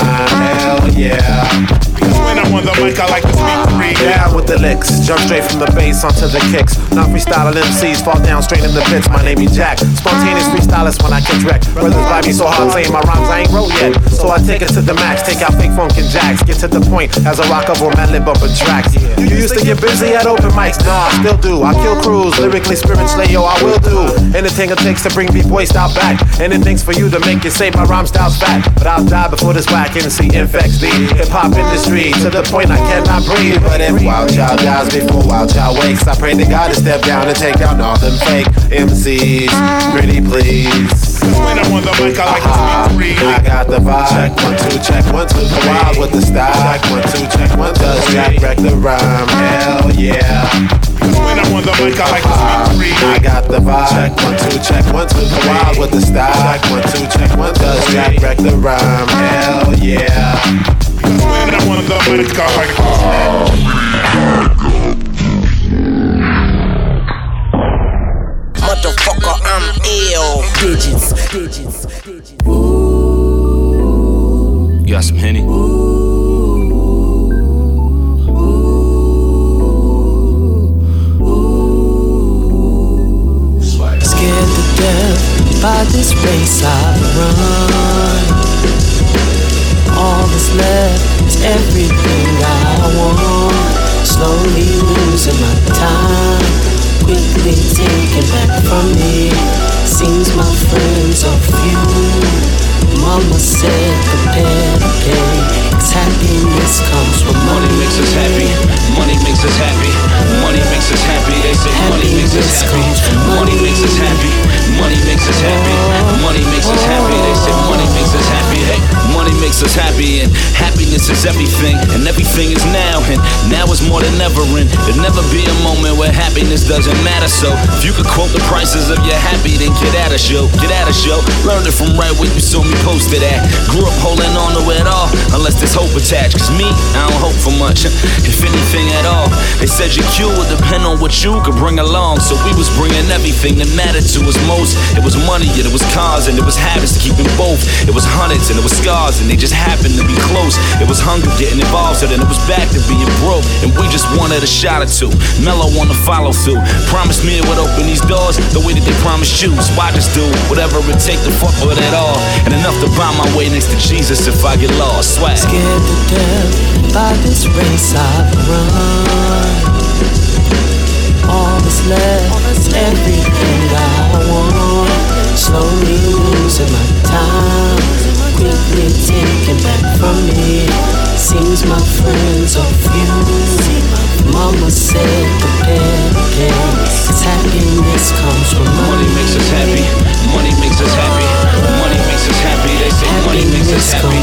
Hell yeah. On the mic, I like to speak free. Down with the licks, jump straight from the bass onto the kicks. Not freestyling MCs, fall down straight in the pits. My name is Jack. Spontaneous freestylist when I catch wreck. Brothers buy me so hard saying my rhymes I ain't wrote yet. So I take it to the max, take out fake funk and jacks. Get to the point as a rock over Madlib bumping tracks. You used to get busy at open mics, nah, I still do. I kill crews, lyrically, spiritually, yo, I will do. Anything it takes to bring B-boy style back. Anything's for you to make you say my rhyme style's back. But I'll die before this whack MC infects the hip hop industry to the point I cannot breathe. But if Wild Child dies before Wild Child wakes, I pray to God to step down and take down all them fake MCs. Pretty please. When I'm on the mic, I like to speak uh-huh. free. I got the vibe. Check one, two, check one, two, three. Wild with the style. Check one, two, check one, two, three. Jack wreck the rhyme. Hell yeah. When I'm on the mic, I like to speak uh-huh. free. I got the vibe. Check one, two, check one, two, three. Wild with the style. Check one, two, check one. one, two, three. Jack wreck the rhyme. Hell yeah. When I'm on the mic, I like to Motherfucker, I'm ill. Digits, digits, digits. You got some Henny? Scared to death by this race I run. All that's left is everything I want. Slowly losing my time, quickly taken back from me. Seems my friends are few. Mama said prepare to pay. Cause happiness comes from Money money. makes us happy. Money makes us happy. Money makes us happy. They say money makes us happy. Money makes us happy. Money makes us happy. Money makes us happy. They say money makes us happy. Hey, money makes us happy, and happiness is everything, and everything is now, and now is more than ever. And there'll never be a moment where happiness doesn't matter. So if you could quote the prices of your happy, then get at us, yo. Get at us, yo. Learned it from right where you saw me posted at. Grew up holding on to it all, unless there's hope attached. Cause me, I don't hope for much, if anything at all. They said your cue would depend on what you could bring along. So we was bringing everything that mattered to us most. It was money, and it was cars, and it was habits to keep them both. It was hundreds, and it was scars, and they just happened to be close. It was hunger getting involved, so then it was back to being broke. And we just wanted a shot or two. Mellow wanna follow through. Promised me it would open these doors the way that they promised you. So I just do whatever it take to fuck with it all. And enough to buy my way next to Jesus if I get lost. Swag. Scared to death by this race I've run. All that's left everything I want. Slowly losing my time, quickly taken back from me. Seems my friends are few. Mama said prepare pay. Cause happiness comes from money. Money makes us happy. Money makes us happy. Money makes us happy. They say money makes us happy.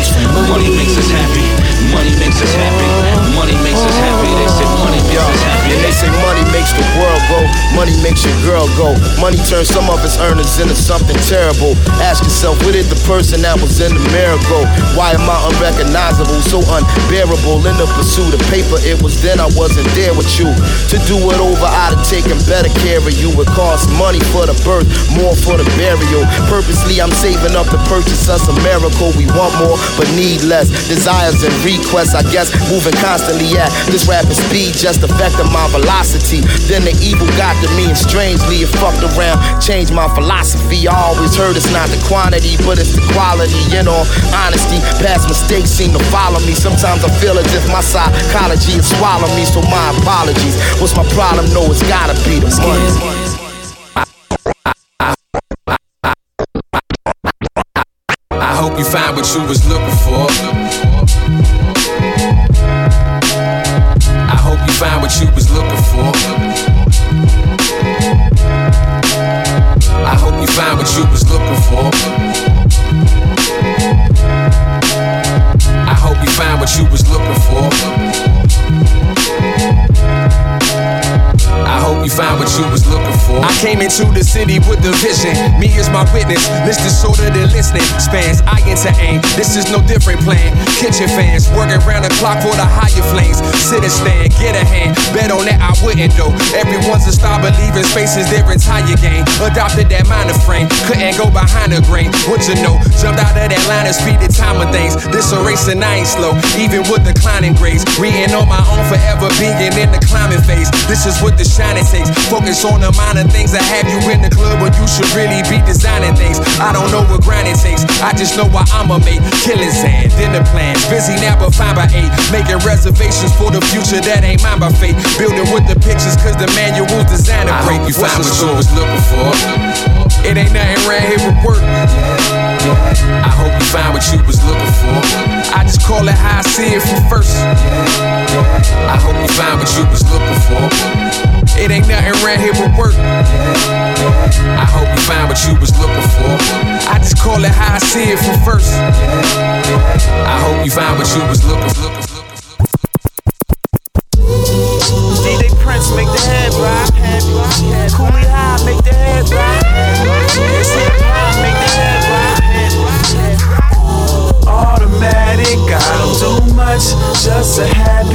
Money makes us happy. Money makes us happy. Money makes us happy. They say money makes us happy. And they say money makes the world go, money makes your girl go. Money turns some of its earners into something terrible. Ask yourself, where did the person that was in the mirror go? Why am I unrecognizable, so unbearable? In the pursuit of paper, it was then I wasn't there with you. To do it over, I'd have taken better care of you. It costs money for the birth, more for the burial. Purposely, I'm saving up to purchase us a miracle. We want more, but need less. Desires and requests, I guess, moving constantly at this rapid speed just affecting my velocity. Then the evil got to me, and strangely, it fucked around. Change my philosophy. I always heard it's not the quantity, but it's the quality. In all honesty, past mistakes seem to follow me. Sometimes I feel as if my psychology is swallowing me, so my apologies. What's my problem? No, it's gotta be the money. You was looking for. I hope you find what you was looking for. I hope you find what you was looking for. I hope you find what you was looking for. I hope you found what you was came into the city with the vision. Me is my witness. Is shorter than listening. Spans I into aim. This is no different plan. Kitchen fans working round the clock for the higher flames. Sit and stand, get a hand. Bet on that I wouldn't though. Everyone's a star believing space is their entire game. Adopted that minor frame. Couldn't go behind the grain. What you know? Jumped out of that line and speed the time of things. This a race and I ain't slow. Even with declining grades. Reading on my own forever being in the climbing phase. This is what the shining takes. Focus on the minor things that have you in the club when you should really be designing things. I don't know what grinding takes. I just know why I'ma make killings and dinner plans. Busy now but fine by eight. Making reservations for the future that ain't mine by fate. Building with the pictures cause the manual's designed to break. you find what you was looking for. It ain't nothing right here but work. I hope you find what you was looking for. I just call it how I see it from first. I hope you find what you was looking for. It ain't nothing around here but work. I hope you find what you was looking for. I just call it how I see it from first. I hope you find what you was looking for. Just a habit.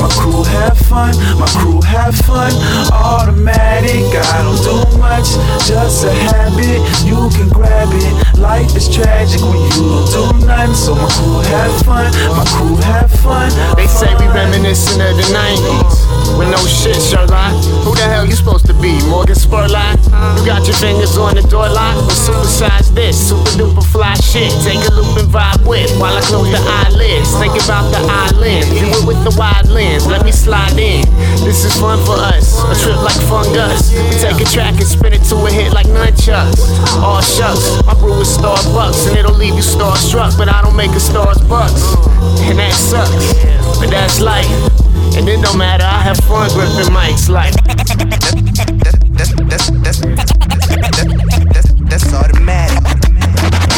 My crew have fun, my crew have fun. Automatic, I don't do much, just a habit. You can grab it. Life is tragic when you don't do nothing, so my crew have fun, my crew have fun. They say we reminiscent of the 90s. With no shit, Sherlock. Who the hell you supposed to be? Morgan Spurlock? You got your fingers on the door lock? Well, supersize this, super duper fly shit. Take a loop and vibe with while I close the eyelids. Think about the island. Do it with the wide lens. Let me slide in. This is fun for us. A trip like fungus. We take a track and spin it to a hit like nunchucks. All shucks. My brew is Starbucks and it'll leave you starstruck. But I don't make a stars bucks. And that sucks. But that's life. And it don't matter, I have fun gripping mics like That's, that's, that's, that's, that's automatic.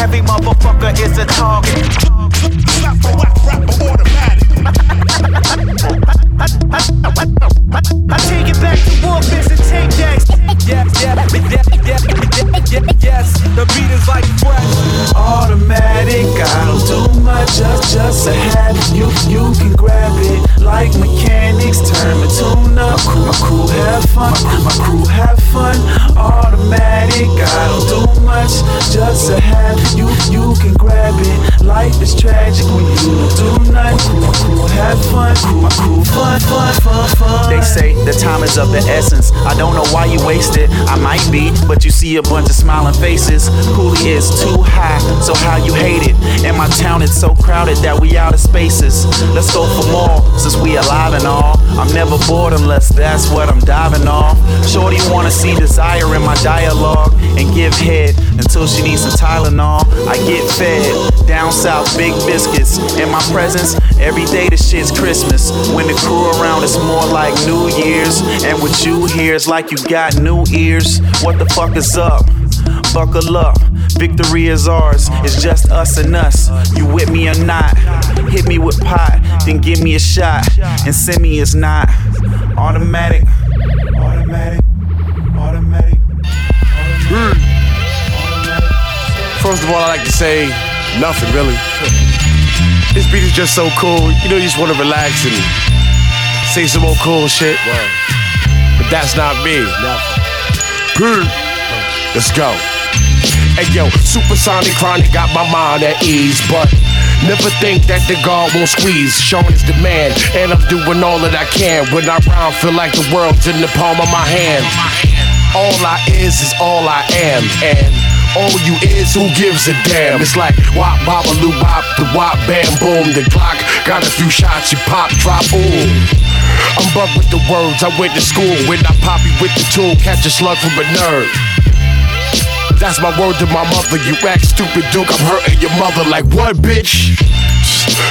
Every motherfucker is a target. Slap a whack rapper automatic. I take it back to Wolfman's and. Yeah, yeah, yeah, yeah, yeah, yeah, yes. The beat is like fresh. Automatic, I don't do much, just, a habit. You, you can grab it like mechanics, turn the tune up. My crew, my crew have fun, my crew have fun. Automatic, I don't do much, just a habit. You, you can grab it. Life is tragic when you do nothing. They say the time is of the essence. I don't know why you waste it. I might be, but you see a bunch of smiling faces. Cooley is too high, so how you hate it? And my town is so crowded that we out of spaces. Let's go for more, since we alive and all. I'm never bored unless that's what I'm diving off. Shorty wanna see desire in my dialogue and give head until she needs some Tylenol. I get fed down south, big biscuits. In my presence, every day the shit's Christmas. When the crew around, it's more like New Year's. And with you here, it's like you got new ears. What the fuck is up? Buckle up, victory is ours. It's just us and us. You with me or not? Hit me with pot, then give me a shot. And send me is not automatic. Automatic. Automatic. Hmm. First of all, I like to say nothing really. This beat is just so cool. You know, you just want to relax and say some more cool shit. But that's not me. Hmm. Let's go. Hey yo, supersonic chronic got my mind at ease, but Never think that the guard won't squeeze. Showing his demand, and I'm doing all that I can. When I rhyme, feel like the world's in the palm of my hand. All I is is all I am, and all you is who gives a damn. It's like wop, babaloo, bop, the wop, bam, boom. The clock got a few shots, you pop, drop, ooh. I'm bug with the words. I went to school when I poppy with the tool, catch a slug from a nerd. That's my word to my mother. You act stupid, Duke. I'm hurting your mother. Like what, bitch?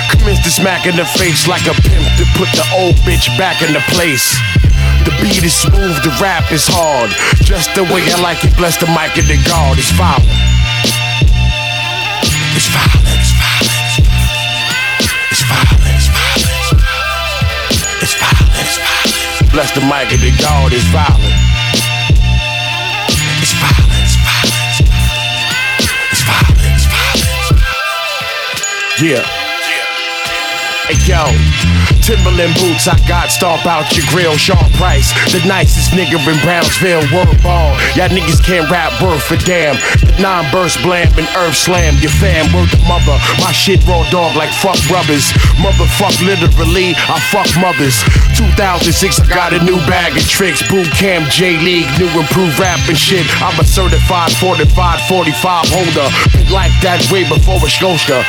Commence to smack in the face like a pimp to put the old bitch back in the place. The beat is smooth, the rap is hard. Just the way I like it. Bless the mic and the guard. It's violent. It's violent. It's violent. It's violent. It's. Bless the mic and the guard. It's violent. Yeah. Hey yo, Timberland boots I got, stomp out your grill. Sean Price, the nicest nigga in Brownsville. Word ball, y'all niggas can't rap word for damn. The non burst blam and earth slam. Your fam, word to mother. My shit raw dog like fuck rubbers. Motherfuck literally, I fuck mothers. 2006, I got a new bag of tricks. Boot camp, J League, new improved rap and shit. I'm a certified fortified 45 holder. Been like that way before a Scotia.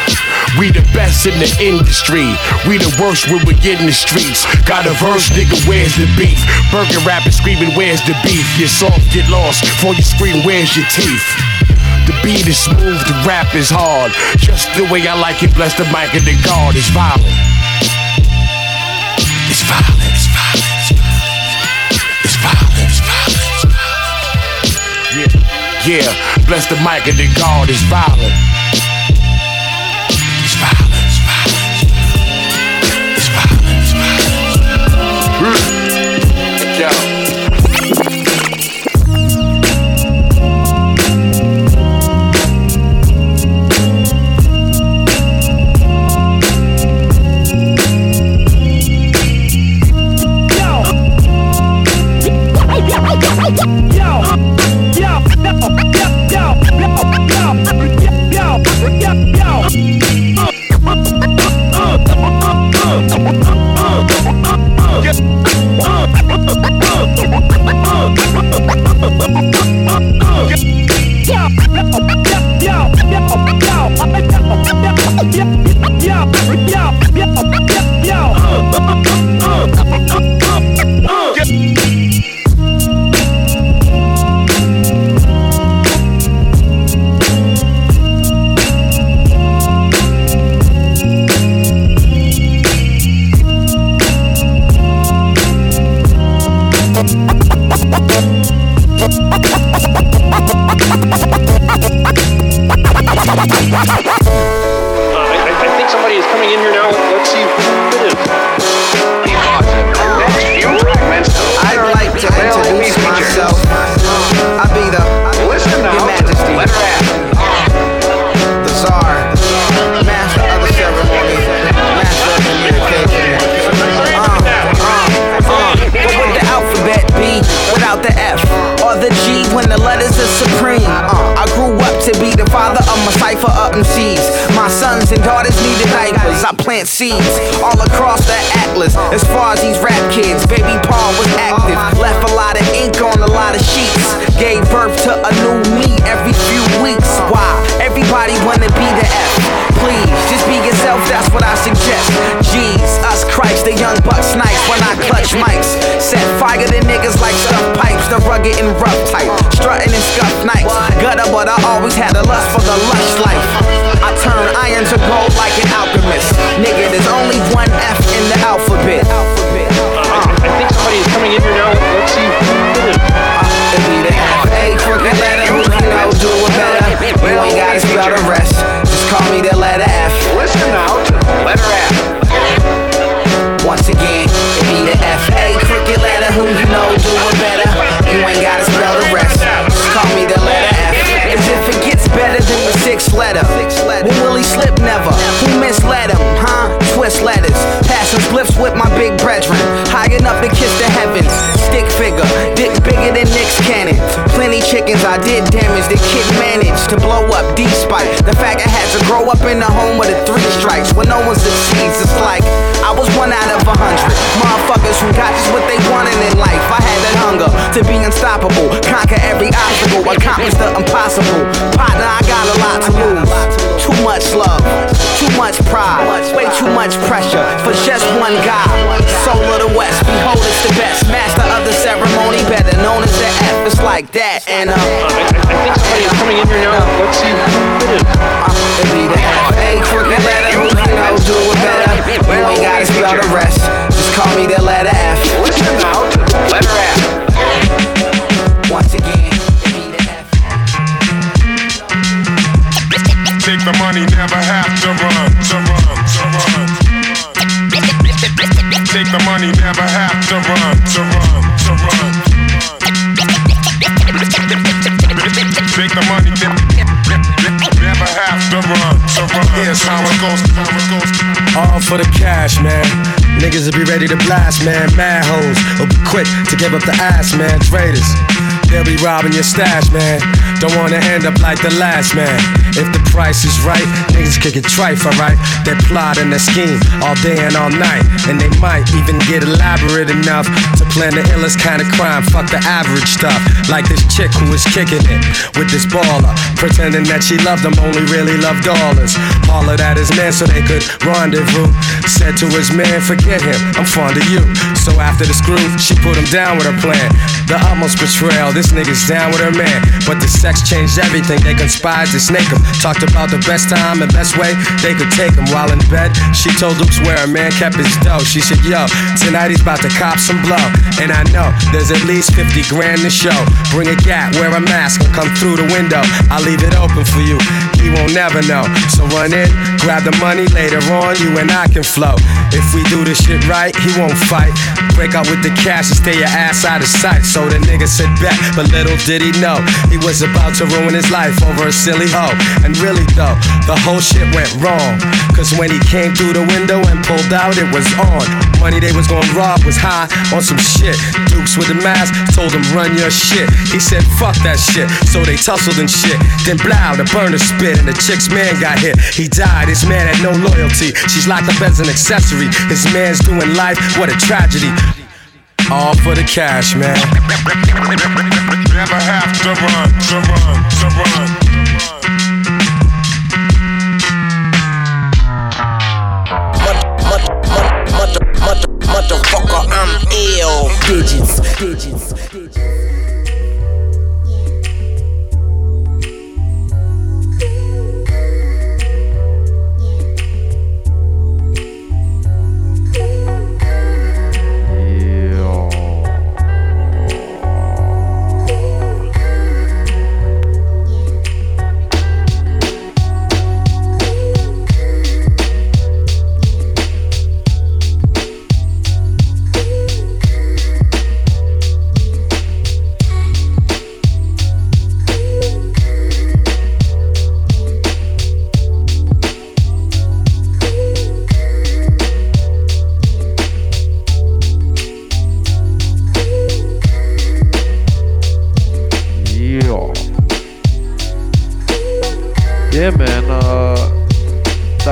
We the best in the industry. We the worst when we get in the streets. Got a verse, nigga, where's the beef? Burger rapping, screaming, where's the beef? Your soft get lost before you scream, where's your teeth? The beat is smooth, the rap is hard. Just the way I like it, bless the mic and the guard is violent. It's violent, it's violent, it's violent, it's violent, it's violent. Yeah, yeah, bless the mic and the guard is violent. Seeds all across the atlas. As far as these rap kids, baby Paul was active. Left a lot of ink on a lot of sheets. Gave birth to a new me every few weeks. Why? Everybody wanna be the F. Please, just be yourself, that's what I suggest. Jeez, us Christ, the young bucks nice when I clutch mics. Set fire to niggas like stuff pipes, the rugged and rough type. Strutting and scuff nights. Gutter, but I always had a lust for the lush life. I turn iron to gold like an alchemist. Nigga, there's only one F in the alphabet. Uh, I think somebody is coming in here now. Let's see who it is. It be the F. A crooked letter, who you know do it better. You ain't gotta spell the rest. Just call me the letter F. Listen to letter F. Once again, it be the F. A crooked letter, who you know do it better. You ain't gotta spell the rest. Just call me the letter F. As if it gets better than the sixth letter. When will he slip? Never. Swiss letters. Passing blips with my big brethren. High enough to kiss the heavens. Stick figure, dick bigger than Nick's cannon. Plenty chickens I did damage. The kid managed to blow up despite the fact I had to grow up in the home with the three strikes. When no one succeeds, it's like was one out of a hundred. Motherfuckers who got just what they wanted in life. I had that hunger to be unstoppable, conquer every obstacle, accomplish the impossible. Partner, I got a lot to lose. Too much love, too much pride, way too much pressure for just one guy. Soul of the West, behold, it's the best. Master of the ceremony, better known as the F. It's like that, and uh, I, think somebody coming in here now. Let's see who it is. Uh, it be the F. A crooked letter, who can do it better? We ain't got gotta the rest. Just call me the letter F. Listen now, letter F. Once again. Take the money, never have to run, to run, to run. Take the money, never have to run, to run, to run. Take the money, never have to run, to run. All for the cash, man. Niggas will be ready to blast, man. Mad hoes will be quick to give up the ass, man. Traitors, they'll be robbing your stash, man. Don't wanna end up like the last man. If the price is right, niggas kick it trife, alright? They plot and they scheme all day and all night. And they might even get elaborate enough to plan the illest kind of crime. Fuck the average stuff. Like this chick who was kicking it with this baller. Pretending that she loved him, only really loved dollars. Hollered at his man so they could rendezvous. Said to his man, forget him, I'm fond of you. So after the screw, she put him down with her plan. The utmost betrayal, this nigga's down with her man. But the sex changed everything, they conspired to snake him. Talked about the best time and best way they could take him. While in bed, she told Luke's where a man kept his dough. She said, Yo, tonight he's about to cop some blow. And I know there's at least 50 grand to show. Bring a gat, wear a mask, and come through the window. I'll leave it open for you. He won't never know. So run in, grab the money later on, you and I can flow. If we do this shit right, he won't fight. Break out with the cash and stay your ass out of sight. So the nigga said back, but little did he know he was about to ruin his life over a silly hoe. And really though, the whole shit went wrong. Cause when he came through the window and pulled out, it was on. Money they was gonna rob was high on some shit. Dukes with the mask told him run your shit. He said fuck that shit. So they tussled and shit. Then blow, the burner spit and the chick's man got hit. He died, his man had no loyalty. She's locked up as an accessory. His man's doing life, what a tragedy. All for the cash, man. Never have to run, to run, to run. Motherfucker, I'm ill. Digits, digits,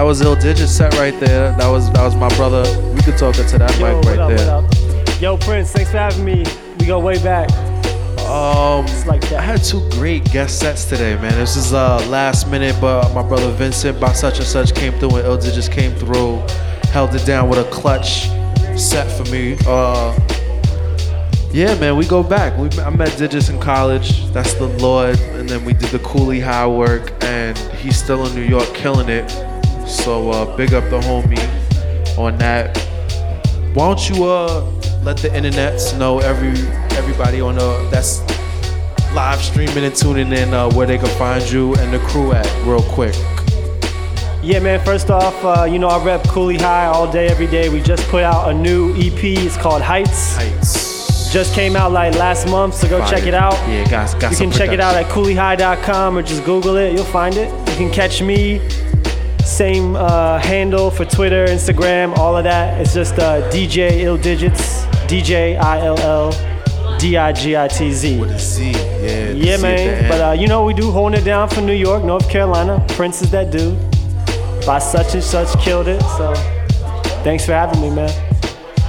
was Ill Digit set right there. That was that was my brother. We could talk to that Yo, mic right up, there. Yo, Prince, thanks for having me. We go way back. Um, I had two great guest sets today, man. This is uh last minute, but my brother Vincent BySuchAndSuch came through and Ilja just came through, held it down with a clutch set for me. Uh, yeah, man, we go back. We I met Digitz in college. That's the Lord, and then we did the Cooley High work, and he's still in New York killing it. So uh, big up the homie on that. Why don't you uh let the internets know every everybody on the that's live streaming and tuning in uh, where they can find you and the crew at real quick. Yeah, man. First off, uh, you know I rep Cooley High all day, every day. We just put out a new EP. It's called Heights. Heights. Just came out like last month, so go Fire. check it out. Yeah, guys, got You can check it out at cooleyhigh.com or just Google it. You'll find it. You can catch me. Same uh, handle for Twitter, Instagram, all of that. It's just uh, DJ Ill Digitz. DJ I L L D I G I T Z. With a Z, yeah. Yeah, Z at the man. But uh, you know we do holding it down for New York, North Carolina. Prince is that dude. BySuchAndSuch killed it. So thanks for having me, man.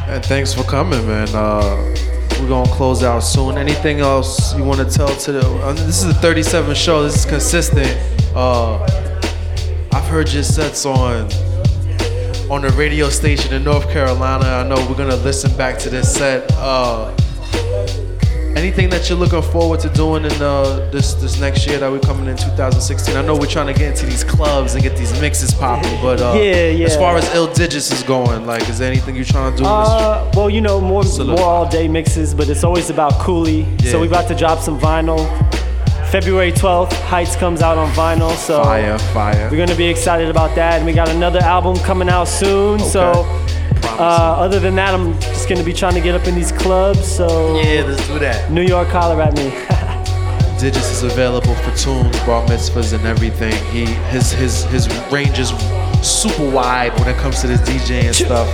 And thanks for coming, man. Uh, we're gonna close out soon. Anything else you want to tell to the? Uh, this is the 37th show. This is consistent. Uh, I've heard your sets on on the radio station in North Carolina. I know we're gonna listen back to this set. Uh, anything that you're looking forward to doing in uh, this this next year that we're coming in 2016? I know we're trying to get into these clubs and get these mixes popping, but uh, Yeah, yeah. as far as Ill Digitz is going, like, is there anything you're trying to do? Uh, well, you know, more more all day mixes, but it's always about Cooley. Yeah. So we about to drop some vinyl. February 12th, Heights comes out on vinyl. So Fire, fire. We're gonna be excited about that, and we got another album coming out soon. So. Uh, other than that, I'm just gonna be trying to get up in these clubs. So yeah, let's do that. New York, holler at me. Digitz is available for tunes, bar mitzvahs, and everything. He his his his range is super wide when it comes to this DJ and stuff.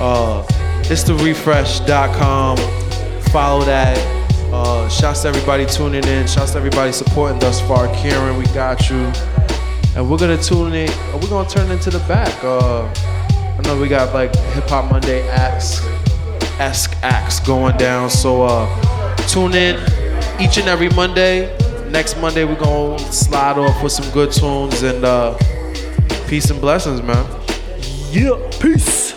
Uh, it's the refresh.com. Follow that. Uh, shouts to everybody tuning in. Shouts to everybody supporting thus far. Karen, we got you. And we're gonna tune in. uh, We're gonna turn into the back. Uh, I know we got like Hip Hop Monday acts, esque acts going down. So uh, tune in each and every Monday. Next Monday we're gonna slide off with some good tunes and uh, peace and blessings, man. Yeah, peace.